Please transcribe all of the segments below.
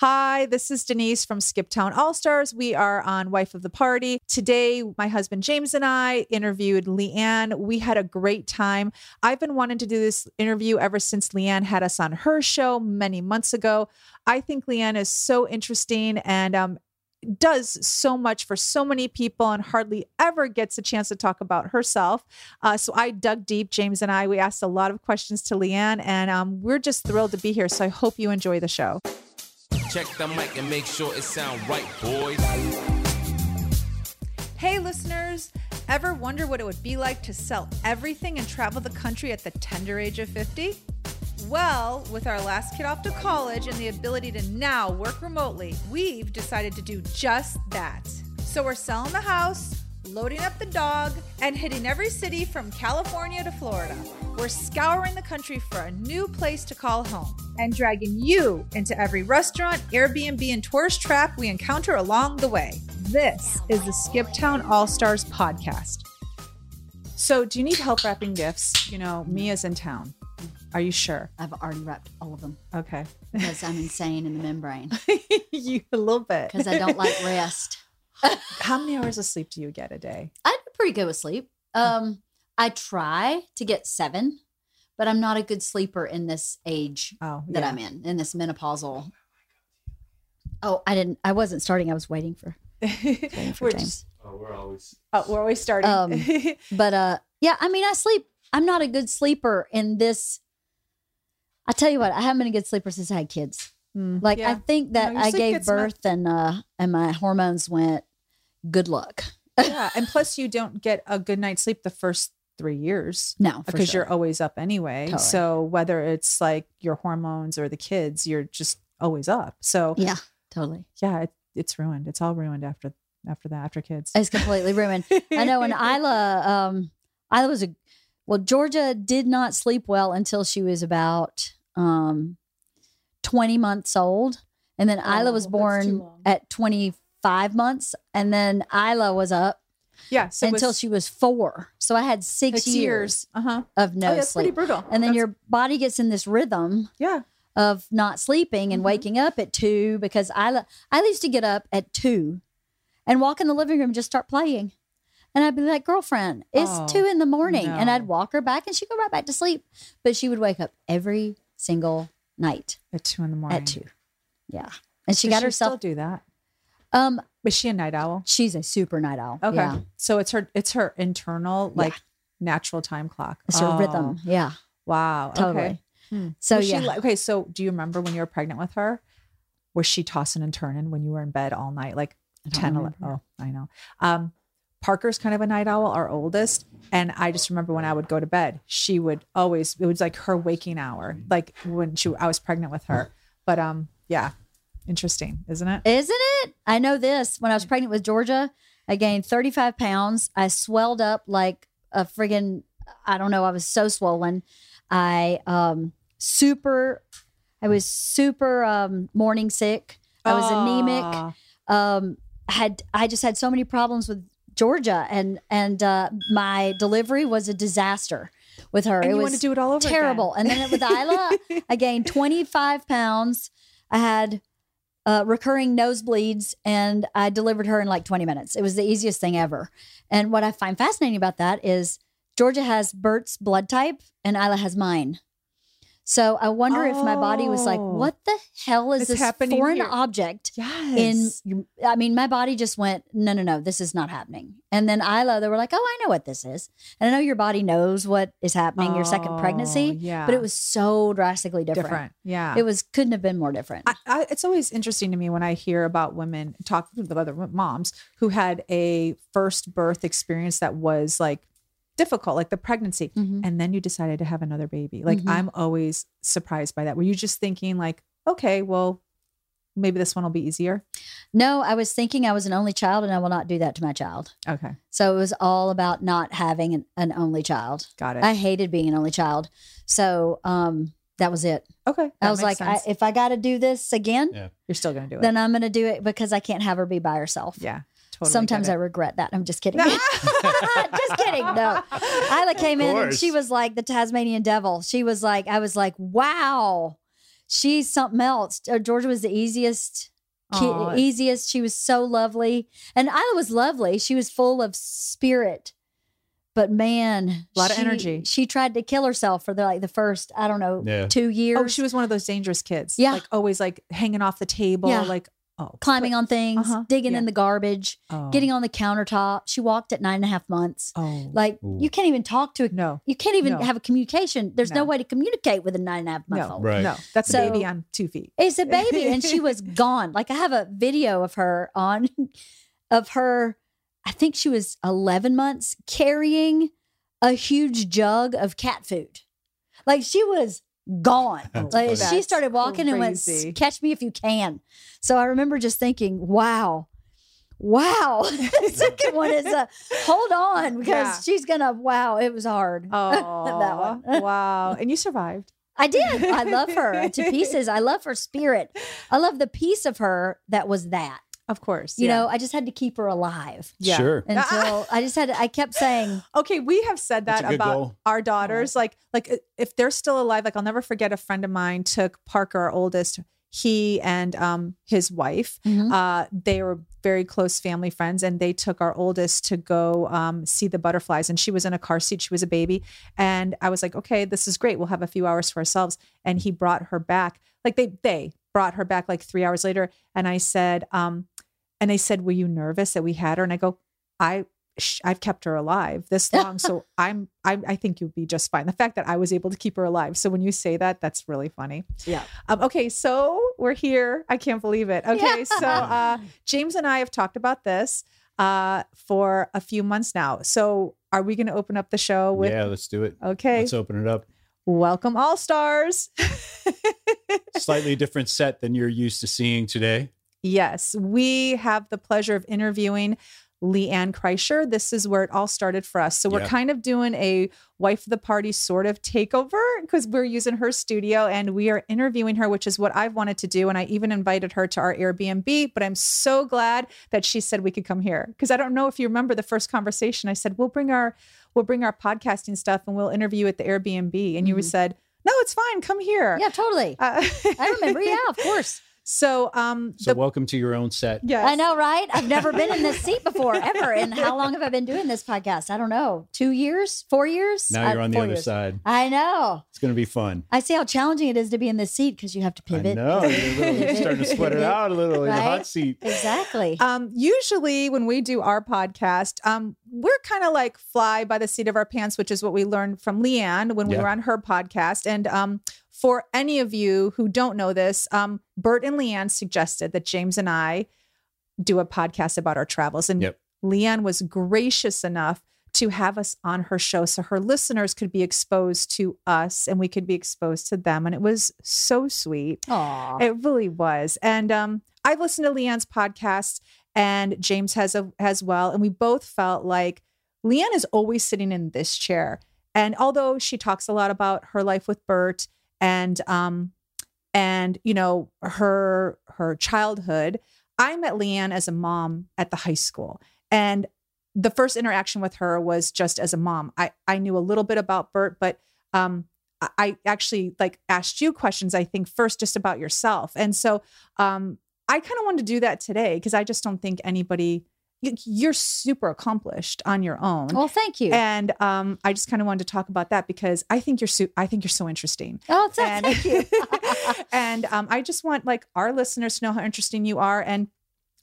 Hi, this is Denise from Skiptown All Stars. We are on Wife of the Party. Today, my husband James and I interviewed LeeAnn. We had a great time. I've been wanting to do this interview ever since LeeAnn had us on her show many months ago. I think LeeAnn is so interesting and um, does so much for so many people and hardly ever gets a chance to talk about herself. Uh, so I dug deep, James and I. We asked a lot of questions to LeeAnn, and um, we're just thrilled to be here. So I hope you enjoy the show. Check the mic and make sure it sound right, boys. Hey, listeners. Ever wonder what it would be like to sell everything and travel the country at the tender age of 50? Well, with our last kid off to college and the ability to now work remotely, we've decided to do just that. So we're selling the house, loading up the dog, and hitting every city from California to Florida. We're scouring the country for a new place to call home and dragging you into every restaurant, Airbnb, and tourist trap we encounter along the way. This is the Skiptown All Stars podcast. So, do you need help wrapping gifts? You know, Mia's in town. Are you sure? I've already wrapped all of them Okay. because I'm insane in the membrane you a little bit. because I don't like rest. How many hours of sleep do you get a day? I do pretty good with sleep. Um, I try to get seven, but I'm not a good sleeper in this age Oh, that yeah. I'm in, in this menopausal. Oh, I didn't. I wasn't starting. I was waiting for waiting for we're James. just, Oh, we're always. oh, we're always starting. Um, But uh, yeah. I mean, I sleep. I'm not a good sleeper in this. I tell you what, I haven't been a good sleeper since I had kids. Mm, Like yeah. I think that No, I gave gets messed- birth and uh and my hormones went. Good luck. yeah, and plus you don't get a good night's sleep the first three years No, because sure. you're always up anyway. Totally. So whether it's like your hormones or the kids, you're just always up. So yeah, totally. yeah, it, it's ruined. It's all ruined after after that after kids. It's completely ruined. I know. And Ila, um, Ila was a well. Georgia did not sleep well until she was about um, twenty months old, and then Ila Oh, was born at twenty five months, and then Ila was up yeah, so until was she was four. So I had six, six years, Uh huh. of no oh, pretty sleep, brutal. and then That's- your body gets in this rhythm yeah. of not sleeping and Mhm. waking up at two because Ila I used to get up at two and walk in the living room and just start playing. And I'd be like, girlfriend, it's Oh, two in the morning. And. I'd walk her back and she'd go right back to sleep. But she would wake up every single night At two in the morning. at two. Yeah. And she got herself still do that. Um Was she a night owl? she's a super night owl. Okay. Yeah. So it's her it's her internal Yeah. like natural time clock. It's her Oh, rhythm. Yeah. Wow. Totally. Okay. Hmm. So Was she yeah. li- okay. So do you remember when you were pregnant with her? Was she tossing and turning when you were in bed all night, like I 10, 11? Oh, I know. Um, Parker's kind of a night owl, our oldest. And I just remember when I would go to bed, she would always, it was like her waking hour, like when she, I was pregnant with her. But um, yeah, interesting, isn't it? Isn't it? I know this. When I was pregnant with Georgia, I gained 35 pounds. I swelled up like a friggin' I don't know, I was so swollen. I um super I was super um morning sick. I was anemic. Um had I just had so many problems with Georgia and and uh my delivery was a disaster with her. And it you was want to do it all over terrible. again. And then with Ila, I gained 25 pounds. I had uh, recurring nosebleeds and I delivered her in like 20 minutes. It was the easiest thing ever. And what I find fascinating about that is Georgia has Bert's blood type and Ila has mine. So I wonder if my body was like, Oh. what the hell is this happening foreign here. object? yes. in I mean, my body just went, no, no, no, this is not happening. And then Ila, they were like, oh, I know what this is. And I know your body knows what is happening, your second Oh, pregnancy, yeah. but it was so drastically different. different. Yeah. It was couldn't have been more different. I, I, it's always interesting to me when I hear about women talk with other moms who had a first birth experience that was like difficult, like the pregnancy, Mhm. and then you decided to have another baby. Like Mhm. I'm always surprised by that. Were you just thinking like, okay, well, maybe this one will be easier? No, I was thinking I was an only child and I will not do that to my child. Okay, So it was all about not having an, an only child. got it. I hated being an only child. So um, that was it. okay, I was like, I, if I got to do this again, Yeah. you're still gonna do it. then I'm going to do it because I can't have her be by herself. yeah, totally. Sometimes I regret that. I'm just kidding. just kidding. No. Ila came in and she was like the Tasmanian devil. She was like, I was like, wow. she's something else. Uh, Georgia was the easiest, ki- Aw. easiest. She was so lovely, and Ila was lovely. She was full of spirit, but man, A lot of energy. She tried to kill herself for the like the first I don't know Yeah. two years. Oh, she was one of those dangerous kids. Yeah. Like always like hanging off the table. Yeah. Like, oh. climbing on things, Uh-huh. digging Yeah. in the garbage, oh. getting on the countertop. She walked at nine and a half months. Oh. Like Ooh. you can't even talk to a no. You can't even No. have a communication. There's no. No. way to communicate with a nine and a half month No. old. Right. No. That's So- a baby on two feet. It's a baby, and she was gone. Like I have a video of her on, of her. I think she was 11 months carrying a huge jug of cat food. Like she was gone. Oh, that's like she started walking and went, "Catch me if you can." So I remember just thinking, "Wow." Wow. the second one is a hold on because Yeah. she's gonna wow, it was hard. Oh, that one. wow. And you survived. I did. I love her to pieces. I love her spirit. I love the piece of her that was that. Of course. You yeah. know, I just had to keep her alive Yeah. Sure. until I just had. To, I kept saying, Okay, we have said that about goal. our daughters. Like, like if they're still alive, like I'll never forget a friend of mine took Parker, our oldest, he and um his wife. Mhm. Uh, they were very close family friends, and they took our oldest to go um see the butterflies. And she was in a car seat; she was a baby. And I was like, okay, this is great. We'll have a few hours for ourselves. And he brought her back. Like they they brought her back like three hours later. And I said, um, and they said, were you nervous that we had her? And I go, I sh- I've kept her alive this long, so I'm I, I think you'll be just fine. The fact that I was able to keep her alive. So when you say that, that's really funny. "Yeah, Um, okay, so we're here. I can't believe it. Okay, Yeah. so uh, James and I have talked about this uh, for a few months now. So are we going to open up the show with? yeah, let's do it. Okay, Let's open it up. Welcome all stars. Slightly different set than you're used to seeing today. Yes, we have the pleasure of interviewing LeeAnn Kreischer. This is where it all started for us. So we're Yeah. kind of doing a wife of the party sort of takeover because we're using her studio and we are interviewing her, which is what I've wanted to do. And I even invited her to our Airbnb, but I'm so glad that she said we could come here because I don't know if you remember the first conversation. I said we'll bring our we'll bring our podcasting stuff and we'll interview at the Airbnb, and you Mhm. said no, it's fine, come here. yeah, totally." Uh, I remember. Yeah, of course. So um, So the, welcome to your own set. yes. I know, right? I've never been in this seat before, ever. And how long have I been doing this podcast? I don't know. Two years? Four years? Now you're Uh, on the other years. side. I know. It's going to be fun. I see how challenging it is to be in this seat because you have to pivot. I know. You're, you're starting to sweat it out a little in the hot seat. Exactly. Um, usually when we do our podcast, um, we're kind of like fly by the seat of our pants, which is what we learned from LeeAnn when we were on her podcast. And um, for any of you who don't know this, um, Bert and LeeAnn suggested that James and I do a podcast about our travels. And Yep. LeeAnn was gracious enough to have us on her show so her listeners could be exposed to us and we could be exposed to them. And it was so sweet. Aw. It really was. And um, I've listened to LeeAnn's podcast, and James has a, as well. And we both felt like LeeAnn is always sitting in this chair. And although she talks a lot about her life with Bert and um, and you know her her childhood, I met LeeAnn as a mom at the high school, and the first interaction with her was just as a mom. I I knew a little bit about Bert, but um, I- actually like asked you questions. I think first just about yourself, and so um, I kind of wanted to do that today because I just don't think anybody. You- You're super accomplished on your own. Well, thank you. And um, I just kind of wanted to talk about that because I think you're su- I think you're so interesting. oh, so, And, thank you. and um, I just want like our listeners to know how interesting you are, and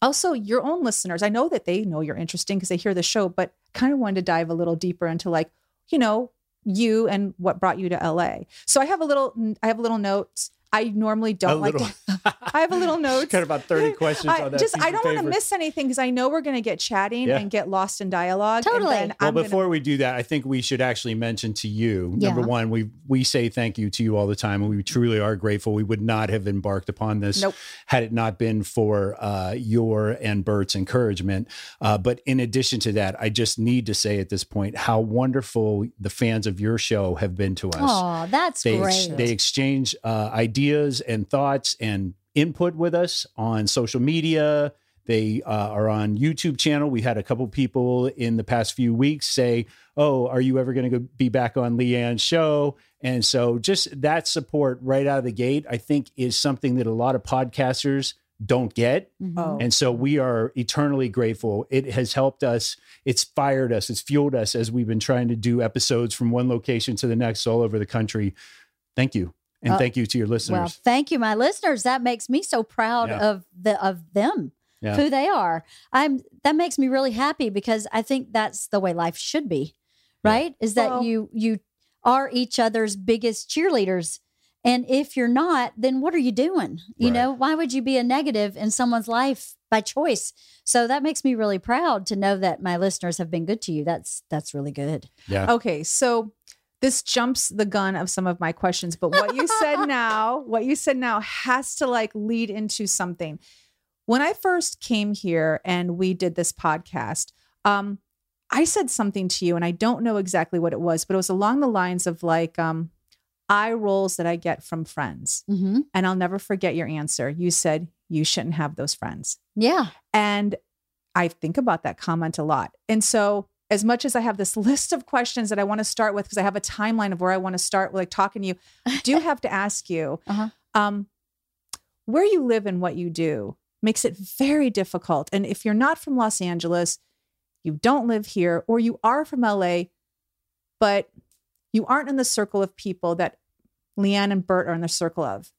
also your own listeners. I know that they know you're interesting because they hear the show, but kind of wanted to dive a little deeper into like you know you and what brought you to LA. So I have a little I have a little notes. I normally don't A like. little- To, I have a little notes. Got about 30 questions I on that. just piece I don't want to miss anything because I know we're going to get chatting Yeah. and get lost in dialogue. and Totally. then Well, I'm gonna- before we do that, I think we should actually mention to you. Number one, we we say thank you to you all the time, and we truly are grateful. We would not have embarked upon this Nope. had it not been for uh, your and Bert's encouragement. Uh, but in addition to that, I just need to say at this point how wonderful the fans of your show have been to us. Oh, that's they great. they exchange uh, ideas and thoughts and input with us on social media. They uh, are on YouTube channel. We had a couple people in the past few weeks say, "Oh, are you ever going to be back on LeeAnn's show?" And so, just that support right out of the gate, I think, is something that a lot of podcasters don't get. Oh. And so we are eternally grateful. It has helped us. It's fired us. It's fueled us as we've been trying to do episodes from one location to the next all over the country. Thank you. And Uh, thank you to your listeners. Well, thank you, my listeners. That makes me so proud Yeah. of the of them, Yeah. who they are. I'm that makes me really happy because I think that's the way life should be, right? Is that Well- you you are each other's biggest cheerleaders. And if you're not, then what are you doing? You Right. know, why would you be a negative in someone's life by choice? So that makes me really proud to know that my listeners have been good to you. That's that's really good. yeah. Okay, so this jumps the gun of some of my questions, but what you said now, what you said now has to like lead into something. When I first came here and we did this podcast, um, I said something to you, and I don't know exactly what it was, but it was along the lines of like um, eye rolls that I get from friends. Mm-hmm. And I'll never forget your answer. You said you shouldn't have those friends. Yeah. And I think about that comment a lot. And so, as much as I have this list of questions that I want to start with, because I have a timeline of where I want to start, like talking to you, I do have to ask you Uh-huh. um, where you live and what you do makes it very difficult. And if you're not from Los Angeles, you don't live here, or you are from LA, but you aren't in the circle of people that LeeAnn and Bert are in the circle of.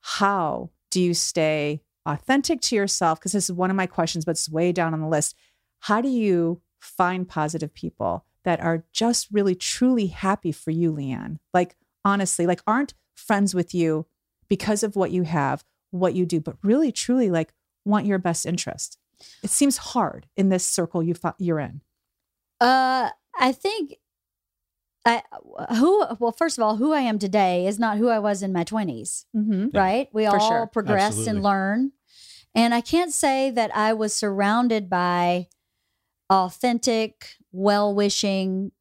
How do you stay authentic to yourself? Because this is one of my questions, but it's way down on the list. How do you find positive people that are just really truly happy for you, LeeAnn? Like, honestly, like aren't friends with you because of what you have, what you do, but really truly like want your best interest. It seems hard in this circle you fi- you're in. Uh, I think I who well, first of all, who I am today is not who I was in my twenties. Mm-hmm. Yeah, right? We all sure. progress Absolutely. and learn, and I can't say that I was surrounded by authentic, well-wishing,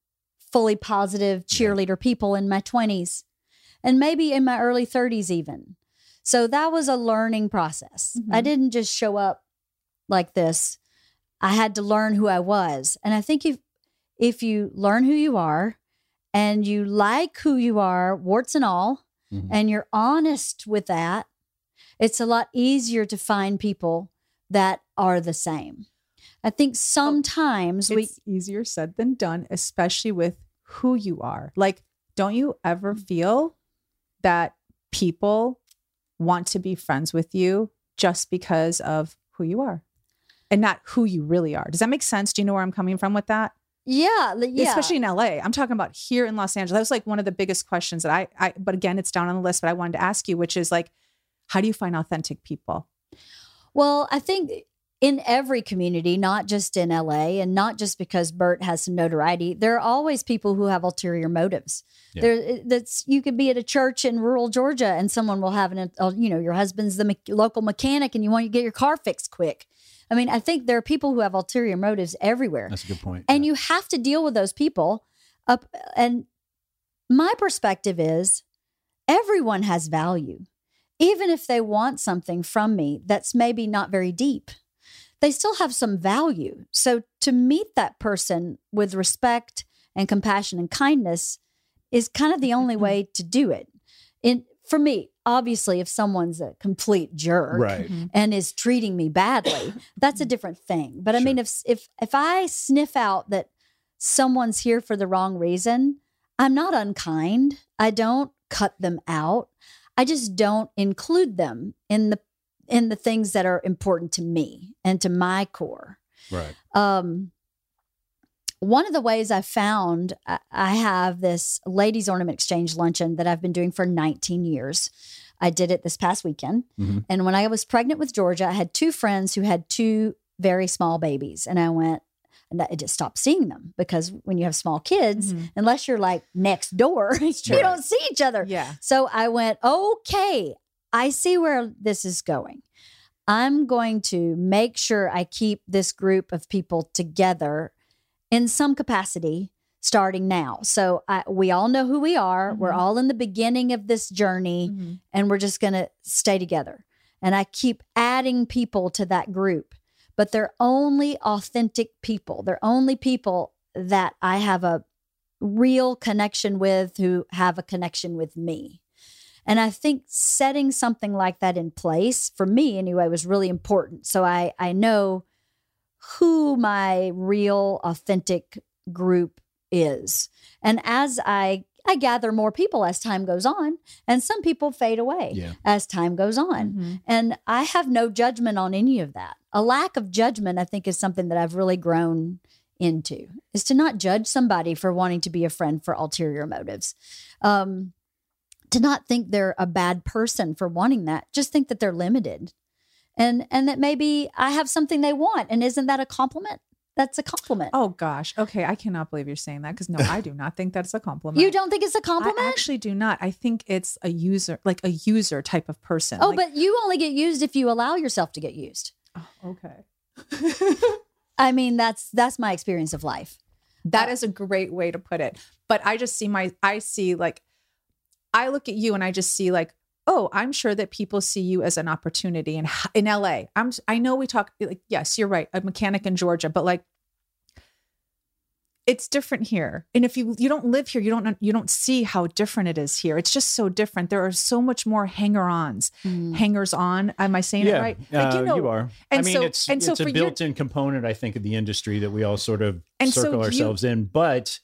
fully positive cheerleader people in my twenties, and maybe in my early thirties even. So that was a learning process. I Mhm. didn't just show up like this. I had to learn who I was. And I think if if you learn who you are and you like who you are, warts and all, Mhm. and you're honest with that, it's a lot easier to find people that are the same. I think oh, sometimes we It's easier said than done, especially with who you are. Like, don't you ever mm-hmm. feel that people want to be friends with you just because of who you are and not who you really are? Does that make sense? Do you know where I'm coming from with that? yeah, yeah. especially in LA. I'm talking about here in Los Angeles. That was like one of the biggest questions that I, I, but again, it's down on the list, but I wanted to ask you, which is like, how do you find authentic people? Well, I think in every community, not just in LA, and not just because Bert has some notoriety, there are always people who have ulterior motives. Yeah. There, that's you could be at a church in rural Georgia, and someone will have an, uh, you know, your husband's the me- local mechanic, and you want to get your car fixed quick. I mean, I think there are people who have ulterior motives everywhere That's a good point. and Yeah. you have to deal with those people up and my perspective is everyone has value even if they want something from me that's maybe not very deep they still have some value. So to meet that person with respect and compassion and kindness is kind of the mm-hmm. only way to do it. In for me obviously if someone's a complete jerk right. Mm-hmm. and is treating me badly that's a mm-hmm. different thing. But i Sure. mean if if if i sniff out that someone's here for the wrong reason i'm not unkind. I don't cut them out. I just don't include them in the in the things that are important to me and to my core Right. um, one of the ways I found I- I have this ladies ornament exchange luncheon that I've been doing for 19 years. I did it this past weekend. Mhm. And when I was pregnant with Georgia, I had two friends who had two very small babies. And I went, and I just stopped seeing them because when you have small kids, Mhm. unless you're like next door, you don't see each other. Yeah. So I went, okay, I see where this is going. I'm going to make sure I keep this group of people together in some capacity starting now. So I, we all know who we are. We're Mhm. all in the beginning of this journey Mhm. and we're just going to stay together. And I keep adding people to that group. but they're only authentic people. They're only people that I have a real connection with who have a connection with me. And I think setting something like that in place for me anyway was really important. So I I know who my real authentic group is. And as I I gather more people as time goes on, and some people fade away Yeah. as time goes on. Mhm. And I have no judgment on any of that. A lack of judgment, I think, is something that I've really grown into, is to not judge somebody for wanting to be a friend for ulterior motives. Um, to not think they're a bad person for wanting that. Just think that they're limited. And and that maybe I have something they want. And isn't that a compliment? That's a compliment. Oh gosh. Okay, I cannot believe you're saying that because no, I do not think that's a compliment. you don't think it's a compliment? I actually do not. I think it's a user, like a user type of person. oh, Like- but you only get used if you allow yourself to get used. Oh, okay. I mean, that's that's my experience of life. That is a great way to put it. But I just see my, I see like, I look at you and I just see like, oh, I'm sure that people see you as an opportunity in in LA. I'm, I know we talk like, yes, you're right, a mechanic in Georgia, but like, it's different here. And if you you don't live here, you don't you don't see how different it is here. It's just so different. There are so much more hanger-ons, hangers on. Am I saying it right? uh, you are. I mean, so- it's and so it's a built-in component, I think, of the industry that we all sort of And so circle you- ourselves in. But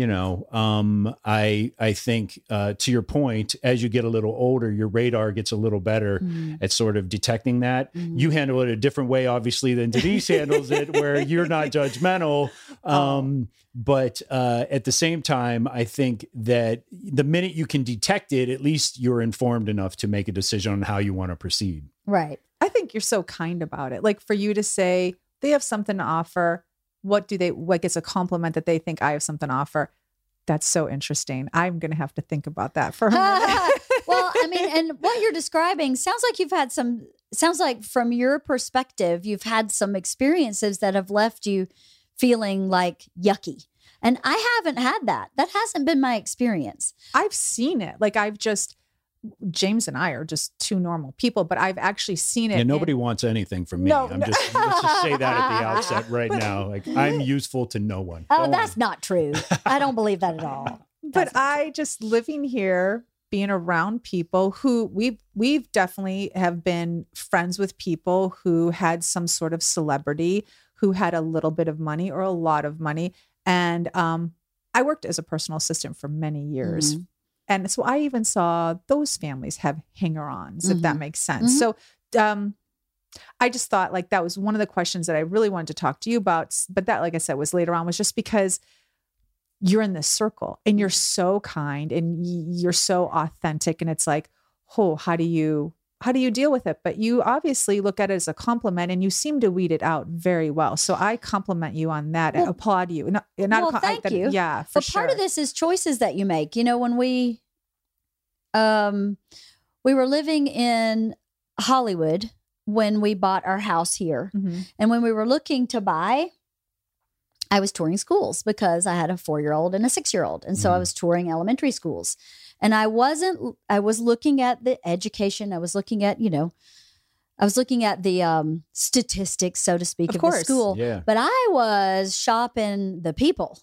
you know, um, I I think uh, to your point, as you get a little older, your radar gets a little better at sort of detecting that. You handle it a different way, obviously, than Denise handles it, where you're not judgmental. Um, But uh, at the same time, I think that the minute you can detect it, at least you're informed enough to make a decision on how you want to proceed. Right. I think you're so kind about it. Like for you to say they have something to offer. What do they, what gets a compliment that they think I have something to offer? That's so interesting. I'm going to have to think about that for a minute. well, I mean, and what you're describing sounds like you've had some, sounds like from your perspective, you've had some experiences that have left you feeling like yucky. And I haven't had that. That hasn't been my experience. I've seen it. Like I've just, James and I are just two normal people, but I've actually seen it. Yeah, in- nobody wants anything from me. No, I'm just let's just say that at the outset right now. Like I'm useful to no one. Oh, Go that's on. not true. I don't believe that at all. but I just living here, being around people who we've we've definitely have been friends with people who had some sort of celebrity, who had a little bit of money or a lot of money, and um, I worked as a personal assistant for many years. And so I even saw those families have hanger-ons, if that makes sense. Mhm. So um, I just thought like that was one of the questions that I really wanted to talk to you about. But that, like I said, was later on, was just because you're in this circle and you're so kind and you're so authentic. And it's like, oh, how do you how do you deal with it? But you obviously look at it as a compliment and you seem to weed it out very well. So I compliment you on that and applaud you. Well, co- I- thank that- you. Yeah, for but sure. part of this is choices that you make. You know, when we um we were living in Hollywood when we bought our house here. Mhm. And when we were looking to buy, I was touring schools because I had a four year old and a six year old. And so I Mhm. was touring elementary schools. And I wasn't, I was looking at the education. I was looking at, you know, I was looking at the um, statistics, so to speak, Of of, the school. Yeah. But I was shopping the people.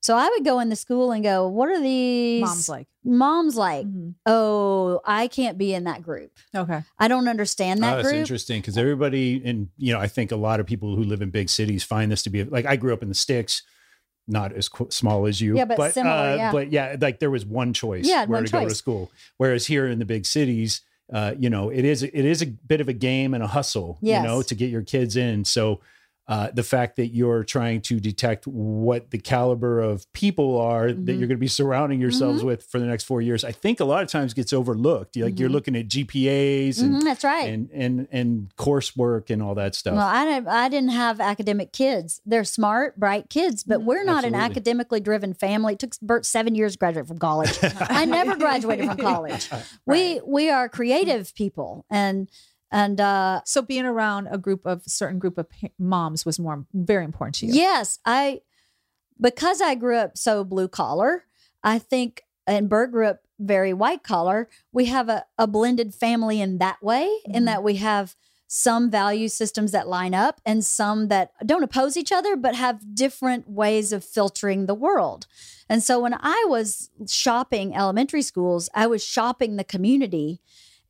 So I would go in the school and go, what are these Mom's like, moms like? Mhm. Oh, I can't be in that group. okay. I don't understand Oh, that that's group. interesting because everybody, and you know, I think a lot of people who live in big cities find this to be like I grew up in the sticks, not as qu- small as you, Yeah, but similar, uh, yeah. But yeah, like there was one choice Yeah, where one to go to school. Whereas here in the big cities, uh, you know, it is it is a bit of a game and a hustle, Yes. you know, to get your kids in. So. Uh, the fact that you're trying to detect what the caliber of people are that Mhm. you're going to be surrounding yourselves Mm-hmm. with for the next four years, I think a lot of times gets overlooked. Like you're Mhm. looking at GPAs and Mhm, that's right. and and and coursework and all that stuff. Well, I didn't, I didn't have academic kids. They're smart, bright kids, but we're not an academically driven family. It took Bert seven years to graduate from college. I never graduated from college. We we are creative people, and and uh, So being around a group of certain group of pa- moms was more very important to you. yes, I because I grew up so blue collar. I think, and Bert grew up very white collar. We have a, a blended family in that way, in Mhm. that we have some value systems that line up and some that don't oppose each other, but have different ways of filtering the world. And so when I was shopping elementary schools, I was shopping the community.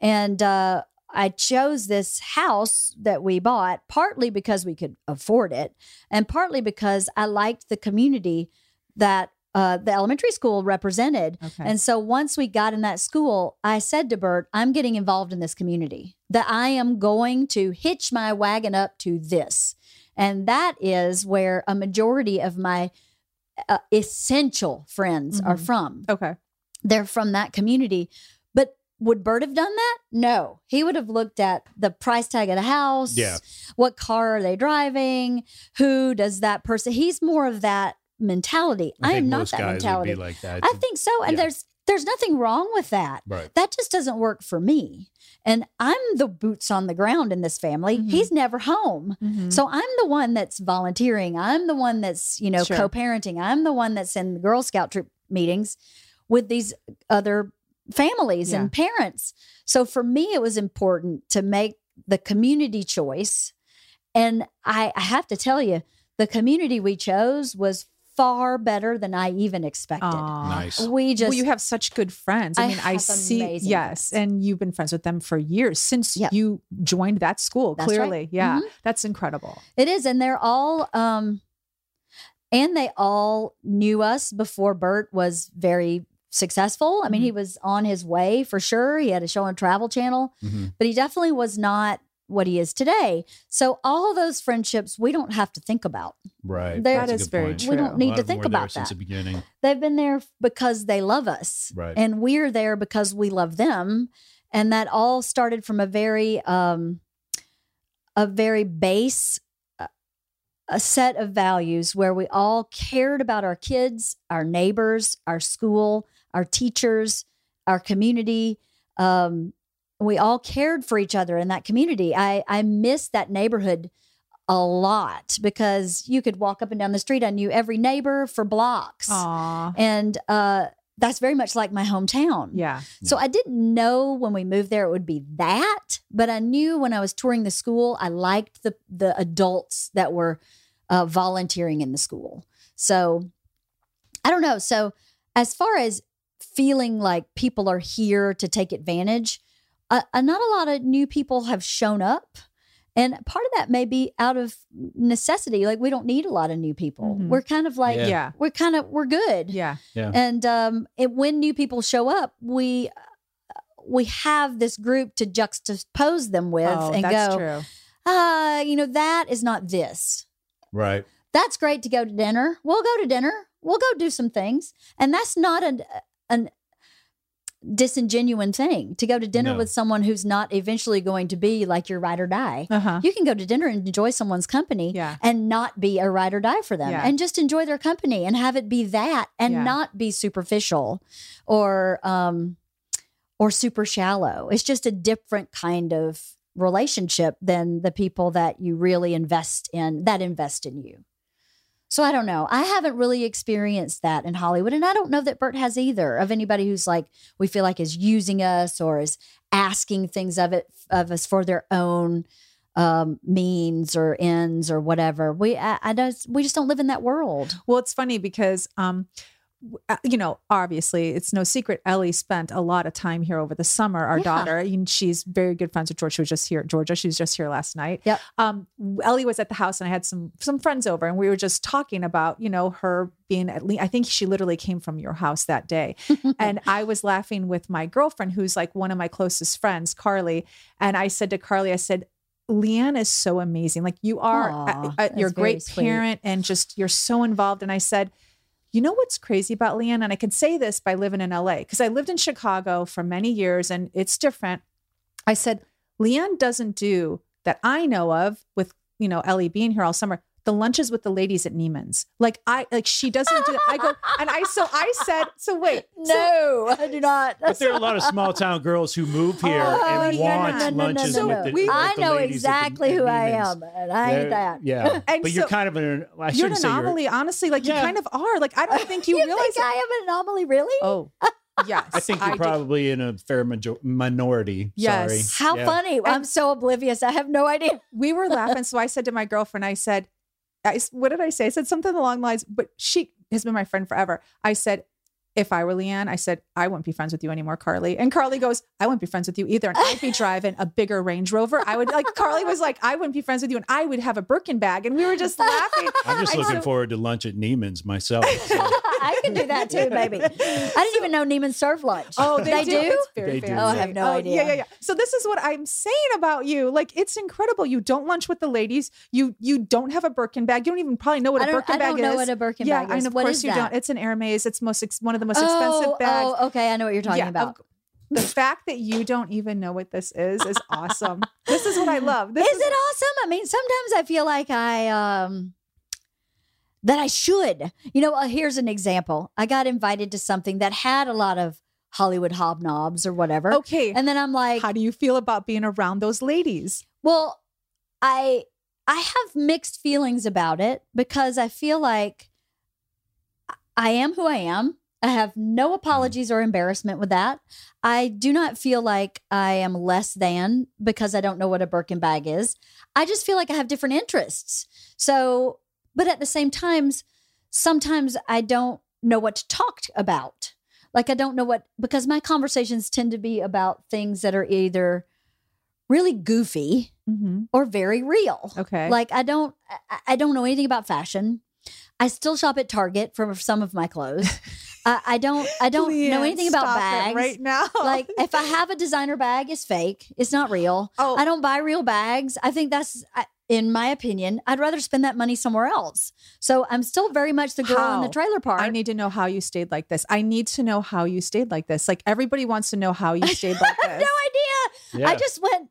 And uh, I chose this house that we bought partly because we could afford it, and partly because I liked the community that uh, the elementary school represented. Okay. And so once we got in that school, I said to Bert, I'm getting involved in this community, that I am going to hitch my wagon up to this. And that is where a majority of my uh, essential friends are Mhm. from. okay. They're from that community. But would Bert have done that? No. He would have looked at the price tag of the house. Yeah. What car are they driving? Who does that person? He's more of that mentality. I, think am not that mentality. like that. I think so. And Yeah. there's there's nothing wrong with that. right. That just doesn't work for me. And I'm the boots on the ground in this family. Mhm. He's never home. Mhm. So I'm the one that's volunteering. I'm the one that's, you know, Sure. co-parenting. I'm the one that's in the Girl Scout troop meetings with these other families and parents. So for me it was important to make the community choice. And I, I have to tell you, the community we chose was far better than I even expected. Aw. Nice. We just well, you have such good friends. I, I mean, I see. Yes, friends. and you've been friends with them for years since Yep. you joined that school. That's right. clearly, yeah, Mhm. that's incredible. It is, and they're all um and they all knew us before Bert was very successful. I mean, Mm-hmm. he was on his way for sure. He had a show on Travel Channel, Mhm. but he definitely was not what he is today. So all those friendships we don't have to think about. Right. They're- That's a That is good very point. true. We don't need to think about there about since the beginning. They've been there because they love us. Right. And we're there because we love them. And that all started from a very um a very base uh, a set of values where we all cared about our kids, our neighbors, our school, our teachers, our community. Um, we all cared for each other in that community. I I miss that neighborhood a lot because you could walk up and down the street. I knew every neighbor for blocks, Aw, and uh, that's very much like my hometown. yeah, So I didn't know when we moved there it would be that, but I knew when I was touring the school, I liked the the adults that were uh, volunteering in the school. So I don't know. So as far as feeling like people are here to take advantage, uh, uh, not a lot of new people have shown up. And part of that may be out of necessity. Like we don't need a lot of new people. Mhm. We're kind of like, Yeah. yeah, we're kind of, we're good. yeah. yeah. And um, it, when new people show up, we we have this group to juxtapose them with oh, and that's go, true. ah, you know, that is not this. Right. That's great to go to dinner. We'll go to dinner. We'll go do some things, and that's not an an disingenuine thing to go to dinner No. with someone who's not eventually going to be like your ride or die. Uh huh. You can go to dinner and enjoy someone's company Yeah. and not be a ride or die for them Yeah. and just enjoy their company and have it be that and Yeah. not be superficial or um or super shallow. It's just a different kind of relationship than the people that you really invest in that invest in you. So I don't know. I haven't really experienced that in Hollywood and I don't know that Bert has either of anybody who's like we feel like is using us or is asking things of it of us for their own um, means or ends or whatever. We I, I just we just don't live in that world. Well, it's funny because, um, you know, obviously it's no secret. Ellie spent a lot of time here over the summer. Our Yeah. daughter, and she's very good friends with Georgia. She was just here, Georgia. She was just here last night. Yep. Um, Ellie was at the house, and I had some some friends over, and we were just talking about, you know, her being at least. I think she literally came from your house that day, and I was laughing with my girlfriend, who's like one of my closest friends, Carly, and I said to Carly, I said. LeeAnn is so amazing. Like you are, Aw, uh, uh, that's you're a great parent and just you're so involved. And I said, you know what's crazy about LeeAnn? And I can say this by living in LA because I lived in Chicago for many years and it's different. I said, LeeAnn doesn't do that I know of with, you know, Ellie being here all summer. The lunches with the ladies at Neiman's. Like I like she doesn't do I go and I so I said, so wait. so- No, I do not. But there are a lot of small town girls who move oh, here Oh, and yeah, want no, no, no, lunches no, with no. the, We- with I the know the- exactly at who I am, and I They're- ain't that. Yeah, And but you're kind of an. I You're an shouldn't you're. anomaly, honestly. Like Yeah. you kind of are. Like I don't think you, You realize think I am an anomaly, really? Oh, Yes. I think you're do. probably in a fair major- minority. Yes. Sorry. How Yeah. funny. I'm so oblivious. I have no idea. we were laughing. So I said to my girlfriend, I said, I, s- what did I say? I said something along the lines, but she has been my friend forever. I said, if I were LeeAnn, I said, I wouldn't be friends with you anymore, Carly. And Carly goes, I wouldn't be friends with you either. And I'd be driving a bigger Range Rover. I would like, Carly was like, I wouldn't be friends with you. And I would have a Birkin bag. And we were just laughing. I'm just I looking said- forward to lunch at Neiman's myself. so. I can do that too, maybe. I didn't even know Neiman served lunch. Oh, they, do. It's very They do. Oh, I have no idea. Yeah, yeah, yeah. So this is what I'm saying about you. Like it's incredible. You don't lunch with the ladies. You you don't have a Birkin bag. You don't even probably know what I a don't, Birkin I don't know is. what a Birkin yeah, bag is. and of What course you that? don't. It's an Hermes. It's most ex- one of the most oh, expensive bags. Oh, okay. I know what you're talking Yeah, about. of- the fact that you don't even know what this is is awesome. this is what I love. This is it awesome? I mean, sometimes I feel like I um that I should. You know, uh, here's an example. I got invited to something that had a lot of Hollywood hobnobs or whatever. Okay. And then I'm like, How do you feel about being around those ladies? well, I I have mixed feelings about it because I feel like I am who I am. I have no apologies or embarrassment with that. I do not feel like I am less than because I don't know what a Birkin bag is. I just feel like I have different interests. So, but at the same times, sometimes I don't know what to talk about. Like I don't know what because my conversations tend to be about things that are either really goofy Mm-hmm. or very real. Okay. Like I don't I, I don't know anything about fashion. I still shop at Target for some of my clothes. I, I don't I don't know anything about bags. right now. like if I have a designer bag, it's fake. It's not real. oh, I don't buy real bags. I think that's I- in my opinion, I'd rather spend that money somewhere else. So I'm still very much the girl in the trailer park. I need to know how you stayed like this. I need to know how you stayed like this. Like everybody wants to know how you stayed like I have this. no idea. Yeah. I just went.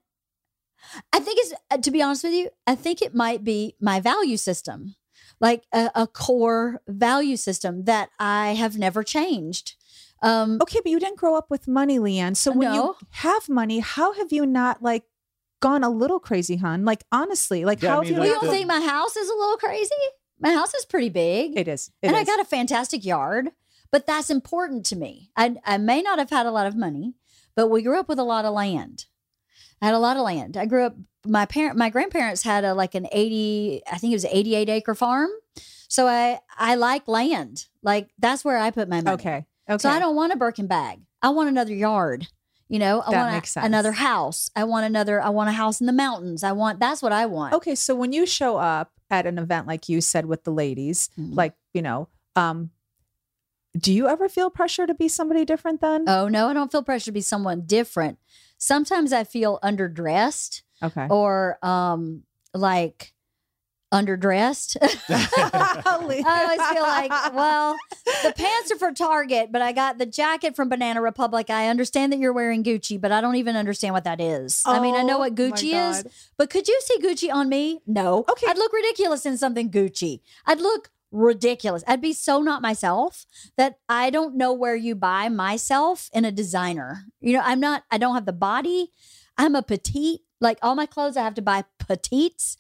I think it's uh, to be honest with you. I think it might be my value system, like a, a core value system that I have never changed. Um, Okay, but you didn't grow up with money, LeeAnn. So when you have money, how have you not like gone a little crazy, hun? Like honestly, like Yeah, I how mean, have you? well, you not- don't think my house is a little crazy? My house is pretty big, it is? It and I got a fantastic yard. But that's important to me. I I may not have had a lot of money, but we grew up with a lot of land. I had a lot of land. I grew up. My parent, my grandparents had a like an eighty, I think it was an eighty-eight acre farm. So I I like land. Like that's where I put my money. okay. Okay. So I don't want a Birkin bag. I want another yard. You know, I That want a- sense. another house. I want another. I want a house in the mountains. I want. That's what I want. Okay, so when you show up at an event like you said with the ladies, Mhm. like you know, um, do you ever feel pressure to be somebody different then? Oh no, I don't feel pressure to be someone different. Sometimes I feel underdressed okay. or um like underdressed. I always feel like, well, the pants are for Target, but I got the jacket from Banana Republic. I understand that you're wearing Gucci, but I don't even understand what that is. I mean, I know Oh, what Gucci is, but could you see Gucci on me? No. Okay. I'd look ridiculous in something Gucci. I'd look ridiculous. I'd be so not myself that I don't know where you buy myself in a designer. You know, I'm not, I don't have the body. I'm a petite. Like all my clothes, I have to buy petites.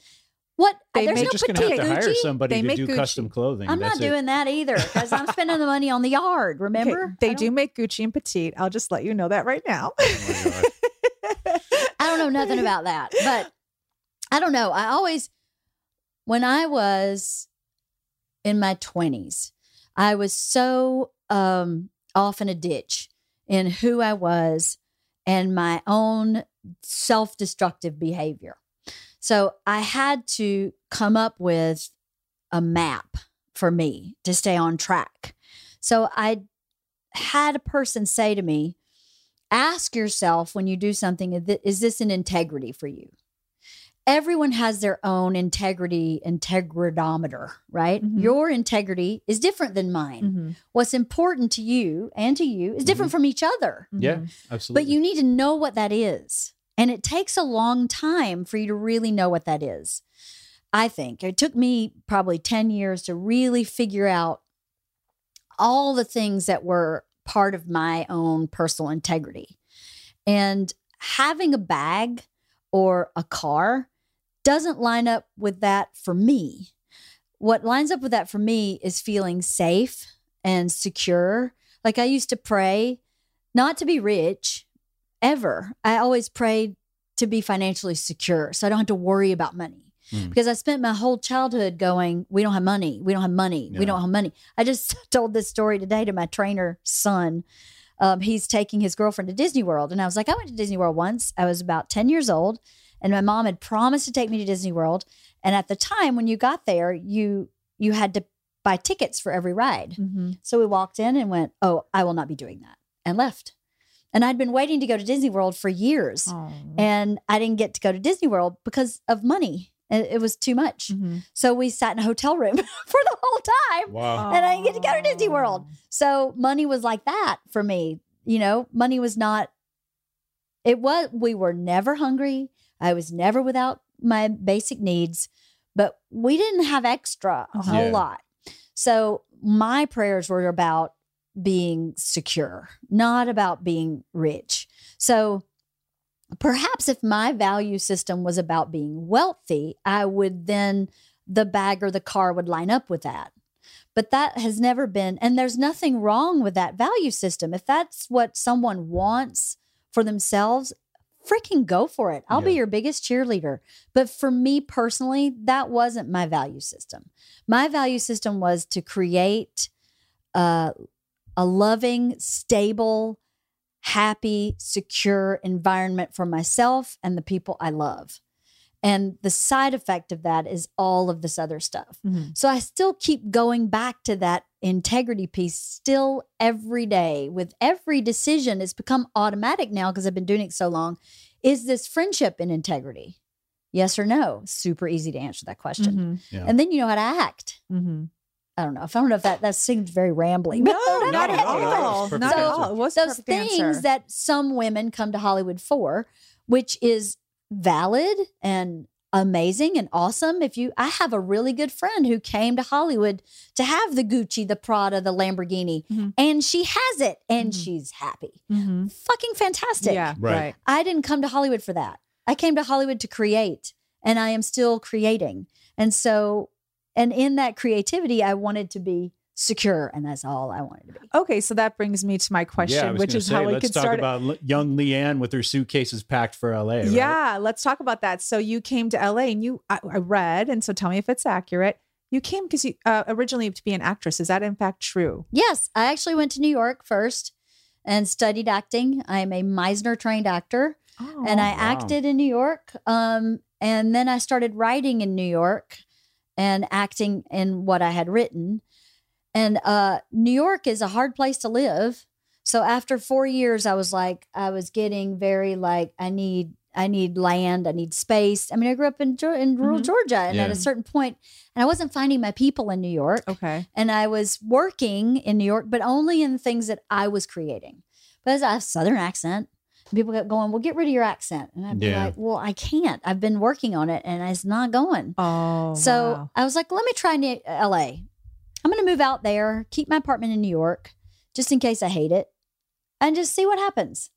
What? They There's make- no just gonna have to hire somebody They to make do Gucci. custom clothing. I'm not That's it. doing that either because I'm spending the money on the yard. Okay, Remember? they do make Gucci and petite. I'll just let you know that right now. Oh. I don't know nothing about that, but I don't know. I always, when I was in my 20s, I was so um, off in a ditch in who I was and my own self destructive behavior. So I had to come up with a map for me to stay on track. So I had a person say to me, ask yourself when you do something is this an integrity for you everyone has their own integrity integridometer right Mhm. your integrity is different than mine Mhm, what's important to you and to you is different from each other Yeah, mhm. absolutely. but you need to know what that is and it takes a long time for you to really know what that is i think it took me probably 10 years to really figure out all the things that were part of my own personal integrity. And having a bag or a car doesn't line up with that for me. What lines up with that for me is feeling safe and secure. Like I used to pray not to be rich ever. I always prayed to be financially secure so I don't have to worry about money. Mm. Because I spent my whole childhood going, we don't have money. We don't have money. Yeah. We don't have money. I just told this story today to my trainer son. Um, he's taking his girlfriend to Disney World. And I was like, I went to Disney World once. I was about 10 years old. And my mom had promised to take me to Disney World. And at the time when you got there, you you had to buy tickets for every ride. Mm-hmm. So we walked in and went, Oh, I will not be doing that, and left. And I'd been waiting to go to Disney World for years. Oh. And I didn't get to go to Disney World because of money. It, it was too much. Mm-hmm. So we sat in a hotel room for the whole time. Wow. And I didn't get to go to Disney World. So money was like that for me. You know, money was not, it was, we were never hungry. I was never without my basic needs, but we didn't have extra a whole Yeah. lot. So my prayers were about being secure, not about being rich. So perhaps if my value system was about being wealthy, I would then, the bag or the car would line up with that. But that has never been, and there's nothing wrong with that value system. If that's what someone wants for themselves, freaking go for it. I'll be your biggest cheerleader. But for me personally, that wasn't my value system. My value system was to create uh, a loving, stable, happy, secure environment for myself and the people I love. And the side effect of that is all of this other stuff. Mhm. So I still keep going back to that integrity piece still every day with every decision. It's become automatic now because I've been doing it so long. Is this friendship in integrity? Yes or no? Super easy to answer that question. Mhm. Yeah. And then you know how to act. Mhm. I don't know. If I don't know if that that seemed very rambling. No, but not at no, no, that was all. perfect Not at all. It was a those things answer. that some women come to Hollywood for, which is valid and amazing and awesome. If you, I have a really good friend who came to Hollywood to have the Gucci, the Prada, the Lamborghini, Mhm. and she has it and Mhm. she's happy. Mhm. Fucking fantastic. Yeah, Right. right. I didn't come to Hollywood for that. I came to Hollywood to create, and I am still creating. And so, and in that creativity, I wanted to be secure, and that's all I wanted to be. Okay, so that brings me to my question, yeah, which is say, how we let's could talk start. about L- young LeeAnn with her suitcases packed for LA. right? Yeah, let's talk about that. So you came to LA, and you I, I read, and so tell me if it's accurate. You came because you uh, originally to be an actress. Is that in fact true? Yes, I actually went to New York first and studied acting. I'm a Meisner trained actor, Oh, and I wow. acted in New York. Um, and then I started writing in New York and acting in what I had written. And uh, New York is a hard place to live. So after four years, I was like, I was getting very like, I need, I need land, I need space. I mean, I grew up in in rural Mhm. Georgia, and at a certain point, and I wasn't finding my people in New York okay. and I was working in New York, but only in things that I was creating. Because I have Southern accent. And people kept going, Well, get rid of your accent. And I'd be like, Well, I can't. I've been working on it and it's not going. Oh, so wow. I was like, Let me try New- LA. I'm going to move out there, keep my apartment in New York, just in case I hate it, and just see what happens.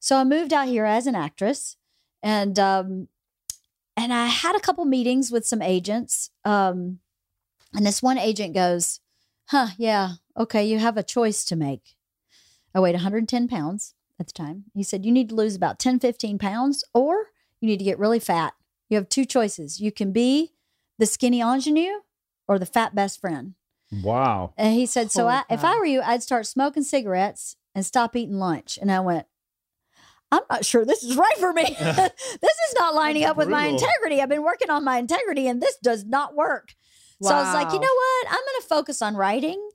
So I moved out here as an actress, and um, and I had a couple meetings with some agents. Um, and this one agent goes, "Huh, yeah, okay, you have a choice to make." I weighed 110 pounds at the time. He said, "You need to lose about 10, 15 pounds, or you need to get really fat. You have two choices. You can be the skinny ingenue or the fat best friend." Wow. And he said, So I, if. I were you, I'd start smoking cigarettes and stop eating lunch. And I went, I'm not sure this is right for me. this is not lining That's up with my integrity. I've been working on my integrity and this does not work. So I was like, you know what? I'm going to focus on writing.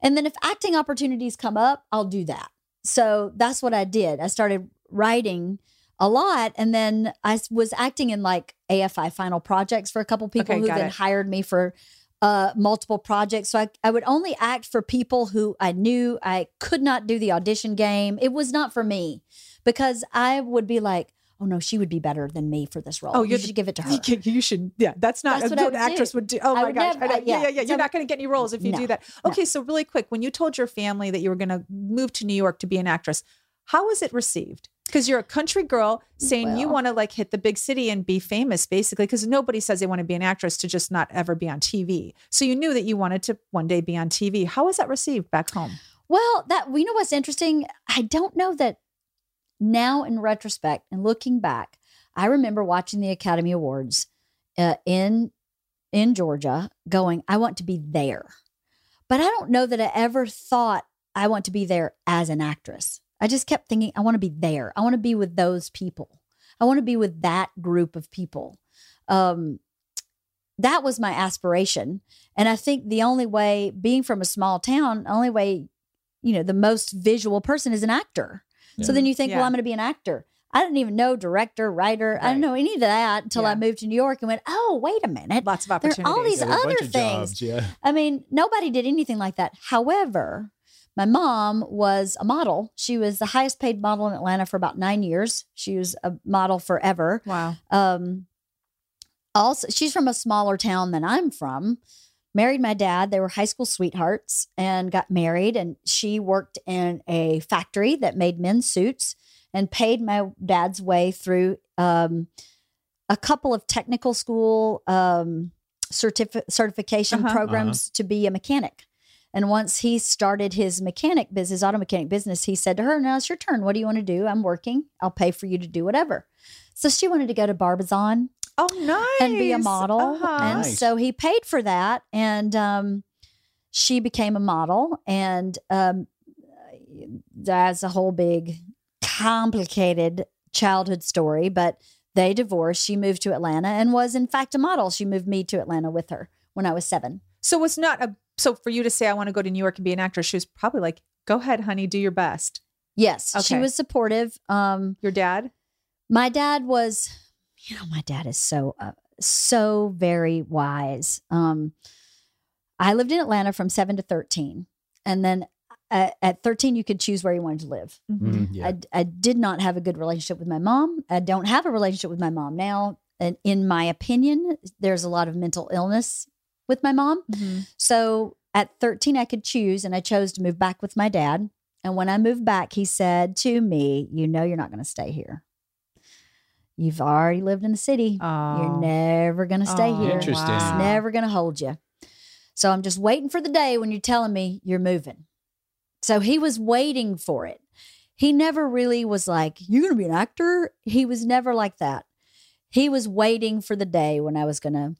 And then if acting opportunities come up, I'll do that. So that's what I did. I started writing a lot. And then I was acting in like AFI final projects for a couple people Okay, who then it. hired me for uh, multiple projects. So I, I would only act for people who I knew I could not do the audition game. It was not for me because I would be like, oh no, she would be better than me for this role. Oh, you should give it to her. You, should, yeah. That's not That's a good actress do. would do. Oh I my gosh, never- I yeah, yeah. yeah. You're So- not going to get any roles if you No. do that. No. Okay, so really quick, when you told your family that you were going to move to New York to be an actress, how was it received? Because you're a country girl saying you want to like hit the big city and be famous, basically. Because nobody says they want to be an actress to just not ever be on TV. So you knew that you wanted to one day be on TV. How was that received back home? Well, that you know what's interesting? I don't know that now in retrospect and looking back, I remember watching the Academy Awards uh, in in Georgia, going, I want to be there. But I don't know that I ever thought I want to be there as an actress. I just kept thinking, I want to be there. I want to be with those people. I want to be with that group of people. Um, that was my aspiration. And I think the only way, being from a small town, only way, you know, the most visual person is an actor. So then you think, Yeah. well, I'm going to be an actor. I didn't even know director, writer. I didn't know any of that until I moved to New York and went, oh, wait a minute. Lots of There are all these there are other things. jobs, yeah. I mean, nobody did anything like that. However, my mom was a model. She was the highest paid model in Atlanta for about nine years. She was a model forever. Wow. Um, also, she's from a smaller town than I'm from. Married my dad. They were high school sweethearts and got married. And she worked in a factory that made men's suits and paid my dad's way through um, a couple of technical school um, certifi- certification Uh-huh. programs to be a mechanic. And once he started his mechanic business, auto mechanic business, he said to her, Now it's your turn. What do you want to do? I'm working. I'll pay for you to do whatever. So she wanted to go to Barbizon Oh, nice. and be a model. Uh-huh. And Nice. so he paid for that. And um, she became a model. And um, that's a whole big, complicated childhood story. But they divorced. She moved to Atlanta and was, in fact, a model. She moved me to Atlanta with her when I was seven. So it's not a so for you to say I want to go to New York and be an actress, she was probably like, "Go ahead, honey, do your best." Yes, she was supportive. Um, Your dad? my dad was you know my dad is so uh, so very wise um i lived in atlanta from 7 to 13 and then at, at 13 you could choose where you wanted to live Mhm, yeah. I, I did not have a good relationship with my mom i don't have a relationship with my mom now and in my opinion there's a lot of mental illness with my mom Mhm. so at 13, I could choose, and I chose to move back with my dad. And when I moved back, he said to me, You know, you're not going to stay here. You've already lived in the city. Oh. You're never going to stay Oh, here. Interesting. It's never going to hold you. So I'm just waiting for the day when you're telling me you're moving. So he was waiting for it. He never really was like, You're going to be an actor. He was never like that. He was waiting for the day when I was going to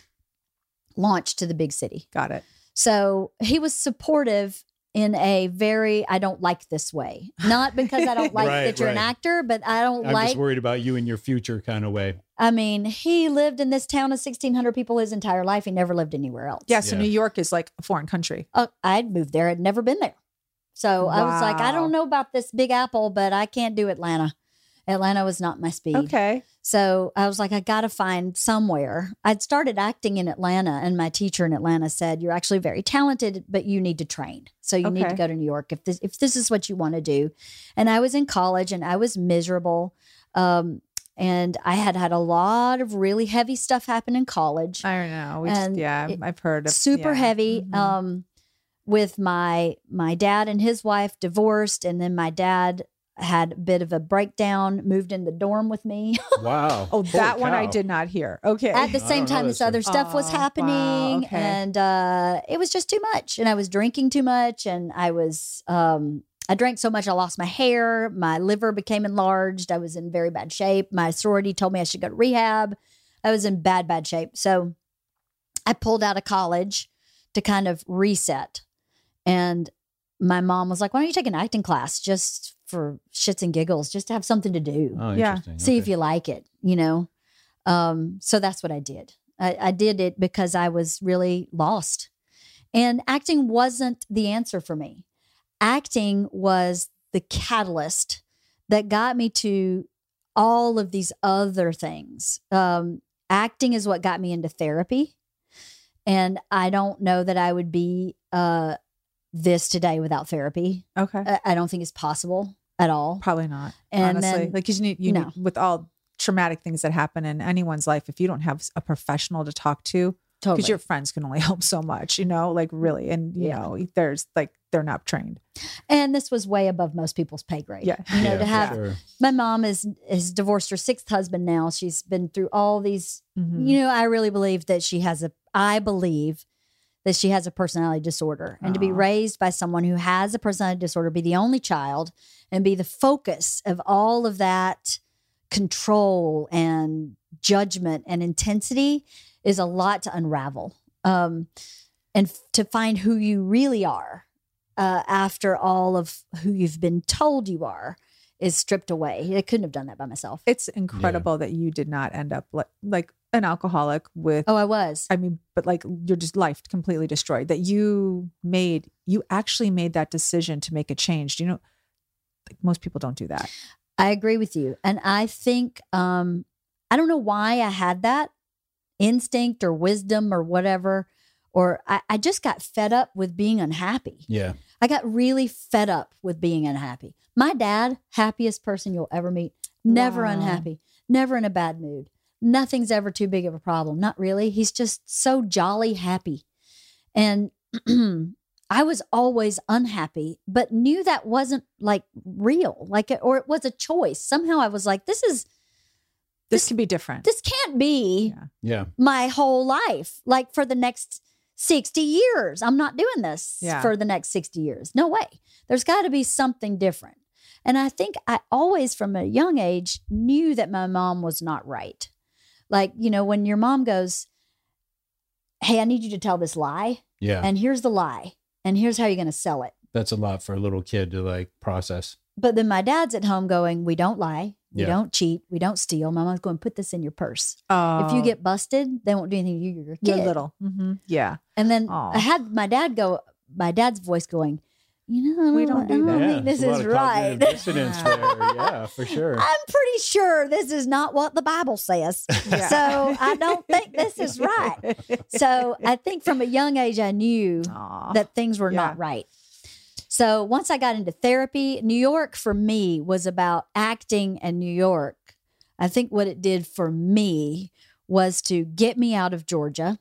launch to the big city. Got it. So he was supportive in a very I don't like this way. Not because I don't like Right, that you're an actor, but I don't I'm like just worried about you and your future kind of way. I mean, he lived in this town of 1600 people his entire life. He never lived anywhere else. Yeah. So Yeah. New York is like a foreign country. Uh, I'd moved there. I'd never been there. So I was like, I don't know about this big apple, but I can't do Atlanta. Atlanta was not my speed. Okay. So I was like, I got to find somewhere. I'd started acting in Atlanta, and my teacher in Atlanta said, "You're actually very talented, but you need to train. So you need to go to New York if this if this is what you want to do." And I was in college, and I was miserable. Um, and I had had a lot of really heavy stuff happen in college I don't know. We just, yeah, it- I've heard of super yeah. heavy Mhm. um with my my dad and his wife divorced and then my dad had a bit of a breakdown moved in the dorm with me Wow. oh, Holy that one I did not hear. Okay. at the same time this this other one. stuff was Oh, wow, happening okay. and uh it was just too much and i was drinking too much and i was um i drank so much i lost my hair my liver became enlarged i was in very bad shape my sorority told me i should go to rehab i was in bad bad shape so i pulled out of college to kind of reset and my mom was like why don't you take an acting class just for shits and giggles just to have something to do Oh, Yeah. interesting. see if you like it, you know. Um, so that's what I did. I, I did it because I was really lost. And acting wasn't the answer for me. Acting was the catalyst that got me to all of these other things. Um, acting is what got me into therapy. And I don't know that I would be uh, this today without therapy. okay. I, I don't think it's possible at all. Probably not. And honestly, then- like 'cause you need you No. need, with all traumatic things that happen in anyone's life, if you don't have a professional to talk to, because Totally. your friends can only help so much, you know, like really, and you Yeah. know, there's like they're not trained. and this was way above most people's pay grade. Yeah. you know, Yeah, to have sure. my mom is is divorced her sixth husband now. She's been through all these. Mhm. You know, I really believe that she has a. I believe that she has a personality disorder and to be raised by someone who has a personality disorder, be the only child and be the focus of all of that control and judgment and intensity is a lot to unravel. Um, and f- to find who you really are uh, after all of who you've been told you are is stripped away. I couldn't have done that by myself. It's incredible that you did not end up like, like an alcoholic with Oh, I was. I mean, but like you're just life completely destroyed. That you made, you actually made that decision to make a change. Do you know? Like most people don't do that. I agree with you. And I think um I don't know why I had that instinct or wisdom or whatever. Or I, I just got fed up with being unhappy. Yeah. I got really fed up with being unhappy. My dad, happiest person you'll ever meet, never Wow. unhappy, never in a bad mood. Nothing's ever too big of a problem. Not really. He's just so jolly happy. And I was always unhappy, but knew that wasn't like real, like, or it was a choice. Somehow I was like, this is, This, This- can be different. this can't be Yeah. Yeah. my whole life, like for the next 60 years. I'm not doing this Yeah. for the next 60 years. No way. There's got to be something different. And I think I always, from a young age, knew that my mom was not right. Like, you know, when your mom goes, Hey, I need you to tell this lie, Yeah. and here's the lie, and here's how you're going to sell it. That's a lot for a little kid to like process. But then my dad's at home going, We don't lie. We Yeah. don't cheat. We don't steal. My mom's going, Put this in your purse. Oh, If you get busted, they won't do anything to you. You're a you're kid. little, hmm yeah, And then Aw. I had my dad go, my dad's voice going, you know, We don't do I that. yeah. think this there's a lot is right. Dissonance there. Yeah, for sure. I'm pretty sure this is not what the Bible says. Yeah. So I don't think this is right. So I think from a young age, I knew Aw. that things were not right. So once I got into therapy, New York for me was about acting and New York. I think what it did for me was to get me out of Georgia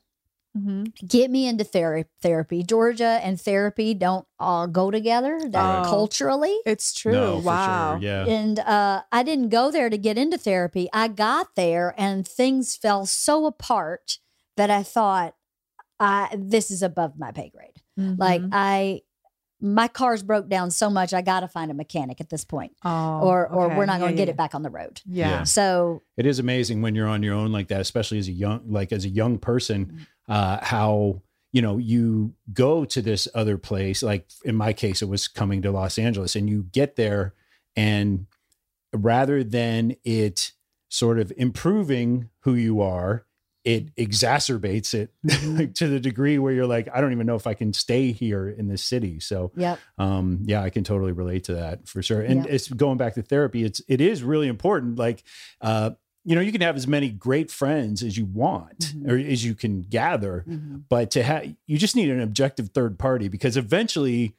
Mhm. get me into thera- therapy. Georgia and therapy don't all go together that Oh. culturally. It's true. No, wow. sure. Yeah. And uh, I didn't go there to get into therapy. I got there and things fell so apart that I thought, I, this is above my pay grade. Like Mhm. I, my car's broke down so much, I got to find a mechanic at this point, oh, or or okay. we're not going to yeah, get yeah. it back on the road. Yeah. Yeah. So it is amazing when you're on your own like that, especially as a young, like as a young person, uh, how you know you go to this other place. Like in my case, it was coming to Los Angeles, and you get there, and rather than it sort of improving who you are, it exacerbates it like, to the degree where you're like, I don't even know if I can stay here in this city. So yep, um yeah i can totally relate to that for sure and Yeah. it's going back to therapy it's it is really important like uh you know you can have as many great friends as you want Mhm. or as you can gather Mhm. but to have you just need an objective third party because eventually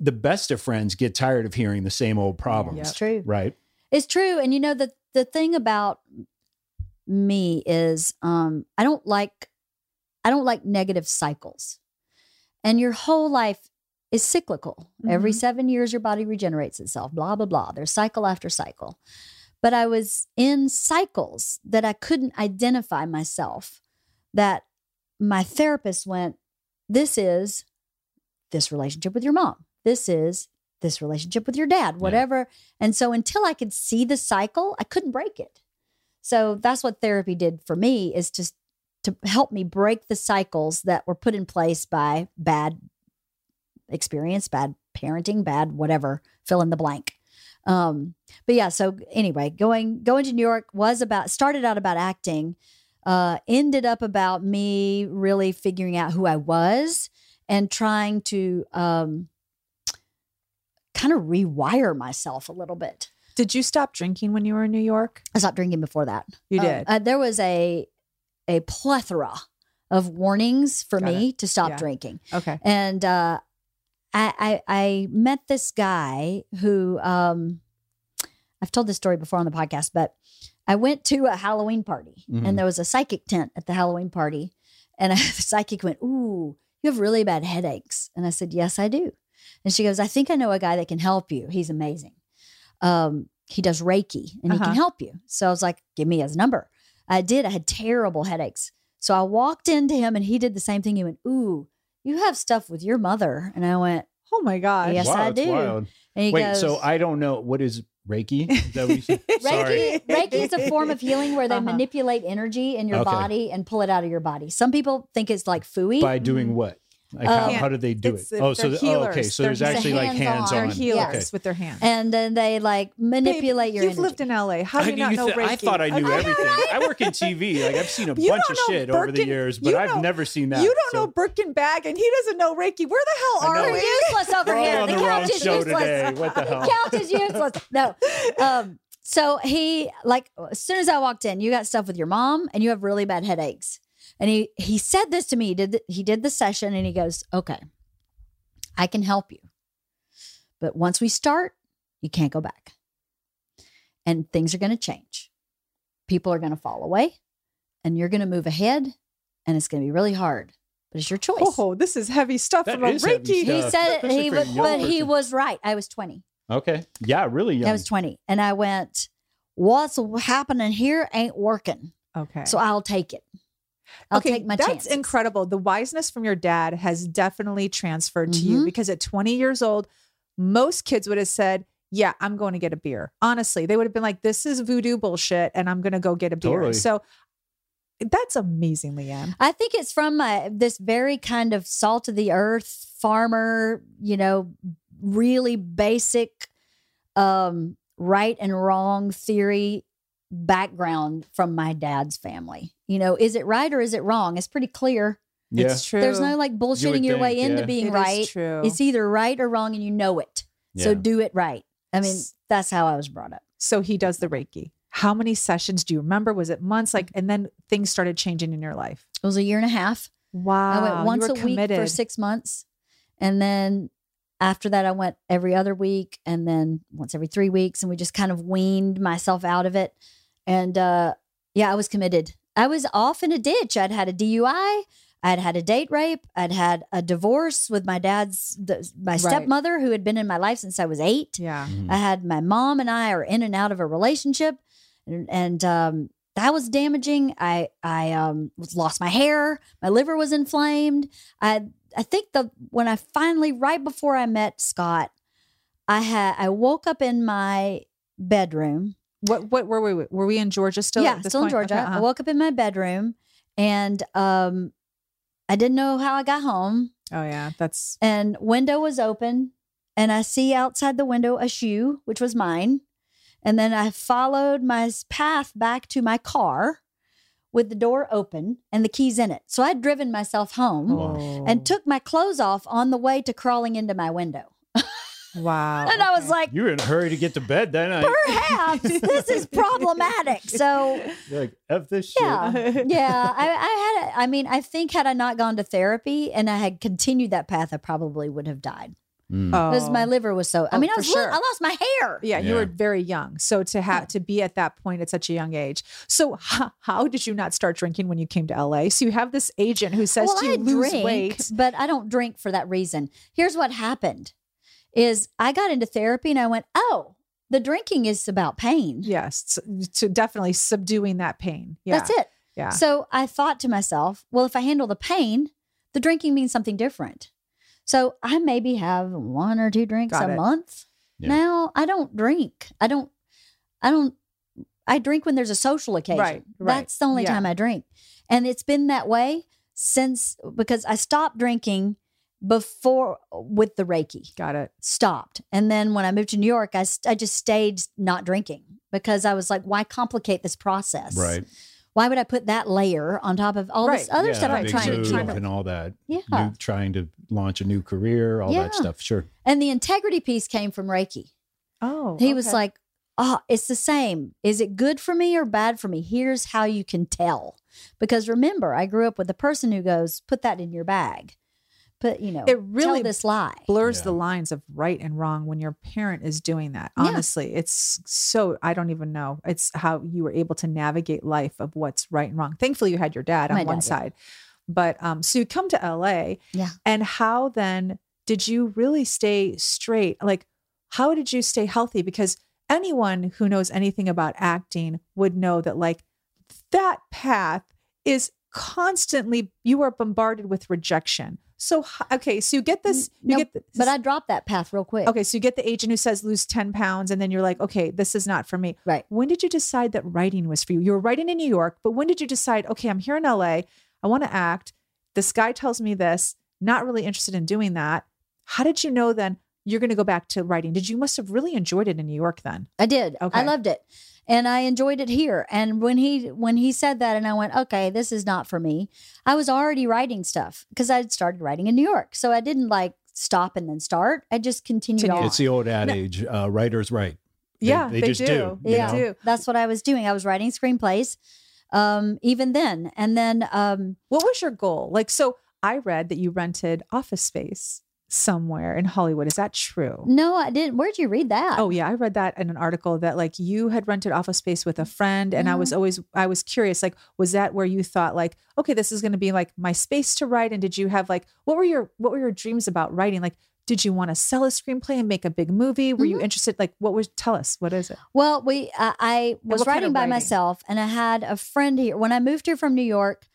the best of friends get tired of hearing the same old problems it's true. right It's true. And you know, the the thing about me is um I don't like I don't like negative cycles. And your whole life is cyclical. Every Mhm. 7 years your body regenerates itself, blah blah blah. There's cycle after cycle. But I was in cycles that I couldn't identify myself that my therapist went this is this relationship with your mom. This is this relationship with your dad, whatever. And so until I could see the cycle, I couldn't break it. So that's what therapy did for me is just to help me break the cycles that were put in place by bad experience, bad parenting, bad whatever, fill in the blank. Um, but yeah, so anyway, going going to New York was about started out about acting, uh, ended up about me really figuring out who I was and trying to um, kind of rewire myself a little bit. Did you stop drinking when you were in New York? I stopped drinking before that. You Um, did. uh, there was a a plethora of warnings for Got me to stop Yeah. drinking, okay. and uh, I, I I met this guy who um, I've told this story before on the podcast, but I went to a Halloween party, Mhm. and there was a psychic tent at the Halloween party, and the psychic went, "Ooh, you have really bad headaches," and I said, "Yes, I do," and she goes, "I think I know a guy that can help you. He's amazing." Um, he does Reiki and he Uh-huh. can help you. So I was like, give me his number. I did. I had terrible headaches. So I walked into him and he did the same thing. He went, Ooh, You have stuff with your mother. And I went, Oh my God. Yes, wow, I do. wild. and he Wait, goes, so I don't know what is Reiki? Is that what you. Reiki, Reiki is a form of healing where they Uh-huh. manipulate energy in your Okay. body and pull it out of your body. Some people think it's like fooey. By doing what? Like Uh, how, how do they do it? Oh, so the, oh, okay. So there's They're actually like hands-on. hands They're on. healers Okay. with their hands. and then they like manipulate Babe, your You've energy. lived in LA. How do you do not you know thi- Reiki? I thought I knew Okay. everything. I work in TV. Like I've seen a You bunch of know shit over the years, but you I've don't- never seen that. You don't so- know Birkin bag, and he doesn't know Reiki. Where the hell are know. We're useless over We're here. The the couch is useless. today. What the hell? The couch is useless. No. Um, so he like as soon as I walked in, you got stuff with your mom and you have really bad headaches. And he he said this to me. He did the, he did the session and he goes, "Okay. I can help you. But once we start, you can't go back. And things are going to change. People are going to fall away and you're going to move ahead and it's going to be really hard. But it's your choice." Oh, this is heavy stuff That from a Reiki. He said it, he was, young but he was right. I was 20. Okay. Yeah, really young. I was 20. And I went, What's happening here ain't working. Okay. So I'll take it. I'll okay, take my that's chances. incredible. The wiseness from your dad has definitely transferred to you Mhm. because at 20 years old, most kids would have said, Yeah, I'm going to get a beer. Honestly, they would have been like, This is voodoo bullshit, and I'm going to go get a beer. Totally. So that's amazing, LeeAnn. I think it's from my, this very kind of salt of the earth farmer, you know, really basic um, right and wrong theory background from my dad's family. You know, is it right or is it wrong? It's pretty clear. yeah. It's true. There's no like bullshitting your way into yeah. being It is right. true. It's either right or wrong and you know it. So do it right. I mean, that's how I was brought up. so he does the Reiki. How many sessions do you remember? Was it months? Like, and then things started changing in your life. It was a year and a half. Wow. I went once were a week for six months. And then after that, I went every other week and then once every three weeks. And we just kind of weaned myself out of it. And uh, yeah, I was committed. I was off in a ditch. I'd had a DUI. I'd had a date rape. I'd had a divorce with my dad's, the, my Right. stepmother, who had been in my life since I was eight. Yeah. Mhm. I had my mom and I are in and out of a relationship, and, and um, that was damaging. I I um, lost my hair. My liver was inflamed. I I think the when I finally right before I met Scott, I had I woke up in my bedroom. What what were we were we in Georgia still? yeah, still in? Georgia. Okay, I uh-huh. woke up in my bedroom, and um, I didn't know how I got home. Oh yeah, that's and window was open and i see outside the window a shoe which was mine and then i followed my path back to my car with the door open and the keys in it so i'd driven myself home Oh. and took my clothes off on the way to crawling into my window wow. and i was like You were in a hurry to get to bed then. I, perhaps this is problematic so you're like, F this shit. yeah yeah I, I had a, i mean i think had i not gone to therapy and i had continued that path i probably would have died Mm. because my Oh. liver was so i Oh, mean i was li- sure. i lost my hair Yeah, you were very young. So to have to be at that point at such a young age. So how, how did you not start drinking when you came to LA? So you have this agent who says well, to you I lose drink, weight. but I don't drink for that reason. Here's what happened: is I got into therapy and I went, oh, the drinking is about pain. Yes, to definitely subduing that pain. Yeah, That's it. Yeah. So I thought to myself, well, if I handle the pain, the drinking means something different. So I maybe have one or two drinks Got a it. month. Yeah. Now I don't drink. I don't. I don't. I drink when there's a social occasion. Right, right. That's the only Yeah. time I drink, and it's been that way since because I stopped drinking before with the Reiki Got it. stopped. And then when I moved to New York, I, I just stayed not drinking because I was like, why complicate this process? Right. Why would I put that layer on top of all this other yeah, stuff I'm trying to move keep? and all that. Yeah. New, trying to launch a new career, all Yeah. that stuff. Sure. And the integrity piece came from Reiki. Oh, He was like, oh, it's the same. Is it good for me or bad for me? Here's how you can tell. Because remember, I grew up with a person who goes, put that in your bag. Put, you know, It really tell this lie. blurs Yeah. the lines of right and wrong when your parent is doing that. Yeah. Honestly, it's so I don't even know. It's how you were able to navigate life of what's right and wrong. Thankfully, you had your dad on My one dad, yeah. side, but um, so you come to LA, Yeah. and how then did you really stay straight? Like, how did you stay healthy? Because anyone who knows anything about acting would know that like that path is constantly you are bombarded with rejection So okay, so you get this. You No, get this, but I dropped that path real quick. okay, so you get the agent who says lose ten pounds, and then you're like, okay, this is not for me. Right. When did you decide that writing was for you? You were writing in New York, but when did you decide? Okay, I'm here in LA. I want to act. This guy tells me this. Not really interested in doing that. How did you know then you're going to go back to writing? Did you must have really enjoyed it in New York then? I did. Okay. I loved it. And I enjoyed it here. And when he when he said that and I went, "Okay, this is not for me." I was already writing stuff because I'd started writing in New York. So I didn't like stop and then start. I just continued Continued. on. It's the old adage, uh, writers write. They- yeah, they they, just do. do, yeah, do. that's what I was doing. I was writing screenplays um even then. And then um What was your goal? Like, so I read that you rented office space somewhere in Hollywood. Is that true? no, I didn't. Where'd you read that? Oh yeah, I read that in an article that like you had rented office space with a friend, and I was mm-hmm. always I was curious, like, was that where you thought like, okay, this is going to be like my space to write? And did you have like what were your what were your dreams about writing? Like, did you want to sell a screenplay and make a big movie? Were you mm-hmm. interested? Like, what was tell us what is it? Well, we uh, I, I was what kind writing of by writing? myself, and I had a friend here. When I moved here from New York,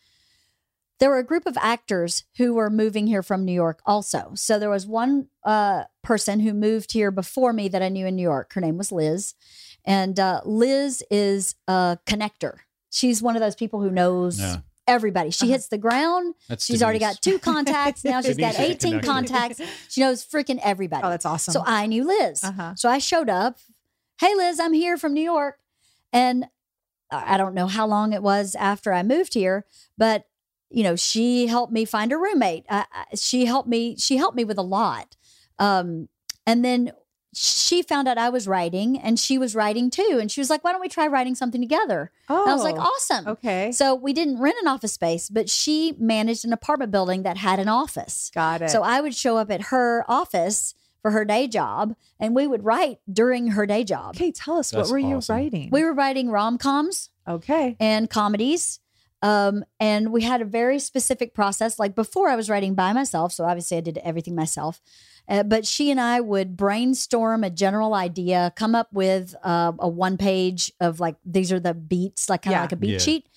there were a group of actors who were moving here from New York also. So there was one uh, person who moved here before me that I knew in New York. Her name was Liz, and uh, Liz is a connector. She's one of those people who knows. Yeah. Everybody. She Uh-huh. hits the ground. That's She's already got two contacts. Now she's got Denise is a 18 contacts. She knows freaking everybody. Oh, that's awesome. So I knew Liz. Uh-huh. So I showed up. Hey, Liz, I'm here from New York. And I I don't know how long it was after I moved here, but you know, she helped me find a roommate. I, I- she helped me. She helped me with a lot. Um, and then she found out I was writing, and she was writing too. And she was like, "Why don't we try writing something together?" oh, And I was like, "Awesome." okay, So we didn't rent an office space, but she managed an apartment building that had an office. got it. So I would show up at her office for her day job and we would write during her day job. okay, tell us That's what were you writing? We were writing rom coms okay. and comedies. Um, and we had a very specific process. Like before, I was writing by myself. So obviously, I did everything myself. Uh, but she and I would brainstorm a general idea, come up with uh, a one page of like, these are the beats, like kind of Yeah. like a beat Yeah. sheet.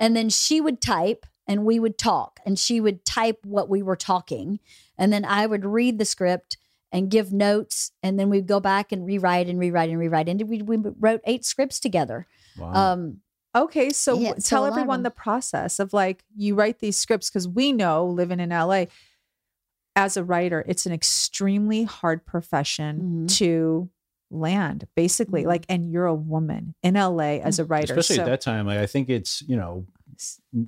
And then she would type and we would talk and she would type what we were talking. And then I would read the script and give notes. And then we'd go back and rewrite and rewrite and rewrite. And we, we wrote eight scripts together. Wow. Um, Okay, so Yeah, w- so tell a lot of everyone the process of like you write these scripts because we know living in LA as a writer, it's an extremely hard profession Mhm. to land, basically. Mhm. Like, and you're a woman in LA as a writer, Especially so, at that time, like, I think it's you know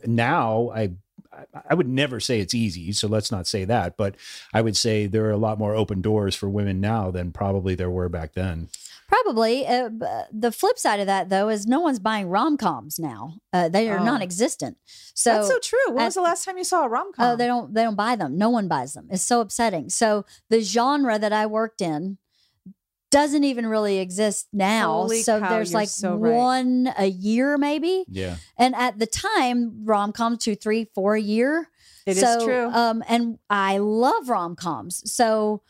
now I I- I would never say it's easy, so let's not say that. But I would say there are a lot more open doors for women now than probably there were back then. Probably. Uh, the flip side of that, though, is no one's buying rom coms now. Uh, they are Oh. non-existent. So, that's so true. When at- was the last time you saw a rom com? oh, they don't. They don't buy them. No one buys them. It's so upsetting. So the genre that I worked in doesn't even really exist now. Holy so cow, there's like so right. one a year, maybe. Yeah, And at the time, rom com two, three, four a year. It is so, true. Um, and I love rom coms. So,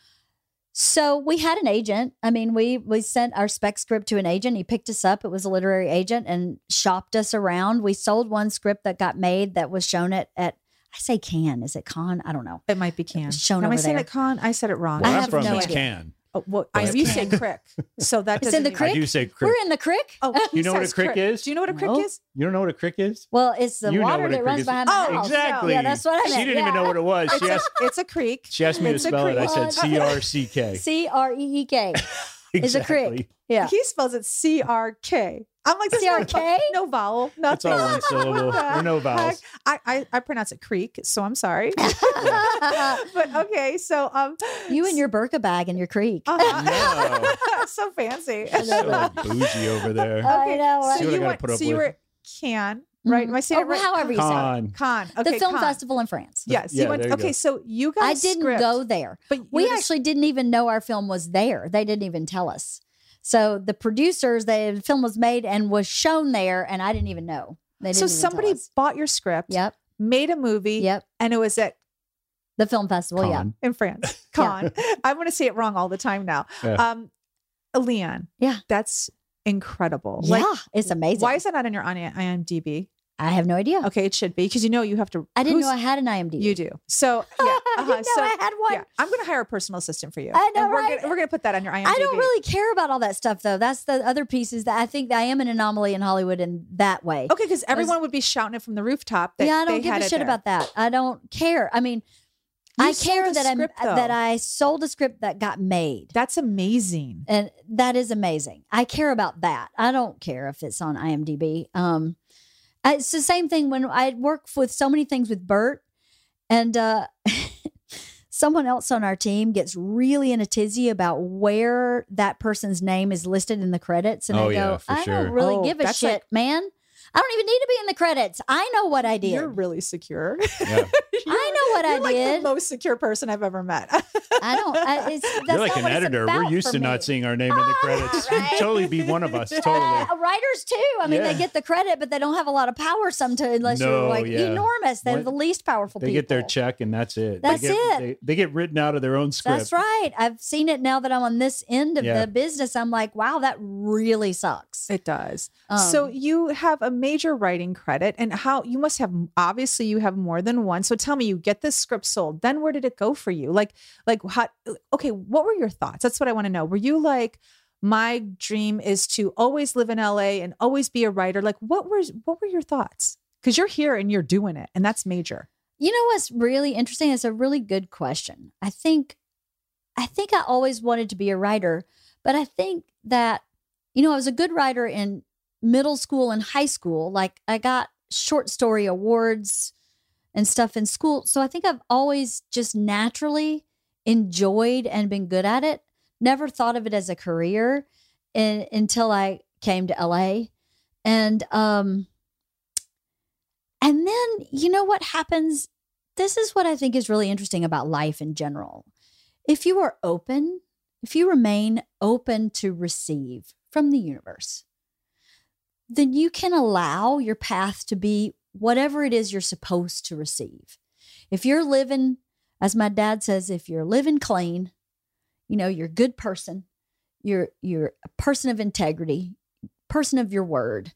so we had an agent. I mean, we we sent our spec script to an agent. He picked us up. It was a literary agent and shopped us around. We sold one script that got made that was shown at at I say can is it con? I don't know. it might be can. shown Am I saying there. it con? I said it wrong. I where I'm have from, no it's idea. can. Oh, well, I you say crick, so that It's doesn't in the even- crick? I do say crick. We're in the crick. Oh, You know what a says crick is? Do you know what a crick No. is? You don't know what a crick is? Well, it's the You water that runs is. behind the Oh, house. Exactly. Yeah, that's what I meant. She didn't even know what it was. She asked. It's a creek. She asked me to It's a spell it. I creek. said C R C K. C R E E K is a crick. Yeah. He spells it C R K. I'm like this CRK? No vowel. That's Nothing. all one syllable. What the There are no heck? vowels. I, I I pronounce it creek, so I'm sorry. but okay, so um, you and your Birkin bag and your creek. uh so fancy. So like bougie over there. I know, So you gotta went. put up So you were can right? Am I saying Or it right? however you say it. Con. Con. the Okay, film con. festival in France. Yes. Yeah, you went, you okay, go. so you guys. I didn't script, go there. But We had a s- actually didn't even know our film was there. They didn't even tell us. So the producers, the film was made and was shown there, and I didn't even know. They didn't So even somebody bought your script, Yep. made a movie, Yep. and it was at The film festival. Yeah. In France. Con. I'm going to say it wrong all the time now. Yeah. Um, LeeAnn. Yeah. That's incredible. Yeah. it's amazing. Why is that not in your IMDb? I have no idea. Okay, it should be because you know you have to. I didn't know I had an IMDb. You do. So yeah, I didn't know So, I had one. Yeah, I'm going to hire a personal assistant for you. I know, And we're right? Gonna, we're going to put that on your IMDb. I don't really care about all that stuff though. That's the other pieces that I think that I am an anomaly in Hollywood in that way. Okay, because everyone would be shouting it from the rooftop. That yeah, I don't give a shit there. about that. I don't care. I mean, You I care that I script, that I sold a script that got made. That's amazing. and that is amazing. I care about that. I don't care if it's on IMDb. Um, it's the same thing when I work with so many things with Bert, and uh, someone else on our team gets really in a tizzy about where that person's name is listed in the credits, and Oh, I yeah, go, for I sure. don't really Oh, give a shit, like- man. I don't even need to be in the credits. I know what I did. You're really secure. Yeah. I know what I You're like did. the most secure person I've ever met. I don't. I, it's, that's You're like not an what editor. We're used to me. not seeing our name in the credits. Right? You'd totally be one of us. Totally. Uh, writers too. I mean, Yeah. they get the credit, but they don't have a lot of power. Sometimes, unless No, you're like yeah. enormous, they're What- the least powerful people. They people. get their check and that's it. That's they get, it. They, they get written out of their own script. That's right. I've seen it now that I'm on this end of Yeah. the business. I'm like, wow, that really sucks. It does. so Um, you have a major writing credit, and how you must have obviously you have more than one. So tell me, you get this script sold. Then where did it go for you? Like, like how? Okay, what were your thoughts? That's what I want to know. Were you like, my dream is to always live in LA and always be a writer? Like, what were what were your thoughts? Because you're here and you're doing it, and that's major. You know what's really interesting? It's a really good question. I think, I think I always wanted to be a writer, but I think that, you know, I was a good writer in middle school and high school. Like I got short story awards and stuff in school. So I think I've always just naturally enjoyed and been good at it. Never thought of it as a career in, until I came to LA. And um and then you know what happens? This is what I think is really interesting about life in general. If you are open, if you remain open to receive from the universe, then you can allow your path to be whatever it is you're supposed to receive. If you're living, as my dad says, if you're living clean, you know, you're a good person, you're you're a person of integrity, person of your word,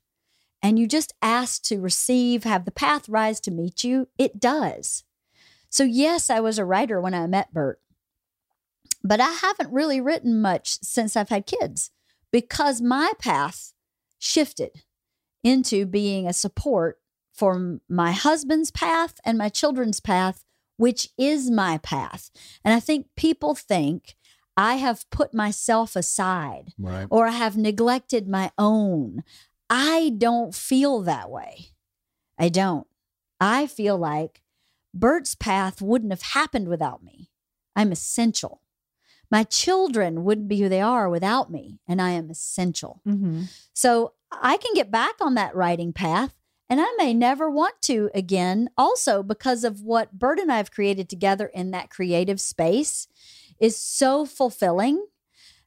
and you just ask to receive, have the path rise to meet you, it does. So, yes, I was a writer when I met Bert, but I haven't really written much since I've had kids because my path shifted into being a support for my husband's path and my children's path, which is my path. And I think people think I have put myself aside Right. or I have neglected my own. I don't feel that way. I don't. I feel like Bert's path wouldn't have happened without me. I'm essential. My children wouldn't be who they are without me, and I am essential. Mm-hmm. So I can get back on that writing path, and I may never want to again, also because of what Bert and I have created together in that creative space is so fulfilling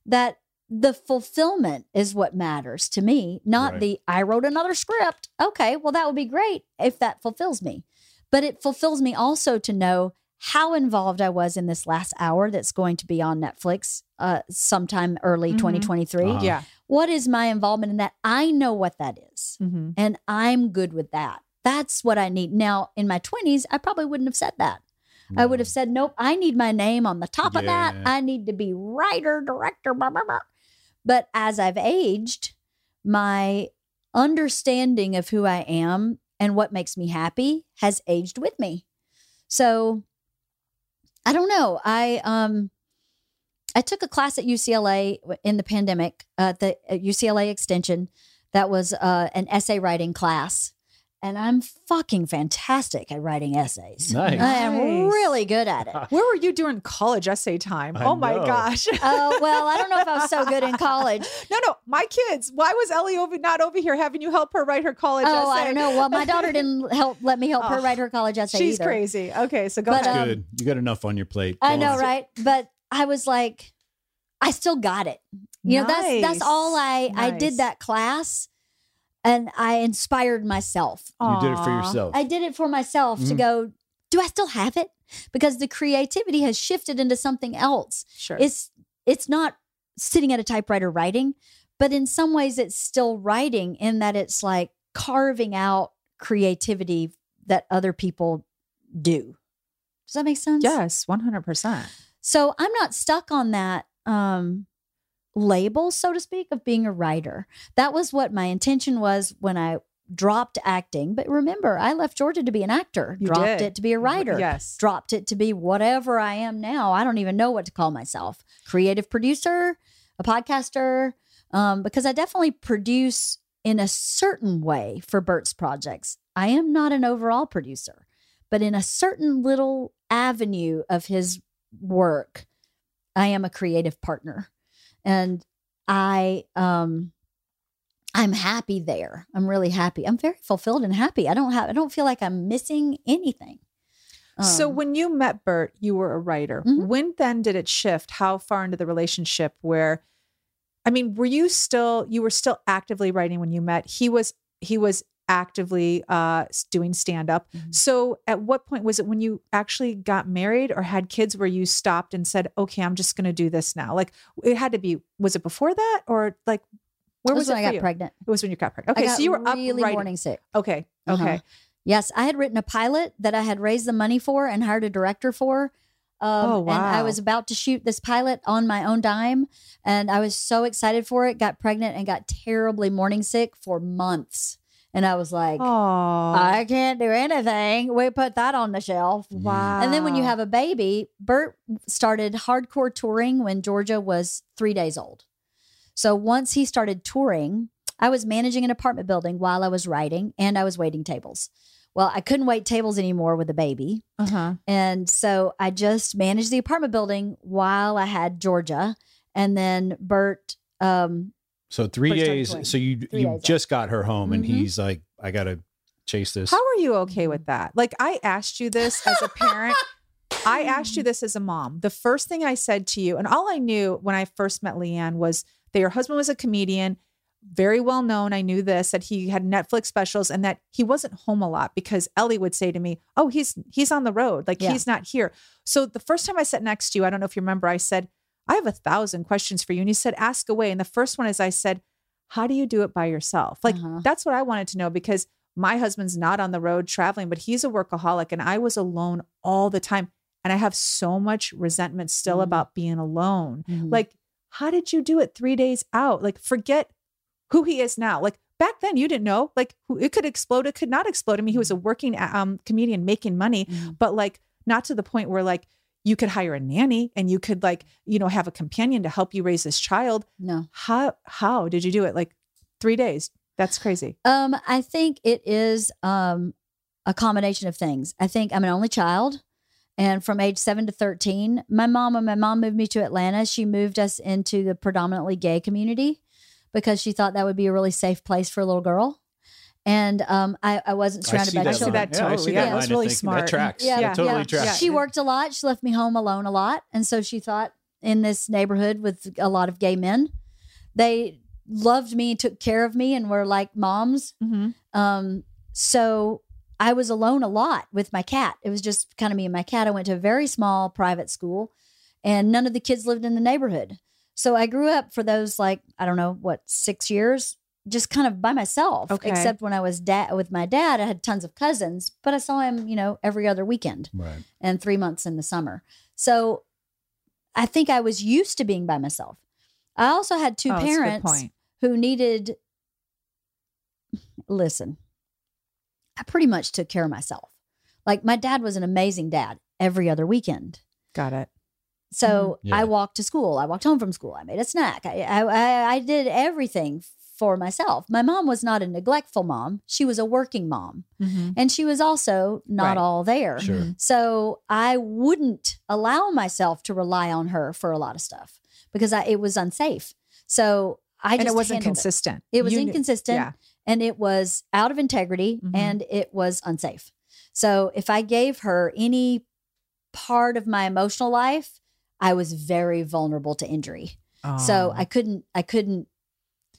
that the fulfillment is what matters to me, not Right. the I wrote another script. Okay, well, that would be great if that fulfills me. But it fulfills me also to know how involved I was in this last hour that's going to be on Netflix uh, sometime early Mhm. 2023 Uh-huh. Yeah. what is my involvement in that? I know what that is, Mm-hmm. and I'm good with that. That's what I need. Now, in my 20s, I probably wouldn't have said that. I would have said, nope, I need my name on the top of that. I need to be writer, director, blah, blah, blah. But as I've aged, my understanding of who I am and what makes me happy has aged with me. So I don't know. I um I took a class at UCLA in the pandemic at the UCLA Extension that was uh, an essay writing class, and I'm fucking fantastic at writing essays. Nice. I am Nice. really good at it. Where were you during college essay time? I oh my know. gosh. Oh well, I don't know if I was so good in college. no, no, my kids. Why was Ellie over, not over here having you help her write her college Oh, essay? I don't know. Well, my daughter didn't help let me help her Oh, write her college essay She's either. crazy. Okay, so go But, ahead. um, Good. You got enough on your plate. I know, on. right? But I was like, I still got it. You know, that's that's all I I did that class, and I inspired myself. You did it for yourself. I did it for myself to Mhm. go. Do I still have it? Because the creativity has shifted into something else. Sure. It's it's not sitting at a typewriter writing, but in some ways it's still writing in that it's like carving out creativity that other people do. Does that make sense? Yes, 100%. So I'm not stuck on that um, label, so to speak, of being a writer. That was what my intention was when I dropped acting. But remember, I left Georgia to be an actor, You dropped did. it to be a writer, Yes. dropped it to be whatever I am now. I don't even know what to call myself creative producer, a podcaster, um, because I definitely produce in a certain way for Bert's projects. I am not an overall producer, but in a certain little avenue of his work, I am a creative partner. And I um I'm happy there. I'm really happy. I'm very fulfilled and happy. I don't have I don't feel like I'm missing anything. so Um, when you met Bert, you were a writer. Mhm. When then did it shift? How far into the relationship where I mean, were you still you were still actively writing when you met? He was he was actively uh doing stand up. Mhm. So at what point was it when you actually got married or had kids where you stopped and said, "Okay, I'm just going to do this now." Like it had to be was it before that or like where was, was when it I got you? pregnant. It was when you got pregnant. Okay, got so you were up really writing. morning sick. Okay. Uh-huh. Okay. Yes, I had written a pilot that I had raised the money for and hired a director for. Um, Oh, And I was about to shoot this pilot on my own dime, and I was so excited for it. Got pregnant and got terribly morning sick for months, and I was like, Oh. I can't do anything. We put that on the shelf. wow. And then when you have a baby, Bert started hardcore touring when Georgia was three days old. So once he started touring, I was managing an apartment building while I was writing and I was waiting tables. Well, I couldn't wait tables anymore with a baby. uh-huh. And so I just managed the apartment building while I had Georgia. And then Bert, um, So three First days. So you Three you days just got her home, and Mhm. he's like, I gotta chase this. How are you okay with that? Like I asked you this as a parent. I asked you this as a mom. The first thing I said to you, and all I knew when I first met LeeAnn was that your husband was a comedian, very well known. I knew this that he had Netflix specials and that he wasn't home a lot because Ellie would say to me, "Oh, he's he's on the road, like Yeah. he's not here." So the first time I sat next to you, I don't know if you remember, I said, "I have a thousand questions for you," and you said, "Ask away." And the first one is, I said, "How do you do it by yourself?" Like Uh-huh. that's what I wanted to know because my husband's not on the road traveling, but he's a workaholic and I was alone all the time. And I have so much resentment still Mhm. about being alone. Mhm. Like, how did you do it three days out? Like, forget who he is now. Like, back then you didn't know. Like, it could explode, it could not explode. I mean, he was a working um, comedian making money, Mhm. but like, not to the point where like you could hire a nanny and you could like, you know, have a companion to help you raise this child. no. How how did you do it? Like, three days. That's crazy. Um, I think it is um a combination of things. I think I'm an only child. And from age seven to 13, my mom, when my mom moved me to Atlanta, she moved us into the predominantly gay community because she thought that would be a really safe place for a little girl. And um, I, I wasn't I surrounded see by that see children. that line. Yeah, I see Yeah, that that's line of really smart. That tracks. Yeah, that totally yeah, tracks. She worked a lot. She left me home alone a lot. And so she thought in this neighborhood with a lot of gay men, they loved me, took care of me, and were like moms. Mhm. Um, so I was alone a lot with my cat. It was just kind of me and my cat. I went to a very small private school, and none of the kids lived in the neighborhood. So I grew up for those like I don't know what six years, just kind of by myself. Okay. Except when I was dad with my dad, I had tons of cousins, but I saw him, you know, every other weekend Right. and three months in the summer. So I think I was used to being by myself. I also had two Oh, that's a good parents who needed listen i pretty much took care of myself like my dad was an amazing dad every other weekend Got it. so Mhm. Yeah. i walked to school i walked home from school i made a snack I, I I- I did everything for myself my mom was not a neglectful mom she was a working mom Mhm. and she was also not Right. all there Sure. so I wouldn't allow myself to rely on her for a lot of stuff because I, it was unsafe. So I and just it wasn't consistent. It, it was You knew- inconsistent yeah. and it was out of integrity Mhm. and it was unsafe. So if I gave her any part of my emotional life, I was very vulnerable to injury. So Oh. I couldn't, I couldn't,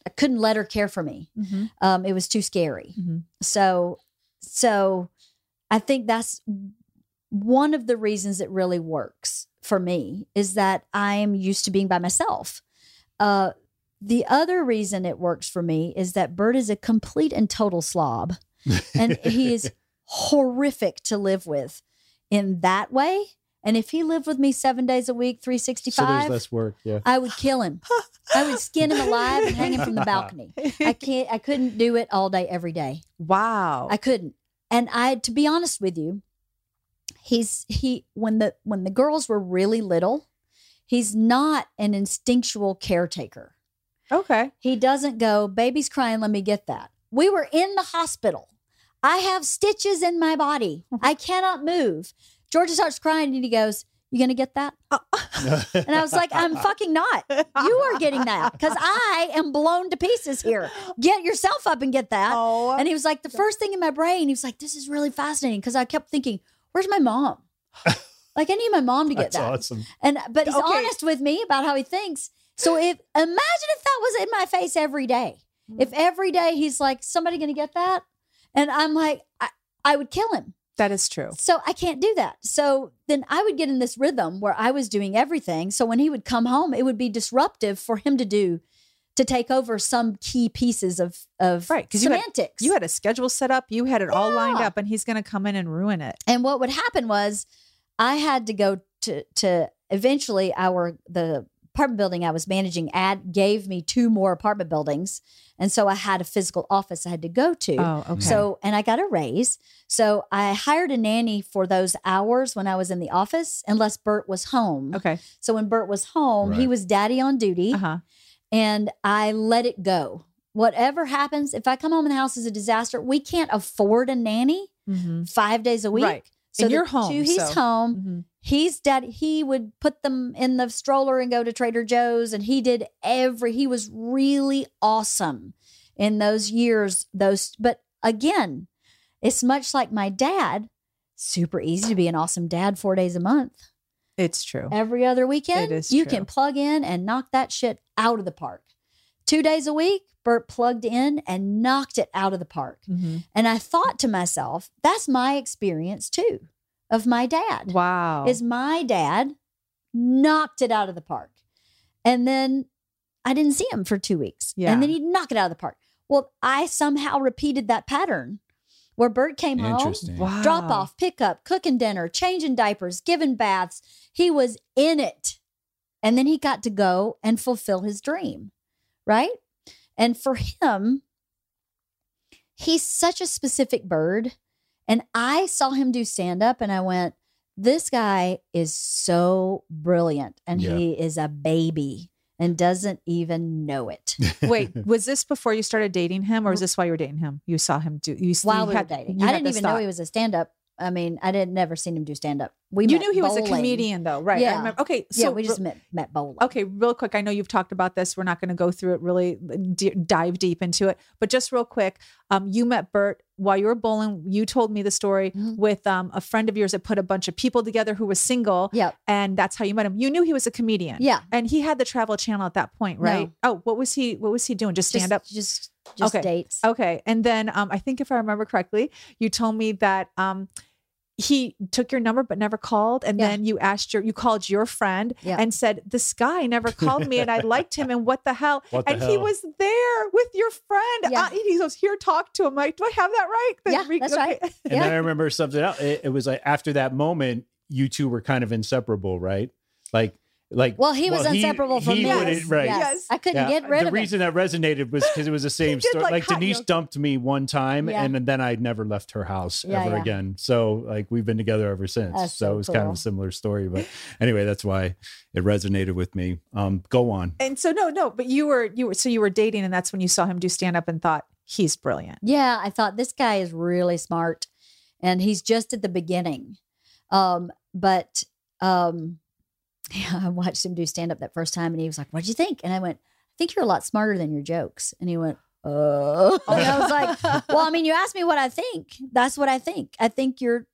I couldn't let her care for me. Mhm. Um, it was too scary. Mhm. So, so I think that's one of the reasons it really works for me is that I'm used to being by myself. Uh, the other reason it works for me is that Bert is a complete and total slob, and he is horrific to live with. in that way. And if he lived with me seven days a week, So there's 365, less work. Yeah. I would kill him. I would skin him alive and hang him from the balcony. I can't, I couldn't do it all day, every day. wow. I couldn't. And I, to be honest with you, he's, he, when the, when the girls were really little, he's not an instinctual caretaker. okay. He doesn't go, baby's crying, let me get that. We were in the hospital. I have stitches in my body. I cannot move. Georgia starts crying and he goes, You gonna get that? And I was like, I'm fucking not. You are getting that because I am blown to pieces here. Get yourself up and get that. Oh. And he was like, the first thing in my brain, he was like, this is really fascinating because I kept thinking, where's my mom? like, I need my mom to get That's that. awesome. And but he's Okay. honest with me about how he thinks. So if imagine if that was in my face every day. Mm. If every day he's like, somebody gonna get that? And I'm like, I, I would kill him. That is true. So I can't do that. So then I would get in this rhythm where I was doing everything. So when he would come home, it would be disruptive for him to do to take over some key pieces of of Right, 'cause you had- You had a schedule set up, you had it all lined up, and he's going to come in and ruin it. and what would happen was I had to go to to eventually our the apartment building I was managing ad gave me two more apartment buildings. And so I had a physical office I had to go to. Oh, okay. So, and I got a raise. So I hired a nanny for those hours when I was in the office, unless Bert was home. okay. So when Bert was home, he was daddy on duty Uh huh. and I let it go. Whatever happens, if I come home and the house is a disaster, we can't afford a nanny Mm-hmm. five days a week. Right. So And you're home, two- he's so- home. Mm-hmm. He's dad. He would put them in the stroller and go to Trader Joe's, and he did every. He was really awesome in those years. Those, but again, it's much like my dad. Super easy to be an awesome dad four days a month. It's true. Every other weekend, It is you true. can plug in and knock that shit out of the park. Two days a week, Bert plugged in and knocked it out of the park. Mm-hmm. And I thought to myself, that's my experience too of my dad. Wow. Is my dad knocked it out of the park. And then I didn't see him for two weeks. Yeah. And then he'd knock it out of the park. Well, I somehow repeated that pattern where Bert came home, wow. drop off, pick up, cooking dinner, changing diapers, giving baths. He was in it. And then he got to go and fulfill his dream. Right. And for him, he's such a specific bird. And I saw him do stand up and I went, this guy is so brilliant and Yeah. he is a baby and doesn't even know it. Wait, was this before you started dating him, or was this while you were dating him? You saw him do. You While you we were dating, I didn't this even know he was a stand up. I mean, I didn't never seen him do stand up. We You knew he was a comedian, though, right? Yeah. Okay, so yeah, we just re- met met bowling. Okay, real quick. I know you've talked about this. We're not going to go through it really, d- dive deep into it. But just real quick, um, you met Bert while you were bowling. You told me the story Mhm. with um, a friend of yours that put a bunch of people together who was single, Yep. and that's how you met him. You knew he was a comedian, Yeah. and he had the Travel Channel at that point, right? Oh, what was he? What was he doing? Just stand just, up. Just just Okay. dates. Okay. And then um, I think if I remember correctly, you told me that um, he took your number but never called. And Yeah. then you asked your, you called your friend Yeah. and said, This guy never called me and I liked him. And what the hell? What the and he was there with your friend. Yeah. Uh, he goes, Here, talk to him. Like, do I have that right? Yeah, that's right. And Yeah. then I remember something else. It, it was like after that moment, you two were kind of inseparable, right? Like, like. Well, he was inseparable from he me. right? Yes. Yes. I couldn't Yeah, get rid of it. the of reason that resonated was because it was the same story. like, Like, Denise yoga. dumped me one time, Yeah. and then I never left her house Yeah, ever yeah. again. So like we've been together ever since. That's so so it was kind of a similar story. But anyway, that's why it resonated with me. Um, go on. And so, no, no, but you were, you were, so you were dating and that's when you saw him do stand up and thought, He's brilliant. Yeah, I thought this guy is really smart, and he's just at the beginning. Um, but um, yeah, I watched him do stand up that first time, and he was like, "What'd you think?" And I went, "I think you're a lot smarter than your jokes." And he went, "Uh," and I was like, "Well, I mean, you asked me what I think. That's what I think. I think you're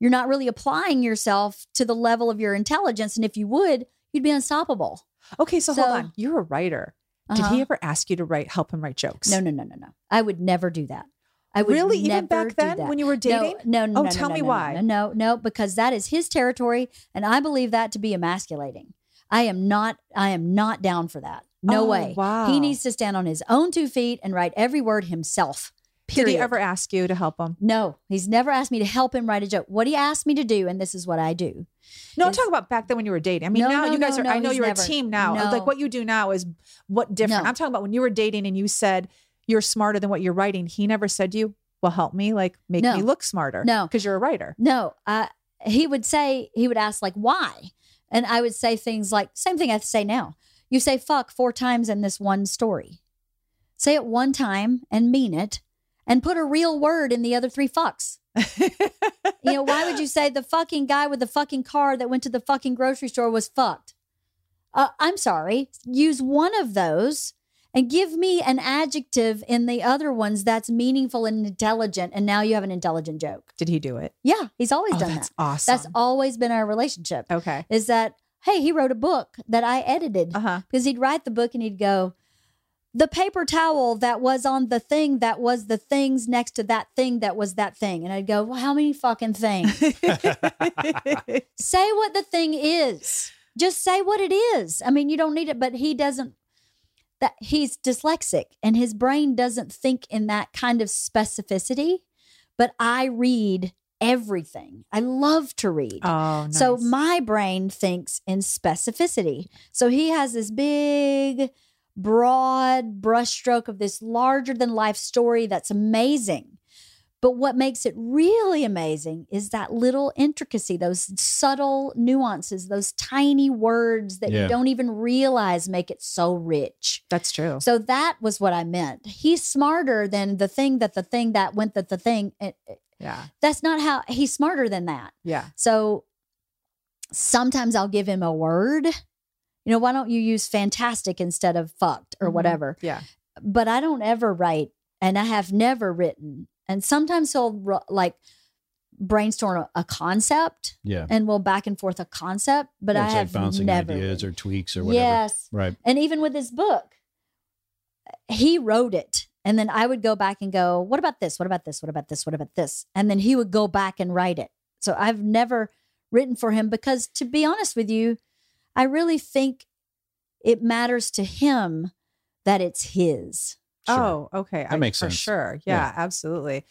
you're not really applying yourself to the level of your intelligence, and if you would, you'd be unstoppable." Okay. So, hold on. You're a writer. Did Uh-huh. he ever ask you to write, help him write jokes? No, no, no, no, no. I would never do that. I would Really? Even back then when you were dating? No, no, no. Oh, no, tell no, me no, why. No, no, no, because that is his territory, and I believe that to be emasculating. I am not. I am not down for that. No Oh, way. wow. He needs to stand on his own two feet and write every word himself. Did he Period. ever ask you to help him? No, he's never asked me to help him write a joke. What he asked me to do, and this is what I do. No, I'm talking about back then when you were dating. I mean, No, now no, you guys no, are. I know you're never- a team now. no. Like what you do now is what different. I'm talking about when you were dating and you said you're smarter than what you're writing. He never said to you, "Well, help me, like make No. me look smarter." No. because you're a writer. No, uh, he would say, he would ask, like, why? And I would say things like, same thing I say now. You say fuck four times in this one story. Say it one time and mean it and put a real word in the other three fucks. You know, why would you say the fucking guy with the fucking car that went to the fucking grocery store was fucked? Uh, I'm sorry. Use one of those and give me an adjective in the other ones that's meaningful and intelligent. And now you have an intelligent joke. Did he do it? Yeah, he's always Oh, done that's that. awesome. That's always been our relationship. okay. Is that hey, he wrote a book that I edited Uh huh. because he'd write the book and he'd go, the paper towel that was on the thing that was the things next to that thing that was that thing, and I'd go, well, how many fucking things? say what the thing is. Just say what it is. I mean, you don't need it, but he doesn't. That he's dyslexic and his brain doesn't think in that kind of specificity. But I read everything. I love to read. oh, nice. So my brain thinks in specificity. So he has this big, broad brushstroke of this larger than life story that's amazing. But what makes it really amazing is that little intricacy, those subtle nuances, those tiny words that Yeah. you don't even realize make it so rich. that's true. So that was what I meant. He's smarter than the thing that the thing that went that the thing. It, it- Yeah. that's not how he's smarter than that. Yeah. So sometimes I'll give him a word. You know, why don't you use fantastic instead of fucked or Mhm. whatever? Yeah. But I don't ever write, and I have never written. And sometimes he'll like brainstorm a, a concept, Yeah. and we'll back and forth a concept. But I have like bouncing never ideas or tweaks or whatever. Yes, Right. and even with his book, he wrote it. And then I would go back and go, what about this? What about this? What about this? What about this? And then he would go back and write it. So I've never written for him because, to be honest with you, I really think it matters to him that it's his. Sure. Oh, okay. That I- makes for sense. sure. Yeah, absolutely.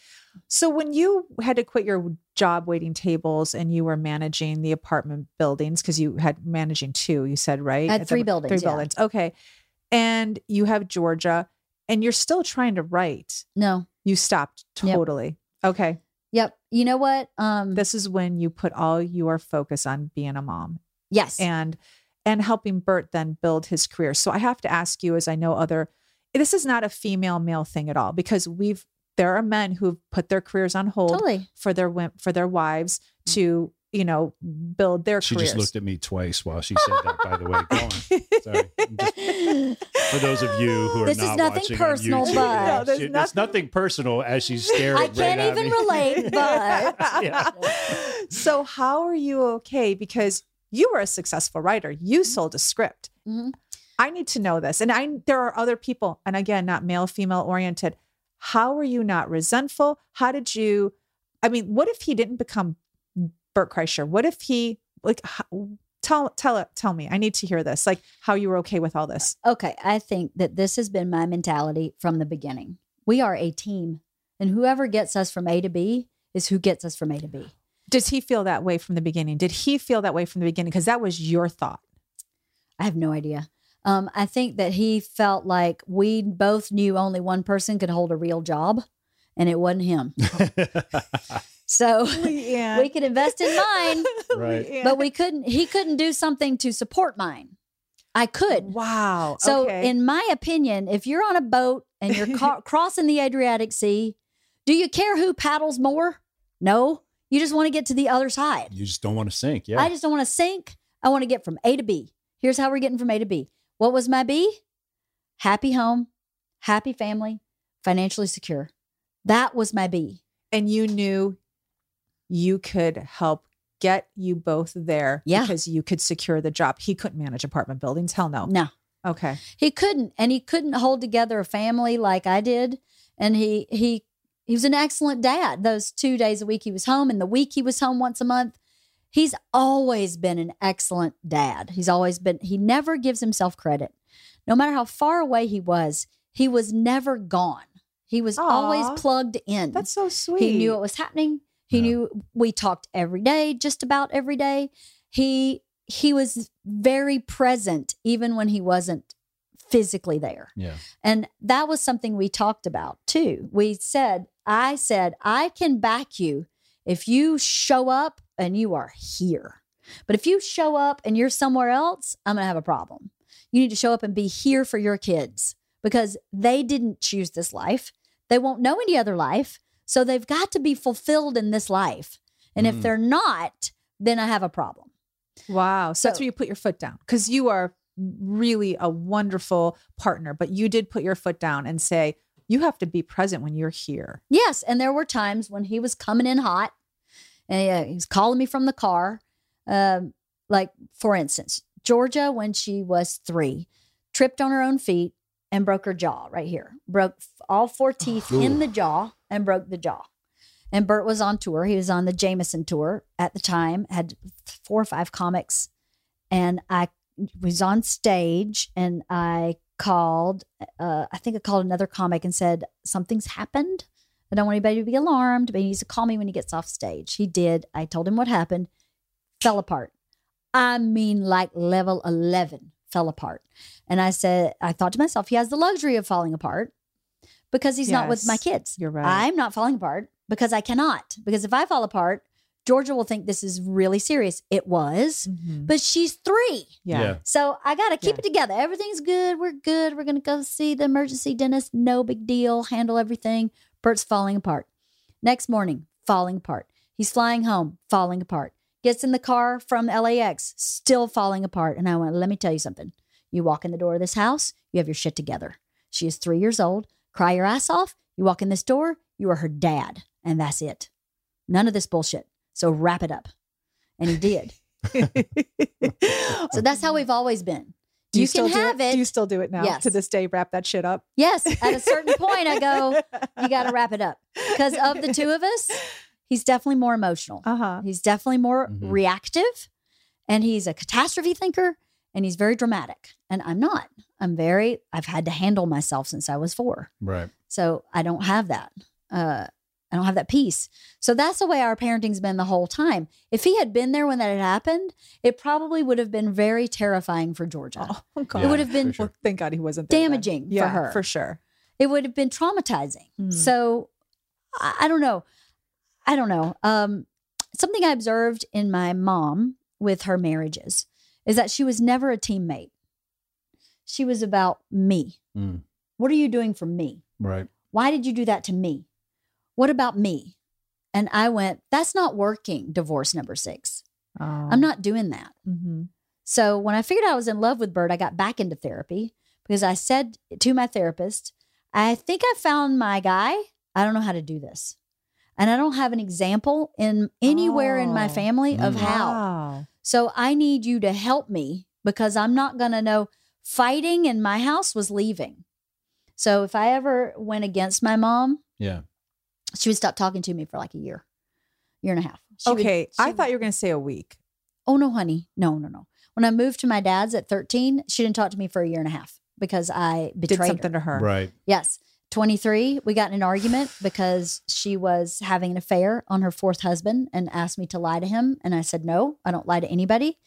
So when you had to quit your job waiting tables and you were managing the apartment buildings because you had managing two, you said right? I had At the- three buildings, Three yeah. buildings. Okay. And you have Georgia, and you're still trying to write. No. You stopped Yep. totally. Okay. Yep. You know what? Um, This is when you put all your focus on being a mom yes. and and helping Bert then build his career. So I have to ask you, as I know other, this is not a female male thing at all because we've there are men who've put their careers on hold totally. for their wim- for their wives to you know build their She careers. just looked at me twice while she said that, by the way. Go on. Sorry. Just- for those of you who are This is nothing watching personal, on YouTube, but- No, there's she- nothing- it's nothing personal as she's staring. I can't right at even me. relate, but Yeah. so how are you okay? Because you were a successful writer. You sold a script. Mhm. I need to know this. And I there are other people, and again, not male, female oriented. How are you not resentful? How did you I mean, what if he didn't become Bert Kreischer? What if he like how, tell tell it tell me. I need to hear this. Like how you were okay with all this. Okay, I think that this has been my mentality from the beginning. We are a team, and whoever gets us from A to B is who gets us from A to B. Does he feel that way from the beginning? Did he feel that way from the beginning? Because that was your thought. I have no idea. Um, I think that he felt like we both knew only one person could hold a real job, and it wasn't him. So Yeah. we could invest in mine, Right. but we couldn't. He couldn't do something to support mine. I could. Wow. So, okay. in my opinion, if you're on a boat and you're ca- crossing the Adriatic Sea, do you care who paddles more? No. You just want to get to the other side. you just don't want to sink. Yeah. I just don't want to sink. I want to get from A to B. Here's how we're getting from A to B. What was my B? Happy home, happy family, financially secure. That was my B. and you knew you could help get you both there Yeah. because you could secure the job. He couldn't manage apartment buildings. Hell no. No, Okay. he couldn't, and he couldn't hold together a family like I did. And he he he was an excellent dad. Those two days a week he was home, and the week he was home once a month. He's always been an excellent dad. He's always been. He never gives himself credit, no matter how far away he was. He was never gone. He was Aw. always plugged in. That's so sweet. He knew what was happening. He Yeah. knew we talked every day, just about every day. He he was very present even when he wasn't physically there. Yeah. And that was something we talked about too. We said, I said, I can back you if you show up and you are here. But if you show up and you're somewhere else, I'm going to have a problem. You need to show up and be here for your kids because they didn't choose this life. They won't know any other life. So they've got to be fulfilled in this life. And if Mm. they're not, then I have a problem. Wow. So, that's where you put your foot down because you are really a wonderful partner, but you did put your foot down and say, you have to be present when you're here. Yes, and there were times when he was coming in hot, and he was calling me from the car. Um, like for instance, Georgia, when she was three, tripped on her own feet and broke her jaw right here. Broke all four teeth in the jaw and broke the jaw. And Bert was on tour. He was on the Jameson tour at the time. Had four or five comics, and I was on stage and I called. Uh, I think I called another comic and said something's happened. I don't want anybody to be alarmed, but he needs to call me when he gets off stage. He did. I told him what happened. Fell apart. I mean, like level 11 fell apart. And I said, I thought to myself, he has the luxury of falling apart because he's not with my kids. you're right. I'm not falling apart because I cannot. Because if I fall apart, Georgia will think this is really serious. It was, Mhm. but she's three. Yeah. Yeah. So I got to keep Yeah. it together. Everything's good. We're good. We're going to go see the emergency dentist. No big deal. Handle everything. Bert's falling apart. Next morning, falling apart. He's flying home, falling apart. Gets in the car from LAX, still falling apart. And I went, let me tell you something. You walk in the door of this house, you have your shit together. She is three years old. Cry your ass off. You walk in this door, you are her dad. And that's it. None of this bullshit. So wrap it up. And he did. So that's how we've always been. Do you, you still can do have it? it. Do you still do it now? Yes. To this day, wrap that shit up. Yes, at a certain point, I go, you got to wrap it up. Because of the two of us, he's definitely more emotional. Uh huh. He's definitely more Mhm. reactive and he's a catastrophe thinker and he's very dramatic. And I'm not. I'm very, I've had to handle myself since I was four. Right. So I don't have that. Uh, I don't have that peace. So that's the way our parenting's been the whole time. If he had been there when that had happened, it probably would have been very terrifying for Georgia. Oh, God. it would have been sure. Well, thank God he wasn't there then. damaging for her. for sure. it would have been traumatizing. Mm. So I, I don't know. I don't know. Um, something I observed in my mom with her marriages is that she was never a teammate. She was about me. Mm. What are you doing for me? Right. Why did you do that to me? What about me? And I went, that's not working, divorce number six. Oh. I'm not doing that. hmm So when I figured I was in love with Bert, I got back into therapy because I said to my therapist, I think I found my guy. I don't know how to do this. And I don't have an example in anywhere in my Oh. family of Mm. how. So I need you to help me because I'm not going to know. Fighting in my house was leaving. So if I ever went against my mom, Yeah. She would stop talking to me for like a year, year and a half. She would- okay. she I would- thought you were going to say a week. Oh no, honey. No, no, no. When I moved to my dad's at 13, she didn't talk to me for a year and a half because I Did something her. to her. Right. Yes. 23, we got in an argument because she was having an affair on her fourth husband and asked me to lie to him. And I said, no, I don't lie to anybody.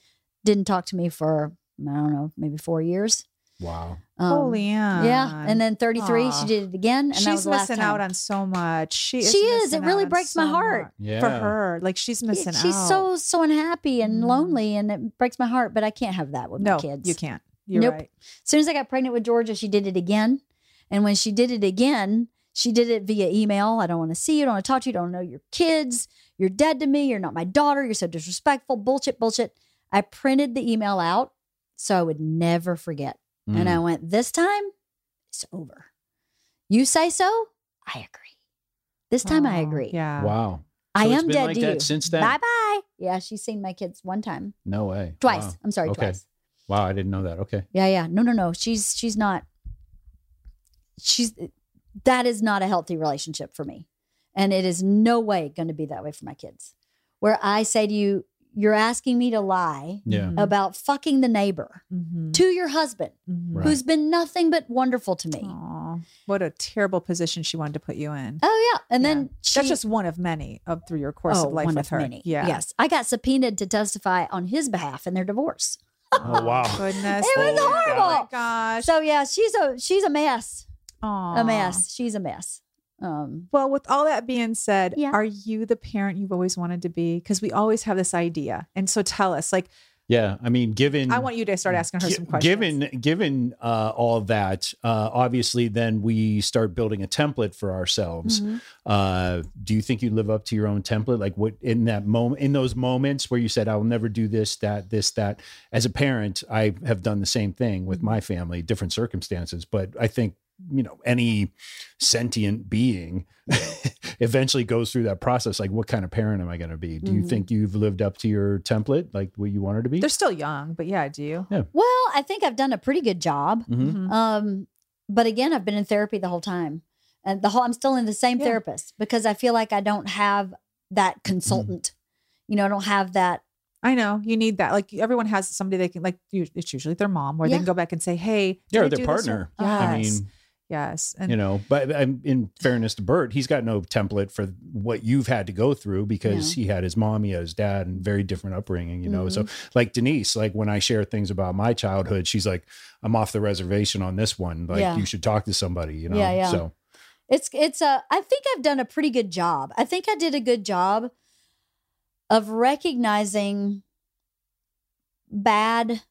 Didn't talk to me for, I don't know, maybe four years. Wow. Um, Holy yeah. Yeah. And then 33, Aw. she did it again. And that was she's the missing out on so much. She is. She is. It really out on breaks my heart. Yeah. for her. Like she's missing She's out. so, so unhappy and Mm. lonely and it breaks my heart, but I can't have that with no, my kids. you can't. You're Nope. right. As soon as I got pregnant with Georgia, she did it again. And when she did it again, she did it via email. I don't want to see you. I don't want to talk to you. I don't know your kids. You're dead to me. You're not my daughter. You're so disrespectful. Bullshit, bullshit. I printed the email out so I would never forget. And Mm. I went, this time it's over. You say so? I agree. This time I Oh, agree. Yeah. wow. I So it's am been dead like to that you. since then? Bye bye. Yeah, she's seen my kids one time. No way. Twice. Wow. I'm sorry, Okay. twice. Wow. I didn't know that. Okay. Yeah, yeah. No, no, no. She's she's not. She's that is not a healthy relationship for me, and it is no way going to be that way for my kids. Where I say to you, you're asking me to lie Yeah. Mhm. about fucking the neighbor Mhm. to your husband, Mhm. Right. who's been nothing but wonderful to me. Aw. Wow. What a terrible position she wanted to put you in. Oh yeah, and Yeah. then she, That's just one of many of through your course oh, of life one with of her. many. Yeah. Yes, I got subpoenaed to testify on his behalf in their divorce. Oh wow. Goodness. It was Holy horrible. Oh my gosh. So yeah, she's a she's a mess. Aw. A mess. She's a mess. Um, Well, with all that being said, Yeah. are you the parent you've always wanted to be? Because we always have this idea. And so tell us, like, Yeah, I mean, given I want you to start asking her Gi- some questions. Given given uh, all that, uh, obviously, then we start building a template for ourselves. Mm-hmm. Uh, do you think you live up to your own template? Like what in that moment, in those moments where you said, "I will never do this, that, this, that." As a parent, I have done the same thing with Mm-hmm. my family, different circumstances, but I think you know any sentient being eventually goes through that process like what kind of parent am i going to be do you Mhm. think you've lived up to your template like what you wanted to be They're still young, but yeah, do you? well, I think I've done a pretty good job. Mhm. Mhm. Um, but again, I've been in therapy the whole time, and the whole I'm still in the same Yeah. therapist because I feel like I don't have that consultant. You know, I don't have that. I know you need that. Like everyone has somebody they can like. It's usually their mom, where they can go back and say, "Hey, did Yeah, or their partner. right?" I Yes, mean, yes, and you know but um, in fairness to bert he's got no template for what you've had to go through because he had his mom he had his dad and very different upbringing you know so Mm-hmm. like denise like when i share things about my childhood she's like i'm off the reservation on this one like Yeah. you should talk to somebody you know Yeah, yeah. so It's it's a. I think I've done a pretty good job. I think I did a good job of recognizing bad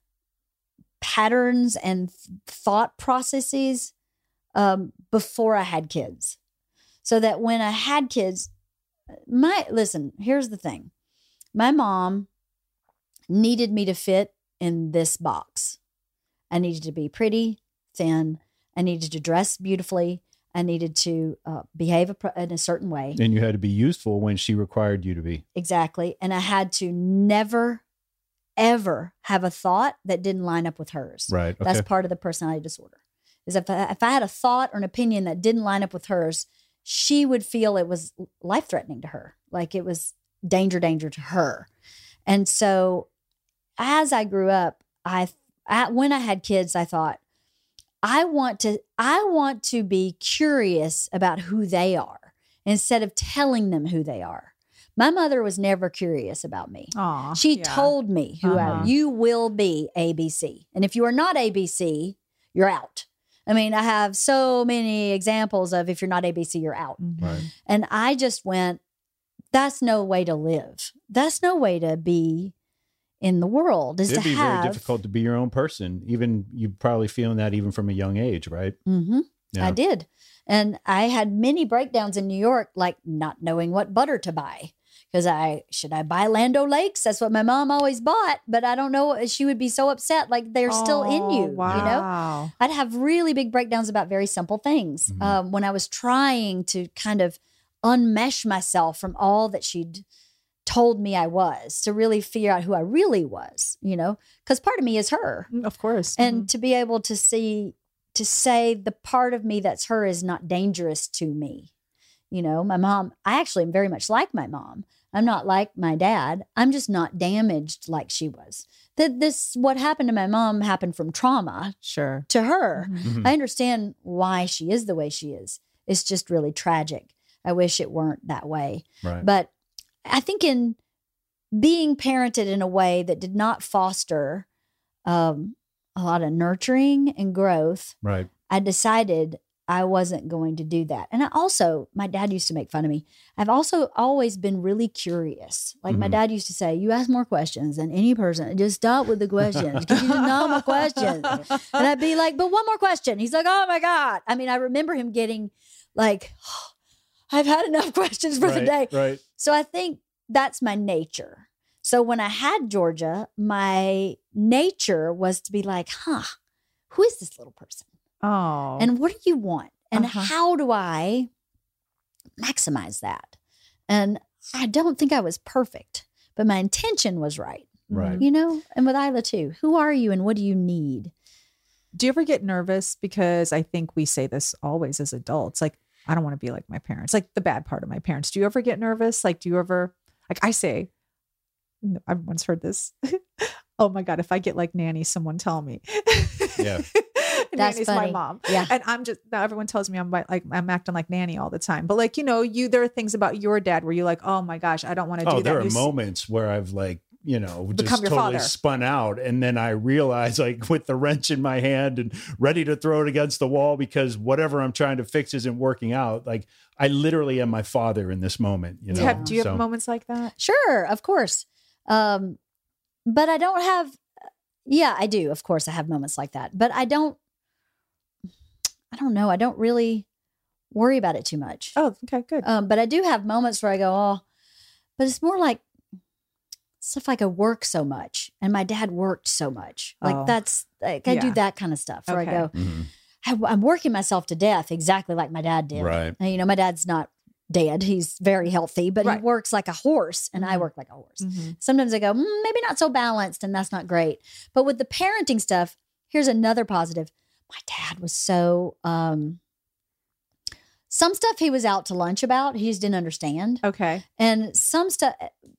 patterns and th- thought processes um, before I had kids, so that when I had kids, my listen. Here's the thing: my mom needed me to fit in this box. I needed to be pretty, thin. I needed to dress beautifully. I needed to uh, behave a, in a certain way. and you had to be useful when she required you to be Exactly. And I had to never, ever have a thought that didn't line up with hers. right okay That's part of the personality disorder. Is if I, if I had a thought or an opinion that didn't line up with hers, she would feel it was life threatening to her, like it was danger, danger to her. And so, as I grew up, I, I when I had kids, I thought, I want to I want to be curious about who they are instead of telling them who they are. My mother was never curious about me. Aw, She yeah. told me who Uh-huh. I, you will be ABC. And if you are not ABC, you're out. I mean, I have so many examples of if you're not ABC, you're out. Mhm. right And I just went, that's no way to live. That's no way to be in the world is it'd to be have very difficult to be your own person even you probably feeling that even from a young age right Mm-hmm. Yeah. I did. And I had many breakdowns in New York, like not knowing what butter to buy. Because I should I buy Land O'Lakes? That's what my mom always bought, but I don't know. She would be so upset, like they're still in Oh, you. You know, I'd have really big breakdowns about very simple things Mhm. um, when I was trying to kind of unmesh myself from all that she'd told me I was to really figure out who I really was. You know, because part of me is her Mm, Of course. and Mhm. to be able to see to say the part of me that's her is not dangerous to me you know my mom i actually am very much like my mom i'm not like my dad. I'm just not damaged like she was. That this what happened to my mom happened from trauma sure. to her. Mhm. Mhm. i understand why she is the way she is. It's just really tragic. I wish it weren't that way. Right. But I think in being parented in a way that did not foster um, a lot of nurturing and growth, right. I decided I wasn't going to do that. And I also, my dad used to make fun of me. I've also always been really curious. Like my Mhm. dad used to say, You ask more questions than any person. Just stop with the questions. Give you no more questions. And I'd be like, But one more question. He's like, Oh my God. I mean, I remember him getting like, I've had enough questions for the day. right right So I think that's my nature. So when I had Georgia, my nature was to be like, huh, who is this little person? Oh. And what do you want? And Uh-huh. how do I maximize that? And I don't think I was perfect, but my intention was right, right you know? And with Ila too, who are you and what do you need? Do you ever get nervous? Because I think we say this always as adults. Like, I don't want to be like my parents, like the bad part of my parents. Do you ever get nervous? Like, do you ever, like I say, I've once heard this. oh my God, if I get like nanny, someone tell me. Yeah. That's Nanny's funny. my mom. Yeah. And I'm just now everyone tells me I'm like like I'm acting like nanny all the time. But like, you know, you there are things about your dad where you're like, oh my gosh, I don't want to do Oh, that. there are You s- moments where I've like, you know, just totally father. spun out. And then I realize, like, with the wrench in my hand and ready to throw it against the wall because whatever I'm trying to fix isn't working out. Like, I literally am my father in this moment, you Do know? you have, do you have moments like that? Sure, of course. Um, but I don't have, yeah, I do. Of course, I have moments like that. But I don't, I don't know. I don't really worry about it too much. Oh, okay, good. Um, but I do have moments where I go, oh, but it's more like stuff like I work so much and my dad worked so much. Like Oh. that's, like, I do that kind of stuff where Okay. I go, Mhm. I, I'm working myself to death exactly like my dad did. Right. And, you know, my dad's not dead. He's very healthy, but Right. he works like a horse and I Mhm. work like a horse. Mhm. Sometimes I go, "Mm, maybe not so balanced and that's not great. But with the parenting stuff, here's another positive. My dad was so, um, some stuff he was out to lunch about, he just didn't understand. Okay. And some stuff,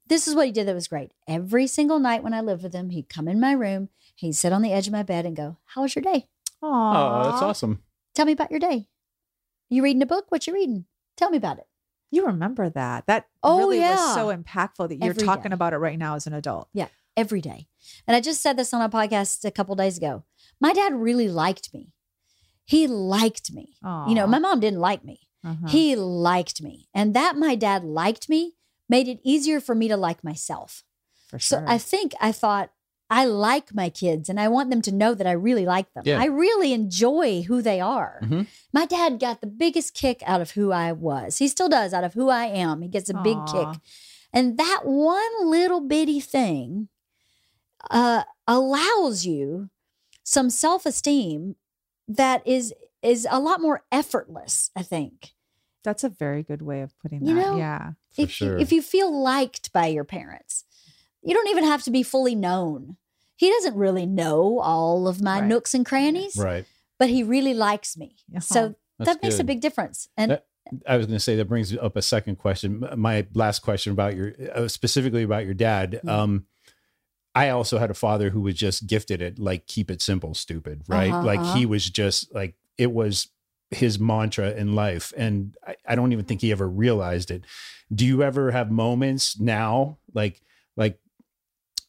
this is what he did that was great. Every single night when I lived with him, he'd come in my room, he'd sit on the edge of my bed and go, How was your day? Oh, that's awesome. Tell me about your day. You reading a book? What you reading? Tell me about it. You remember that. That Oh, really yeah. was so impactful that you're Every talking day. about it right now as an adult. Yeah every day. And I just said this on a podcast a couple days ago. My dad really liked me. He liked me. You know, my mom didn't like me. Uh-huh. He liked me. And that my dad liked me made it easier for me to like myself. for So. I think I thought, I like my kids and I want them to know that I really like them. Yeah. I really enjoy who they are. Mhm. My dad got the biggest kick out of who I was. He still does out of who I am. He gets a big kick. And that one little bitty thing uh, allows you some self esteem that is is a lot more effortless. I think That's a very good way of putting that. You know, yeah. For if sure. you, if you feel liked by your parents, you don't even have to be fully known. He doesn't really know all of my Right. nooks and crannies, Right. but he really likes me. Uh-huh. So That's that makes a big difference. And That- I was going to say that brings up a second question. My last question about your, uh, specifically about your dad. Mhm. Um, I also had a father who was just gifted at like keep it simple, stupid, right? Uh-huh, like uh-huh. he was just like it was his mantra in life, and I, I don't even think he ever realized it. Do you ever have moments now, like like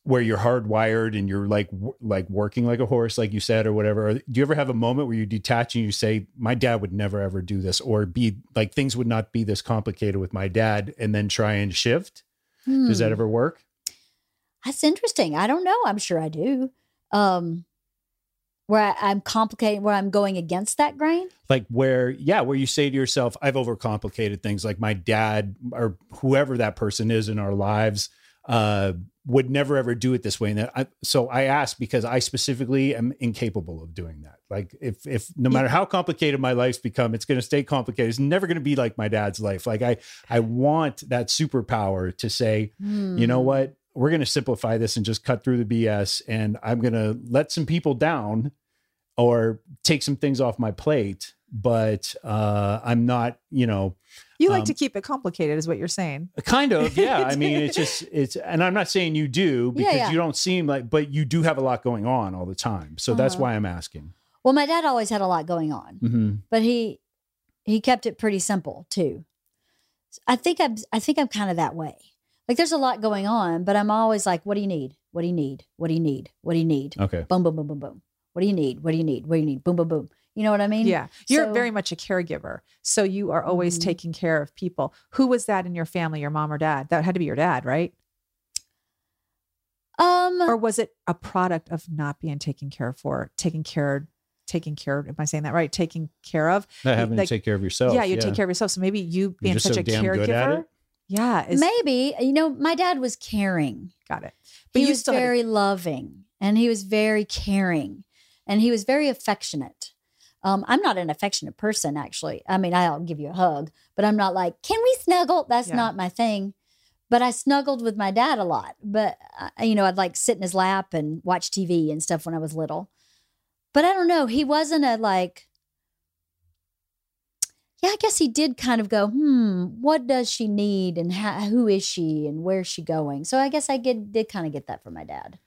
where you're hardwired and you're like w- like working like a horse, like you said, or whatever? Or do you ever have a moment where you detach and you say, "My dad would never ever do this," or be like things would not be this complicated with my dad, and then try and shift? Does that hmm, ever work? That's interesting. I don't know. I'm sure I do. Um, where I, I'm complicating, where I'm going against that grain. like where yeah where you say to yourself i've overcomplicated things like my dad or whoever that person is in our lives uh would never ever do it this way and that I, so i ask because i specifically am incapable of doing that like if if no matter how complicated my life's become it's going to stay complicated it's never going to be like my dad's life like i i want that superpower to say you know Hmm. what we're going to simplify this and just cut through the bs and i'm going to let some people down or take some things off my plate but uh i'm not you know You like Um, to keep it complicated, is what you're saying. kind of yeah i mean it's just it's and i'm not saying you do because yeah. you don't seem like but you do have a lot going on all the time so that's Uh-huh. why i'm asking Well, my dad always had a lot going on. hmm but he he kept it pretty simple too. I think I'm I think I'm kind of that way. Like there's a lot going on, but I'm always like, what do you need? What do you need? What do you need? What do you need? okay Boom, boom, boom, boom, boom. What do you need? What do you need? What do you need? Boom, boom, boom. You know what I mean? Yeah. You're So- very much a caregiver. So you are always Mhm. taking care of people. Who was that in your family, your mom or dad? That had to be your dad, right? Um Or was it a product of not being taken care for, taking care, taking care, am I saying that right? Taking care of? not having like- to take care of yourself yeah, you take care of yourself. So maybe you being such so a damn good at caregiver. Yeah. Is, maybe, you know, my dad was caring. got it. But he was very loving and he was very caring and he was very affectionate. Um, I'm not an affectionate person, actually. I mean, I'll give you a hug, but I'm not like, can we snuggle? That's Yeah. not my thing. But I snuggled with my dad a lot. But, uh, you know, I'd like sit in his lap and watch TV and stuff when I was little. But I don't know. He wasn't a like, yeah, I guess he did kind of go, hmm, what does she need and how, who is she and where's she going? So I guess I get, did kind of get that from my dad.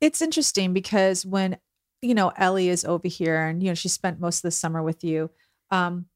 it's interesting because when you know, Ellie is over here and, you know, she spent most of the summer with you. Um,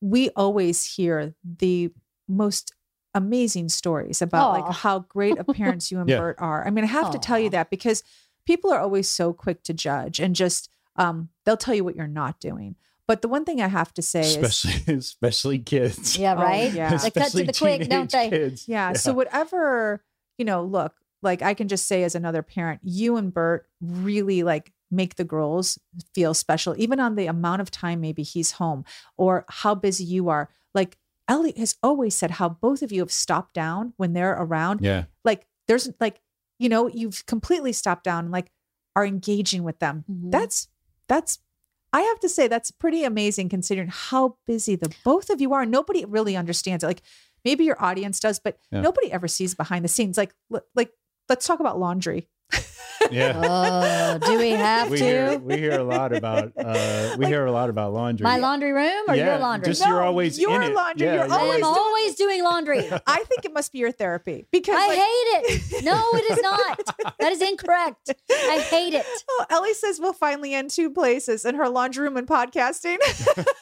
we always hear the most amazing stories about Aw. like how great of parents you and Yeah. Bert are. I mean, I have to tell you that because people are always so quick to judge and just um, they'll tell you what you're not doing. But the one thing I have to say is especially especially kids. Yeah, Oh, right. yeah. They cut to the quick, don't they? Kids. Yeah. So whatever, you know, look, like I can just say as another parent, you and Bert really like make the girls feel special, even on the amount of time maybe he's home or how busy you are. Like Ellie has always said how both of you have stopped down when they're around. Yeah. Like there's like, you know, you've completely stopped down and like are engaging with them. Mhm. That's that's I have to say that's pretty amazing considering how busy the both of you are. Nobody really understands it. Like maybe your audience does, but Yeah. nobody ever sees behind the scenes. Like like let's talk about laundry. Yeah. Oh, do we have we to? hear we hear a lot about uh we Like- hear a lot about laundry. My laundry room or Yeah, your laundry? just- you're always your in it. laundry. Yeah, you're you're I always am doing- always doing laundry. I think it must be your therapy because I like, hate it. No, it is not. That is incorrect. I hate it. Oh, Ellie says we'll finally end two places in her laundry room and podcasting.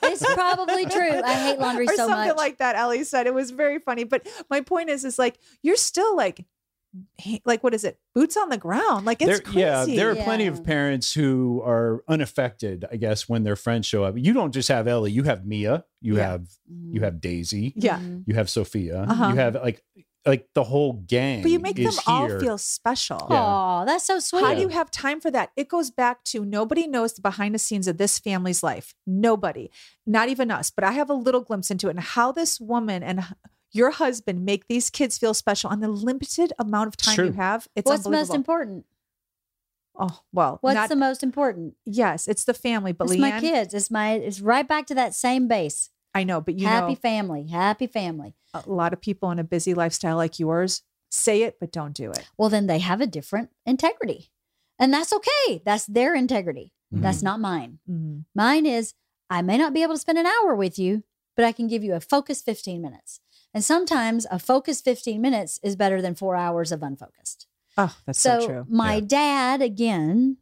It's probably true. I hate laundry or so something much. like that. Ellie said it was very funny. But my point is, is like you're still like, h- like what is it? Boots on the ground. Like it's there, crazy. yeah, there are plenty of parents who are unaffected, I guess, when their friends show up. You don't just have Ellie, you have Mia, you Yeah. have you have Daisy, yeah. Mhm. you have Sophia, Uh-huh. you have like like the whole gang. But you make them is all here. feel special. Yeah. Aw, that's so sweet. How do you have time for that? It goes back to nobody knows the behind the scenes of this family's life. Nobody, not even us. But I have a little glimpse into it and how this woman and h- your husband make these kids feel special on the limited amount of time True. you have. It's What's most important? Oh well, What's not, the most important? yes, it's the family. But it's LeeAnn, my kids. It's my. It's right back to that same base. I know, but you happy know, family. Happy family. a lot of people in a busy lifestyle like yours say it, but don't do it. Well, then they have a different integrity, and that's okay. That's their integrity. Mhm. That's not mine. Mhm. Mine is I may not be able to spend an hour with you, but I can give you a focused 15 minutes. And sometimes a focused 15 minutes is better than four hours of unfocused. Oh, that's so, So, true. my Yeah. dad, again,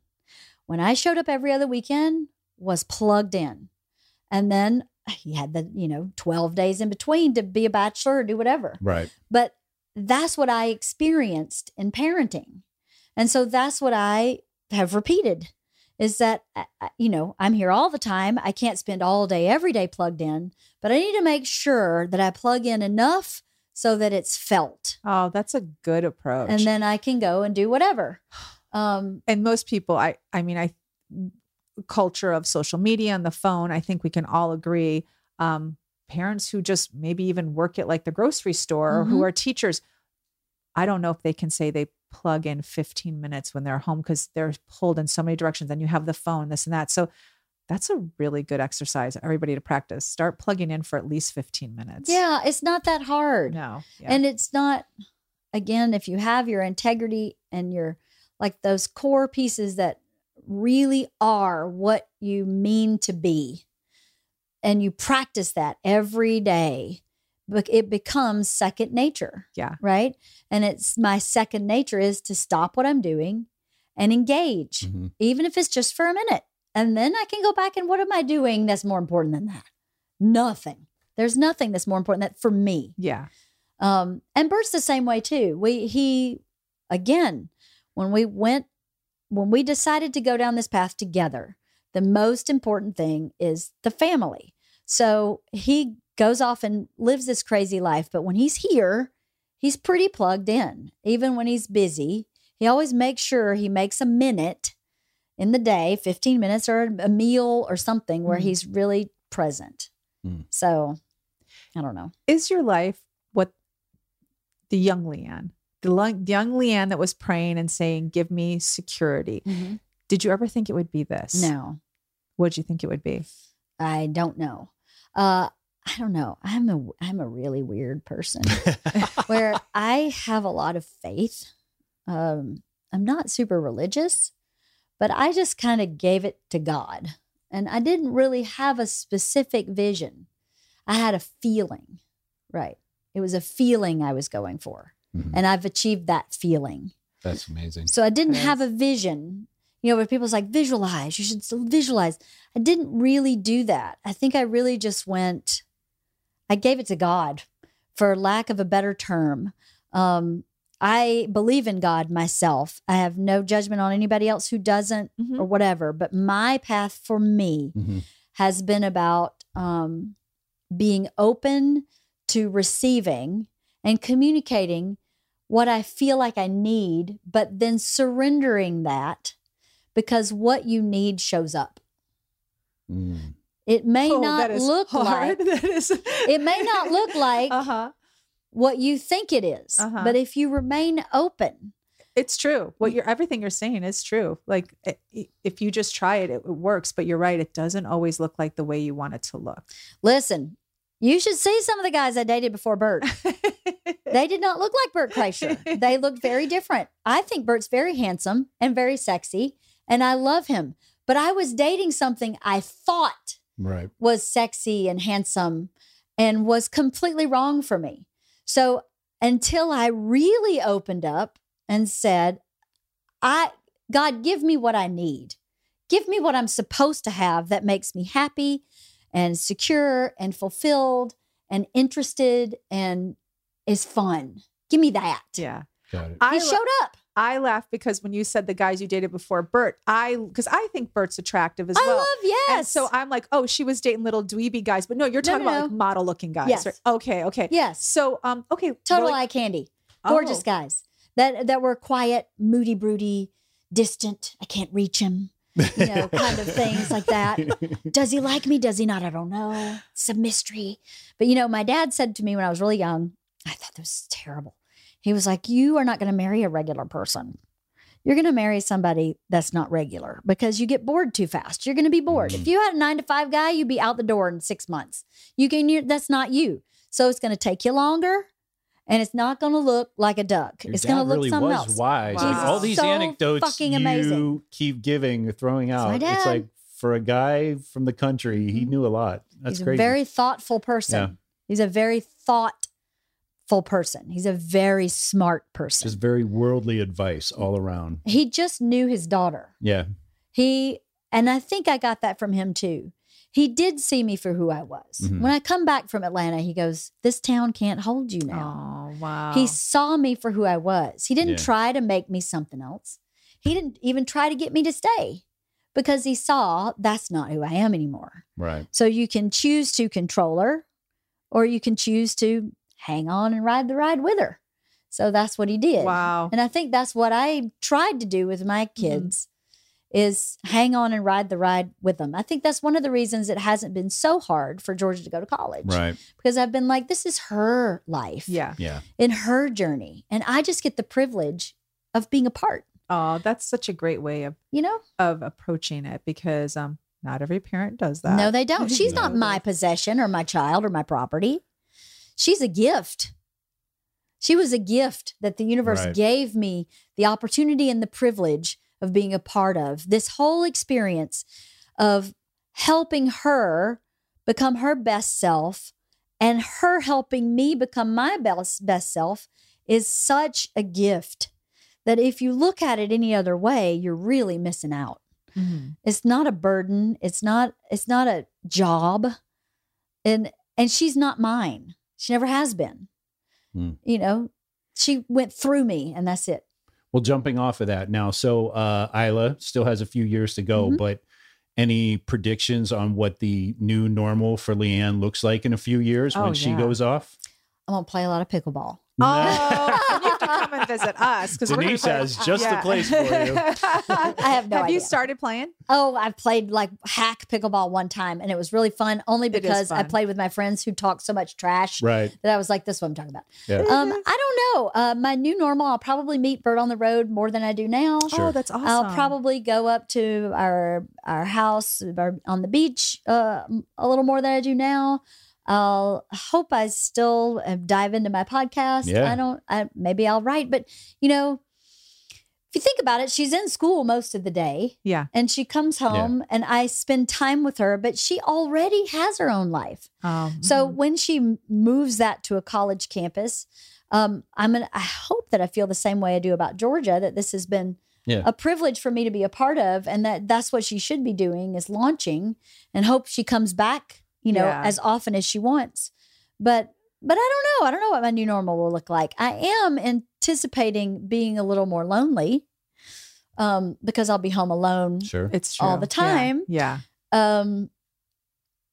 when I showed up every other weekend, was plugged in. And then he had the, you know, 12 days in between to be a bachelor or do whatever. Right. But that's what I experienced in parenting. And so that's what I have repeated is that, I- I- you know, I'm here all the time. I can't spend all day, every day plugged in, but I need to make sure that I plug in enough so that it's felt. Oh, that's a good approach. And then I can go and do whatever. Um, and most people i i mean i culture of social media and the phone i think we can all agree um parents who just maybe even work at like the grocery store or who are teachers i don't know if they can say they plug in 15 minutes when they're home because they're pulled in so many directions and you have the phone this and that so that's a really good exercise everybody to practice start plugging in for at least 15 minutes yeah, it's not that hard. no yeah. And it's not, again, if you have your integrity and your like those core pieces that really are what you mean to be, and you practice that every day, it becomes second nature. Yeah. Right. And it's my second nature is to stop what I'm doing and engage, Mhm. even if it's just for a minute. And then I can go back and what am I doing that's more important than that? Nothing. There's nothing that's more important that for me. yeah Um, and Bert's the same way too. We he again, when we went when we decided to go down this path together, the most important thing is the family. So he goes off and lives this crazy life, but when he's here, he's pretty plugged in. Even when he's busy, he always makes sure he makes a minute in the day, 15 minutes or a meal or something where Mhm. he's really present. Mm. So I don't know. is your life what the young LeeAnn, the young LeeAnn that was praying and saying, "Give me security." Did you ever think it would be this? No. What did you think it would be? I don't know. Uh, I don't know. I'm a I'm a really weird person where I have a lot of faith. Um, I'm not super religious, but I just kind of gave it to God, and I didn't really have a specific vision. I had a feeling, right? It was a feeling I was going for, Mhm. and I've achieved that feeling. That's amazing. So I didn't have a vision. You know, where people's like, visualize, you should still visualize. I didn't really do that. I think I really just went, I gave it to God for lack of a better term. Um, I believe in God myself. I have no judgment on anybody else who doesn't Mhm. or whatever. But my path for me Mhm. has been about um, being open to receiving and communicating what I feel like I need, but then surrendering that because what you need shows up. Mm. It may Oh, not look hard. like it may not look like Uh huh. what you think it is, Uh-huh. but if you remain open, It's true. What you're everything you're saying is true. Like i- i- if you just try it, it, it works. But you're right. It doesn't always look like the way you want it to look. listen, you should see some of the guys I dated before Bert. they did not look like Bert Kreischer. They looked very different. I think Bert's very handsome and very sexy, and I love him. But I was dating something I thought Right. was sexy and handsome and was completely wrong for me. So until I really opened up and said, I God, give me what I need. Give me what I'm supposed to have that makes me happy and secure and fulfilled and interested and is fun. Give me that. yeah. Got it. He I showed up. I laugh because when you said the guys you dated before Bert, I because I think Bert's attractive as I well. I love yes. And so I'm like, oh, she was dating little dweeby guys, but no, you're talking no, about no. like model looking guys. Yes. right? Okay, okay. yes. So um, okay, Total well, eye candy. Gorgeous Oh. guys. That that were quiet, moody, broody, distant. I can't reach him. You know, kind of things like that. Does he like me? Does he not? I don't know. It's a mystery. But you know, my dad said to me when I was really young, I thought that was terrible. He was like, You are not going to marry a regular person. You're going to marry somebody that's not regular because you get bored too fast. You're going to be bored. Mm. If you had a nine to five guy, you'd be out the door in six months. You can, you that's not you. So it's going to take you longer and it's not going to look like a duck. Your it's going to look really something was else. wise. Wow. Like, all these So anecdotes fucking you amazing. keep giving, throwing out. It's dad. like for a guy from the country, he Mhm. knew a lot. That's crazy. He's crazy. a very thoughtful person. Yeah. He's a very thoughtful person. He's a very smart person. just very worldly advice all around. he just knew his daughter. Yeah. He and I think I got that from him too. He did see me for who I was. Mhm. When I come back from Atlanta, he goes, "This town can't hold you now." Oh wow. He saw me for who I was. He didn't Yeah. try to make me something else. He didn't even try to get me to stay because he saw that's not who I am anymore. Right. So you can choose to control her or you can choose to hang on and ride the ride with her. So that's what he did. Wow. And I think that's what I tried to do with my Mm-hmm. kids is hang on and ride the ride with them. I think that's one of the reasons it hasn't been so hard for Georgia to go to college. Right. Because I've been like, this is her life Yeah. Yeah. in her journey. And I just get the privilege of being a part, Oh, that's such a great way of you know? of approaching it because um not every parent does that. No, they don't. She's No. not my possession or my child or my property. She's a gift. She was a gift that the universe Right. gave me the opportunity and the privilege of being a part of. This whole experience of helping her become her best self and her helping me become my best best self is such a gift that if you look at it any other way, you're really missing out Mhm. it's not a burden it's not it's not a job and and she's not mine she never has been Hmm. you know she went through me and that's it Well, jumping off of that now, so uh, Ila still has a few years to go, Mhm. but any predictions on what the new normal for LeeAnn looks like in a few years Oh, when she goes off? i'm gonna play a lot of pickleball Oh, and you have to come and visit us because Denise has just the place for you. I have no Have you started playing? oh i've played like hack pickleball one time and it was really fun only It is because i played with my friends who talk so much trash Right. that i was like this is what i'm talking about Yeah. um i don't know uh my new normal i'll probably meet bert on the road more than i do now Sure. Oh, that's awesome. I'll probably go up to our our house our, on the beach uh, a little more than I do now. I'll hope I still uh, dive into my podcast. Yeah. I don't. I, maybe I'll write, but you know, if you think about it, she's in school most of the day, Yeah. and she comes home, and I spend time with her. But she already has her own life. Um, So when she moves that to a college campus, um, I'm gonna. I hope that I feel the same way I do about Georgia. That this has been Yeah. a privilege for me to be a part of, and that that's what she should be doing is launching, and hope she comes back, you know, Yeah. as often as she wants. But but I don't know. I don't know what my new normal will look like. I am anticipating being a little more lonely, um, because I'll be home alone. Sure. It's true. All the time. Yeah. Um,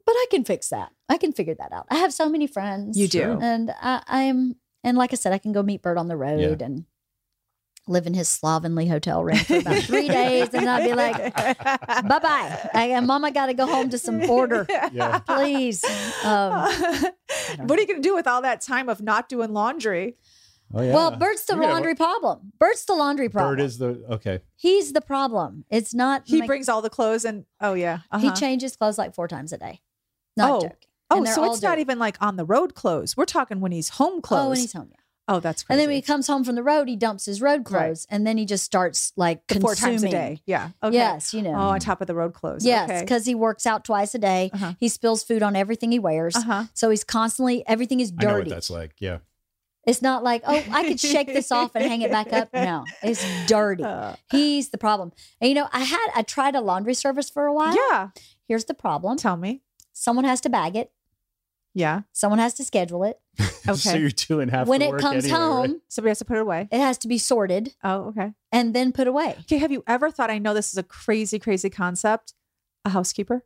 but I can fix that. I can figure that out. I have so many friends. You do. And I, I'm and like I said, I can go meet Bert on the road and live in his slovenly hotel room for about three days, and I'd be like, "Bye bye, And Mama, got to go home to some order, Yeah. please." Um, what are you going to do with all that time of not doing laundry? Oh yeah. Well, Bert's the You gotta- laundry problem. Bert's the laundry problem. Bert is the okay. He's the problem. It's not. He my- brings all the clothes and oh yeah. He uh-huh. changes clothes like four times a day. Not Oh. joking. Oh, so all it's not even like on the road clothes. We're talking when he's home clothes. Oh, when he's home. Yeah. Oh, that's great. And then when he comes home from the road, he dumps his road Right. clothes, and then he just starts like The four times a day. Yeah. Okay. Yes, you know. Oh, on top of the road clothes. Yes, Okay. because he works out twice a day. Uh-huh. He spills food on everything he wears. Uh-huh. So he's constantly everything is I know what dirty. that's like. Yeah. It's not like, oh, I could shake this off and hang it back up. No, it's dirty. Uh, He's the problem. And you know, I had I tried a laundry service for a while. yeah. Here's the problem. Tell me. Someone has to bag it. Yeah. Someone has to schedule it. Okay. so you're doing half when the it work comes anyway, right? home, Somebody has to put it away. it has to be sorted Oh, okay. and then put away. Okay. Have you ever thought? I know this is a crazy, crazy concept. A housekeeper.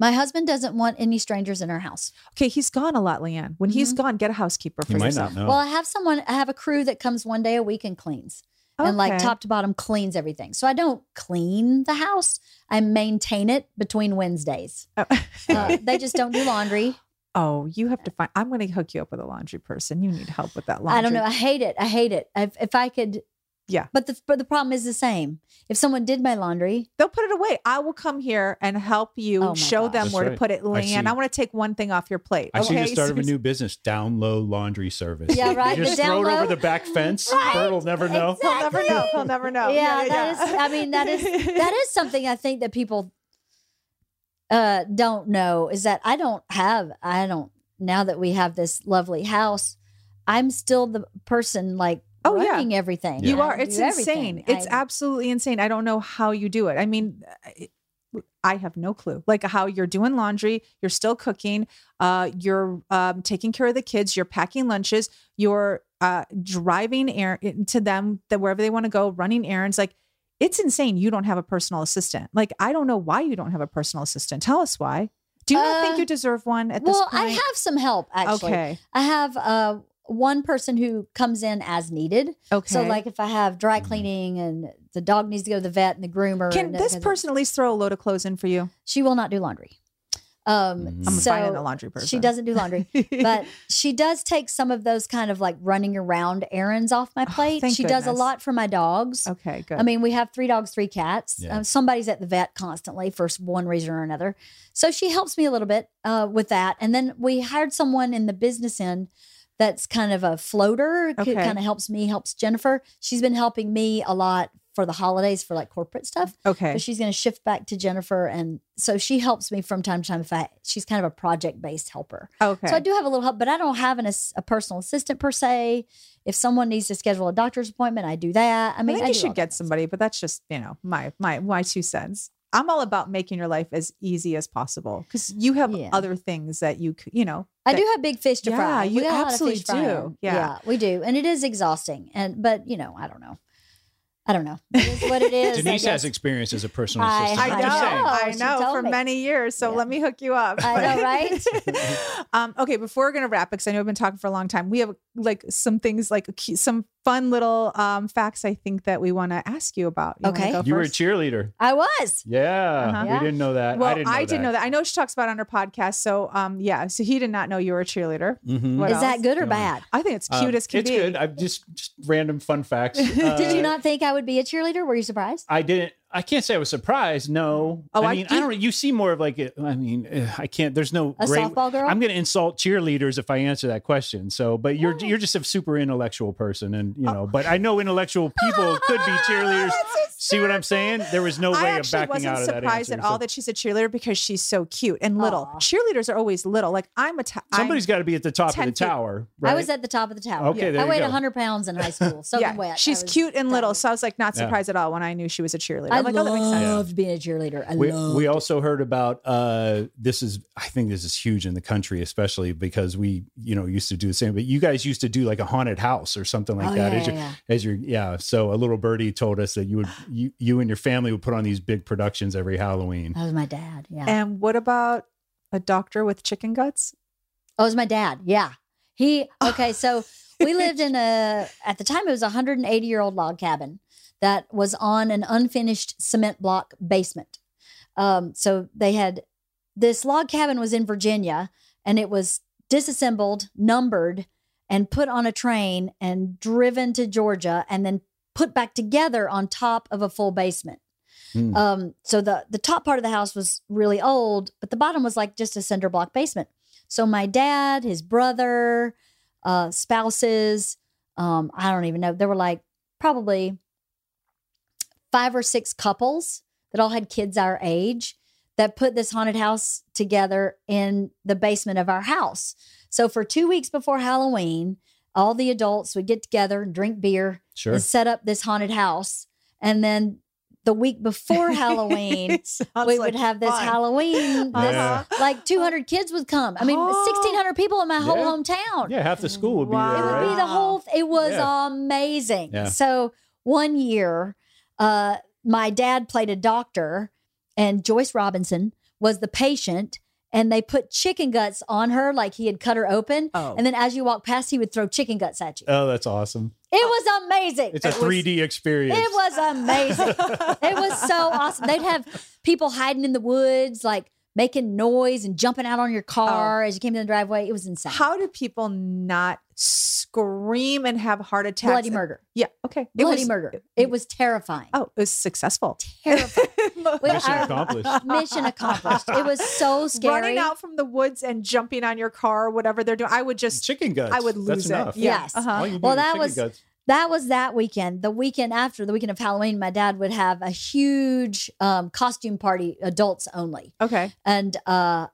My husband doesn't want any strangers in our house. Okay, he's gone a lot, LeeAnn. When he's gone, get a housekeeper for You might yourself. not know. Well, I have someone, I have a crew that comes one day a week and cleans. And like top to bottom cleans everything. So I don't clean the house. I maintain it between Wednesdays. Oh. Uh, they just don't do laundry. Oh, you have to find. I'm going to hook you up with a laundry person. You need help with that laundry. I don't know. I hate it. I hate it. If, if I could, Yeah. But the but the problem is the same. If someone did my laundry, They'll put it away. I will come here and help you Oh show gosh. them That's where to put it. I LeeAnn, see. I, want to take one thing off your plate. I see the okay? start of a new business, down low laundry service. Yeah, right, You just throw down it over the back fence. Right, Bert will never know. He'll never know. He'll never know. yeah, that is. I mean, that is that is something I think that people uh don't know is that I don't have I don't now that we have this lovely house, I'm still the person like Oh, yeah. running everything. You I are. It's do everything. insane. It's I- absolutely insane. I don't know how you do it. I mean, I- I have no clue. Like how you're doing laundry, you're still cooking, uh, you're um, taking care of the kids, you're packing lunches, you're uh, driving air to them that wherever they want to go, running errands. Like it's insane. You don't have a personal assistant. Like I don't know why you don't have a personal assistant. Tell us why. Do you not think Uh, you deserve one at this well, point? I have some help actually. Okay. I have uh one person who comes in as needed. Okay. So like if I have dry cleaning and the dog needs to go to the vet and the groomer, can and this person at least throw a load of clothes in for you? she will not do laundry. Um, Mm. I'm so finding a laundry person. She doesn't do laundry, but she does take some of those kind of like running around errands off my Oh, plate. thank she does a lot for my dogs. okay, good. I mean, we have three dogs, three cats. Yeah. Um, somebody's at the vet constantly for one reason or another. So she helps me a little bit uh, with that. And then we hired someone in the business end that's kind of a floater. Okay. Kind of helps me, helps Jennifer. She's been helping me a lot for the holidays for like corporate stuff. okay. But she's going to shift back to Jennifer, and so she helps me from time to time. If I, she's kind of a project based helper. Okay. So I do have a little help, but I don't have an, a personal assistant per se. If someone needs to schedule a doctor's appointment, I do that. I I mean, think I you should get that. somebody, but that's just you know my my my two cents. I'm all about making your life as easy as possible because you have Yeah. other things that you you know. I do have big fish to Yeah, fry. you We got a lot of absolutely do. Yeah. we do, and it is exhausting. And but you know, I don't know. I don't know. It is what it is. Denise has experience as a personal I- assistant. I know, just. I know for me. many years. So Yeah. let me hook you up. I know, right? um, okay, before we're gonna wrap, because I know we've been talking for a long time, we have like some things like some fun little um, facts. I think that we want to ask you about. You Okay. You were a cheerleader. I was. Yeah. Uh-huh. We didn't know that. Well, I didn't know that. know that. I know she talks about it on her podcast. So, um, yeah. So he did not know you were a cheerleader. Mhm. What is that good or No. bad? I think it's Um, cute as can it's be. good. I'm just just random fun facts. Did Uh, you not think I would be a cheerleader? Were you surprised? I didn't. I can't say I was surprised. No. Oh, I- I mean, I, you- don't. You see more of like. a- I mean, eh, I can't. There's no A great. softball girl? I'm going to insult cheerleaders if I answer that question. So, but you're Oh. you're just a super intellectual person, and you know. But I know intellectual people could be cheerleaders. See what I'm saying? There was no I way of backing wasn't out of that wasn't surprised at all So that she's a cheerleader because she's so cute and little. Aw. Cheerleaders are always little. Like I'm a. Ta- Somebody's got to be at the top of the feet. tower. Right? I was at the top of the tower. Okay, there I you weighed go. 100 pounds in high school. Soaking yeah, wet. she's cute and little, so I was like not Yeah. surprised at all when I knew she was a cheerleader. I I'm like, oh, that makes sense. loved being a cheerleader. I we, loved we also heard about uh this is i think this is huge in the country especially because we you know used to do the same but you guys used to do like a haunted house or something like Oh, that yeah, as, yeah, your, as your yeah so a little birdie told us that you would you, you and your family would put on these big productions every halloween That was my dad. Yeah. And what about a doctor with chicken guts? Oh, it was my dad. Yeah. He, okay. So we lived in a, at the time, it was a 180 year old log cabin that was on an unfinished cement block basement. Um, so they had, this log cabin was in Virginia and it was disassembled, numbered, and put on a train and driven to Georgia and then put back together on top of a full basement. Hmm. Um, so the the top part of the house was really old, but the bottom was like just a cinder block basement. So my dad, his brother, uh, spouses, um, I don't even know. There were like probably five or six couples that all had kids our age that put this haunted house together in the basement of our house. So for two weeks before Halloween, all the adults would get together and drink beer sure and set up this haunted house. And then the week before Halloween, we like would have this fun. Halloween. this- Yeah. like 200 kids would come. I mean, Oh. 1,600 people in my whole Yeah. hometown. yeah half the school would be Wow. It would right be the whole, it was Yeah. amazing. Yeah. So one year, uh, my dad played a doctor and Joyce Robinson was the patient and they put chicken guts on her like he had cut her open. Oh. And then as you walk past, he would throw chicken guts at you. oh that's awesome It was amazing. it's a It was- 3d experience It was amazing. it was so awesome. They'd have people hiding in the woods, like making noise and jumping out on your car as you came in the driveway. It was insane. How do people not scream and have heart attacks? Bloody murder. Yeah. Okay. It Bloody was- murder. It was terrifying. Oh, it was successful. Terrifying. Mission accomplished Mission accomplished. It was so scary. Running out from the woods and jumping on your car, whatever they're doing. I would just, chicken guts I would That's lose it. enough. Yeah. Yes. Uh-huh. All you Well, that chicken was- guts. That was that weekend. The weekend after, the weekend of Halloween, my dad would have a huge um, costume party, adults only. Okay. and uh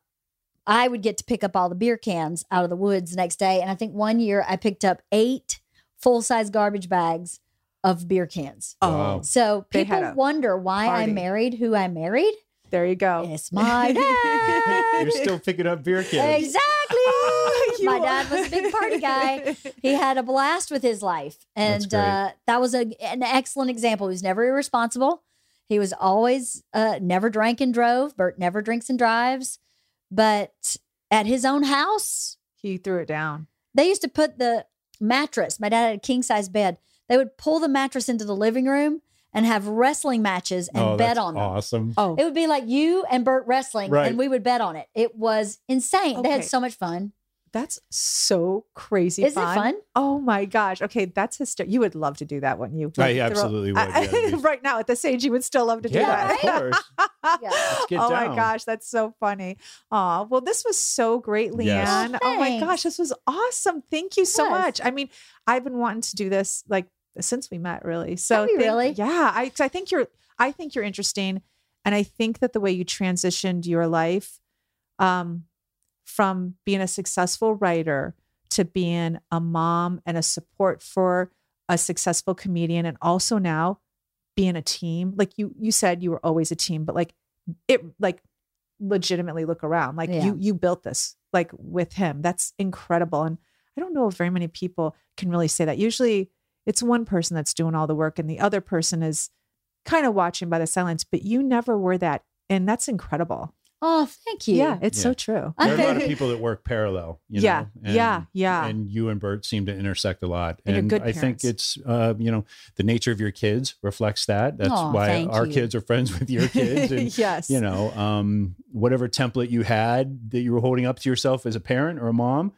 I would get to pick up all the beer cans out of the woods the next day. And I think one year I picked up eight full size garbage bags of beer cans. Wow. So people had wonder why I married who I married. There you go. It's my dad. you're still picking up beer cans exactly. You my are. dad was a big party guy. He had a blast with his life. And uh, that was a, an excellent example. He was never irresponsible. He was always uh, never drank and drove. Bert never drinks and drives. But at his own house, He threw it down. they used to put the mattress. My dad had a king size bed. They would pull the mattress into the living room and have wrestling matches and oh bet on them. awesome Oh, It would be like you and Bert wrestling, Right. and we would bet on it. It was insane. They had so much fun. That's so crazy. Isn't it fun? Oh my gosh. Okay, that's hysterical. You would love to do that, wouldn't you? I Like, throw- absolutely would, I- yeah, right now at this age, you would still love to do yeah that. of course Yeah. get oh my gosh, that's so funny. Aw, well, this was so great, LeeAnn. Yes. Oh, Oh, my gosh, this was awesome. Thank you so was. much. I mean, I've been wanting to do this like since we met, really. So Have you thank- really? Yeah, I 'cause I think you're I think you're interesting, and I think that the way you transitioned your life, um, from being a successful writer to being a mom and a support for a successful comedian, and also now being a team. Like you, you said you were always a team, but like it, like legitimately look around. Like Yeah. you, you built this like with him. That's incredible. And I don't know if very many people can really say that. Usually, it's one person that's doing all the work, and the other person is kind of watching by the silence. But you never were that, and that's incredible. Oh, thank you. Yeah, it's so true. there are a lot of people that work parallel you Yeah, know, yeah, yeah. and you and bert seem to intersect a lot And you're and good i think it's uh you know the nature of your kids reflects that that's Aw, why our you. kids are friends with your kids and yes. you know um whatever template you had that you were holding up to yourself as a parent or a mom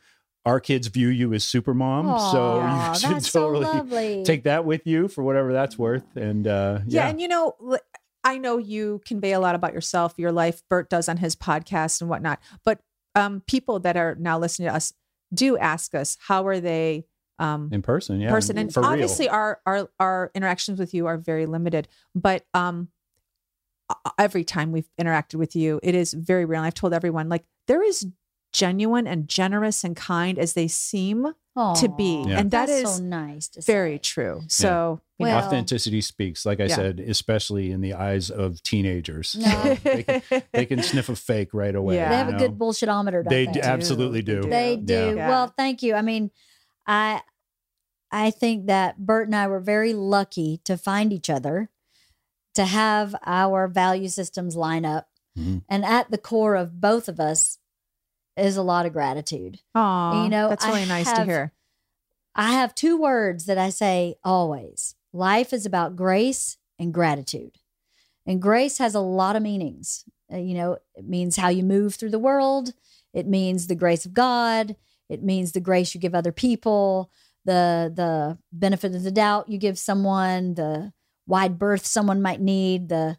our kids view you as super mom so you should that's so totally lovely. take that with you for whatever that's worth and uh Yeah. yeah, And you know, li- I know you convey a lot about yourself, your life. Bert does on his podcast and whatnot. But um, people that are now listening to us do ask us, how are they um, in person. Yeah, In person. And for real. obviously, our our our interactions with you are very limited. But um, every time we've interacted with you, it is very real. And I've told everyone like there is genuine and generous and kind as they seem to be, Yeah. and that that's is so nice to very say. true. So you know, Well- authenticity speaks. Like I Yeah. said, especially in the eyes of teenagers, No. they, can, they can sniff a fake right away. Yeah. They have you a good bullshitometer. They they, d- absolutely do. They do. Yeah. Well, thank you. I mean, I I think that Bert and I were very lucky to find each other, to have our value systems line up. Mhm. And at the core of both of us is a lot of gratitude. Oh, You know, that's I really nice to hear. I have two words that I say always. Life is about grace and gratitude. And grace has a lot of meanings. Uh, you know, it means how you move through the world, it means the grace of God, it means the grace you give other people, the the benefit of the doubt you give someone, the wide berth someone might need, the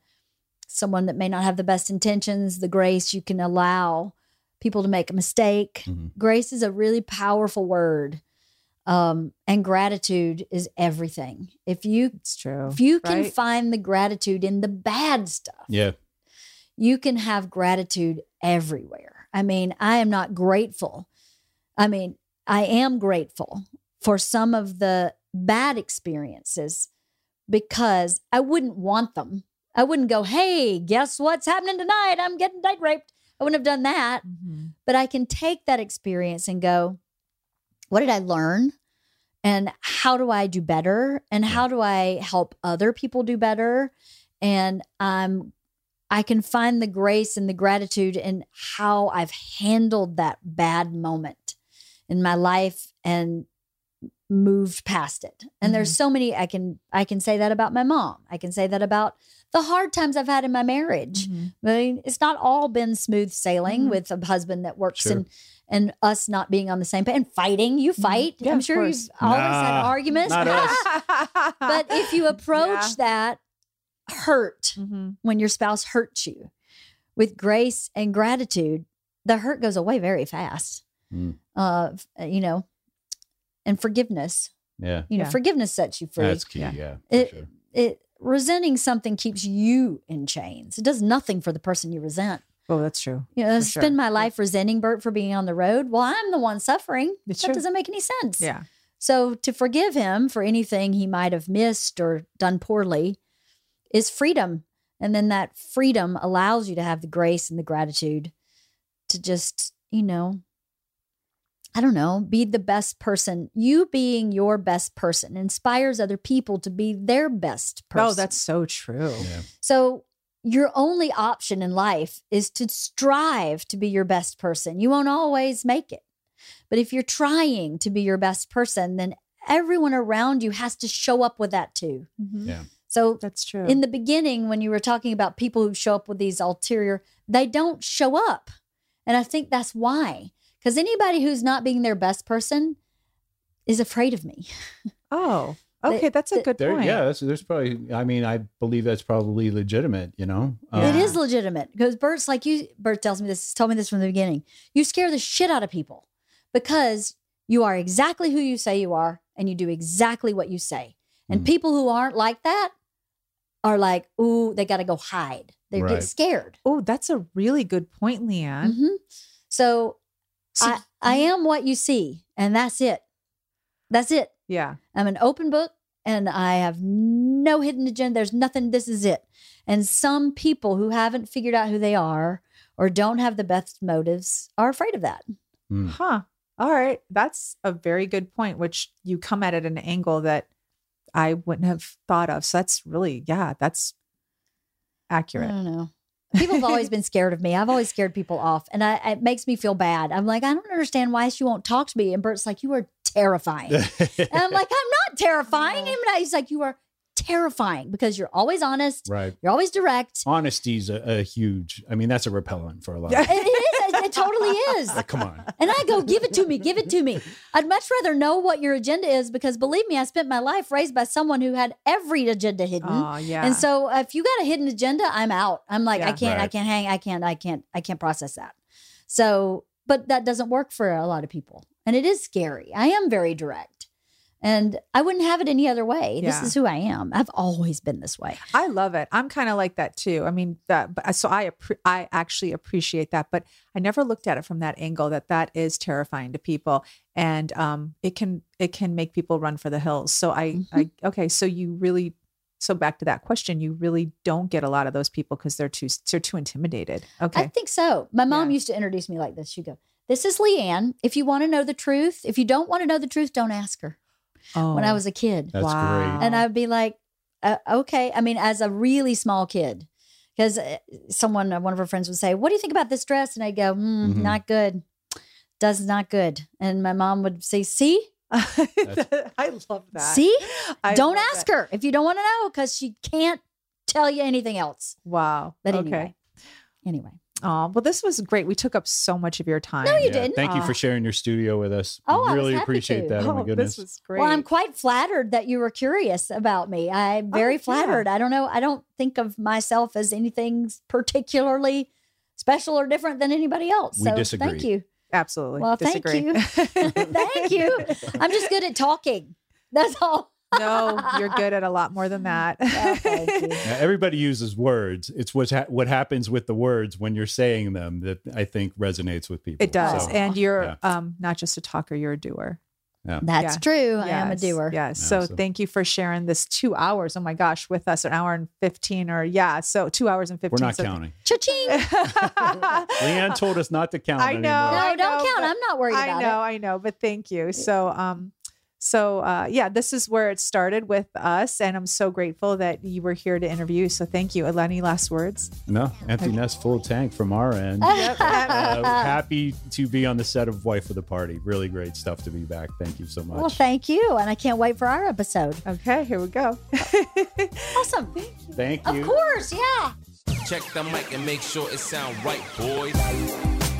someone that may not have the best intentions, the grace you can allow people to make a mistake. Mhm. Grace is a really powerful word. Um, and gratitude is everything. If you It's true. if you can right? find the gratitude in the bad stuff, Yeah, you can have gratitude everywhere. I mean, I am not grateful. I mean, I am grateful for some of the bad experiences because I wouldn't want them. I wouldn't go, hey, guess what's happening tonight? I'm getting date raped. I wouldn't have done that. Mhm. But I can take that experience and go, what did I learn? And how do I do better? And how do I help other people do better? And um, I can find the grace and the gratitude in how I've handled that bad moment in my life and moved past it. And there's so many I can I can say that about my mom. I can say that about the hard times I've had in my marriage. Mhm. I mean, it's not all been smooth sailing Mhm. with a husband that works Sure. and and us not being on the same page and fighting. You fight. Yeah, I'm sure you've always had arguments. but if you approach Yeah. that hurt Mhm. when your spouse hurts you with grace and gratitude, the hurt goes away very fast. Mm. Uh, you know, and forgiveness. yeah, You know, Yeah. forgiveness sets you free. that's key. Yeah. Yeah, it, sure. it resenting something keeps you in chains. It does nothing for the person you resent. Oh, that's true. You know, For spend sure. my life resenting Bert for being on the road. Well, I'm the one suffering. It's that true. doesn't make any sense. Yeah. So to forgive him for anything he might have missed or done poorly is freedom. And then that freedom allows you to have the grace and the gratitude to just, you know, I don't know, be the best person. You being your best person inspires other people to be their best person. Oh, that's so true. Yeah. So your only option in life is to strive to be your best person. You won't always make it. But if you're trying to be your best person, then everyone around you has to show up with that too. Mhm. Yeah. So That's true. in the beginning, when you were talking about people who show up with these ulterior, they don't show up. And I think that's why. Because anybody who's not being their best person is afraid of me. oh, They- okay. That's a good There, point. yeah, that's, there's probably. I mean, I believe that's probably legitimate. You know, Um, It Yeah. is legitimate because Bert's like you. Bert tells me this. Told me this from the beginning. You scare the shit out of people because you are exactly who you say you are, and you do exactly what you say. And Mm. people who aren't like that are like, ooh, they got to go hide. They Right. get scared. Oh, that's a really good point, LeeAnn. Mhm. So, So- I, I am what you see, and that's it. That's it. yeah. I'm an open book and I have no hidden agenda. There's nothing. This is it. And some people who haven't figured out who they are or don't have the best motives are afraid of that. mm, Huh. All right. That's a very good point, which you come at it at an angle that I wouldn't have thought of. So that's really, yeah, that's I accurate. don't know. People have always been scared of me. I've always scared people off, and I, it makes me feel bad. I'm like, I don't understand why she won't talk to me. And Bert's like, you are terrifying. and I'm like, I'm not terrifying. And he's like, you are terrifying because you're always honest. right. You're always direct. Honesty's a, a huge. I mean, that's a repellent for a lot. Of, It, it is. It, it totally is. like, ah, come on. And I go, give it to me, give it to me. I'd much rather know what your agenda is because believe me, I spent my life raised by someone who had every agenda hidden. Oh, yeah. And so if you got a hidden agenda, I'm out. I'm like, I can't, I can't hang, I can't, I can't, I can't process that. So, but that doesn't work for a lot of people. And it is scary. I am very direct. And I wouldn't have it any other way. Yeah. This is who I am. I've always been this way. I love it. I'm kind of like that too. I mean, that, so I I actually appreciate that, but I never looked at it from that angle that that is terrifying to people, and um, it can it can make people run for the hills. So I, I okay, so you really, so back to that question, you really don't get a lot of those people because they're too they're too intimidated. Okay. I think so. My mom Yeah. used to introduce me like this. She'd go, This is LeeAnn. If you want to know the truth, if you don't want to know the truth, don't ask her. Oh, When I was a kid. That's great. And I'd be like, uh, okay. I mean, as a really small kid, because someone, uh, one of her friends would say, What do you think about this dress? And I'd go, mm, Mhm. Not good. Does not good. And my mom would say, See, I love that. see, I don't ask that. her if you don't want to know because she can't tell you anything else. Wow. But okay. anyway, anyway. Oh, well, this was great. We took up so much of your time. No, you Yeah, didn't. Thank you for sharing your studio with us. Oh, I really appreciate to. that. Oh, my Oh, goodness. this was great. Well, I'm quite flattered that you were curious about me. I'm Oh, very yeah. flattered. I don't know. I don't think of myself as anything particularly special or different than anybody else. We so disagree. thank you. Absolutely. Well, thank you. thank you. I'm just good at talking. That's all. No, you're good at a lot more than that. Thank you. Now, everybody uses words. It's what's ha- what happens with the words when you're saying them that I think resonates with people. It does. So, and you're yeah. um not just a talker, you're a doer. That's Yeah. true. I am a doer. Yes. So, so- thank you for sharing this two hours. Oh my gosh, with us, an hour and 15 or yeah. So two hours and 15. we're not so- counting. Cha-ching. LeeAnn told us not to count I know. anymore. No, I don't know, count. I'm not worried about it. I about know, it. I know, but thank you. So, um, so uh, yeah, this is where it started with us, and I'm so grateful that you were here to interview. So, thank you. Eleni, last words. No, empty nest, full tank from our end. Yep. Uh, happy to be on the set of Wife of the Party. Really great stuff to be back. Thank you so much. Well, thank you. And I can't wait for our episode. okay, here we go. Awesome. Thank you. Thank you. Of course. Yeah. Check the mic and make sure it sound right, boys.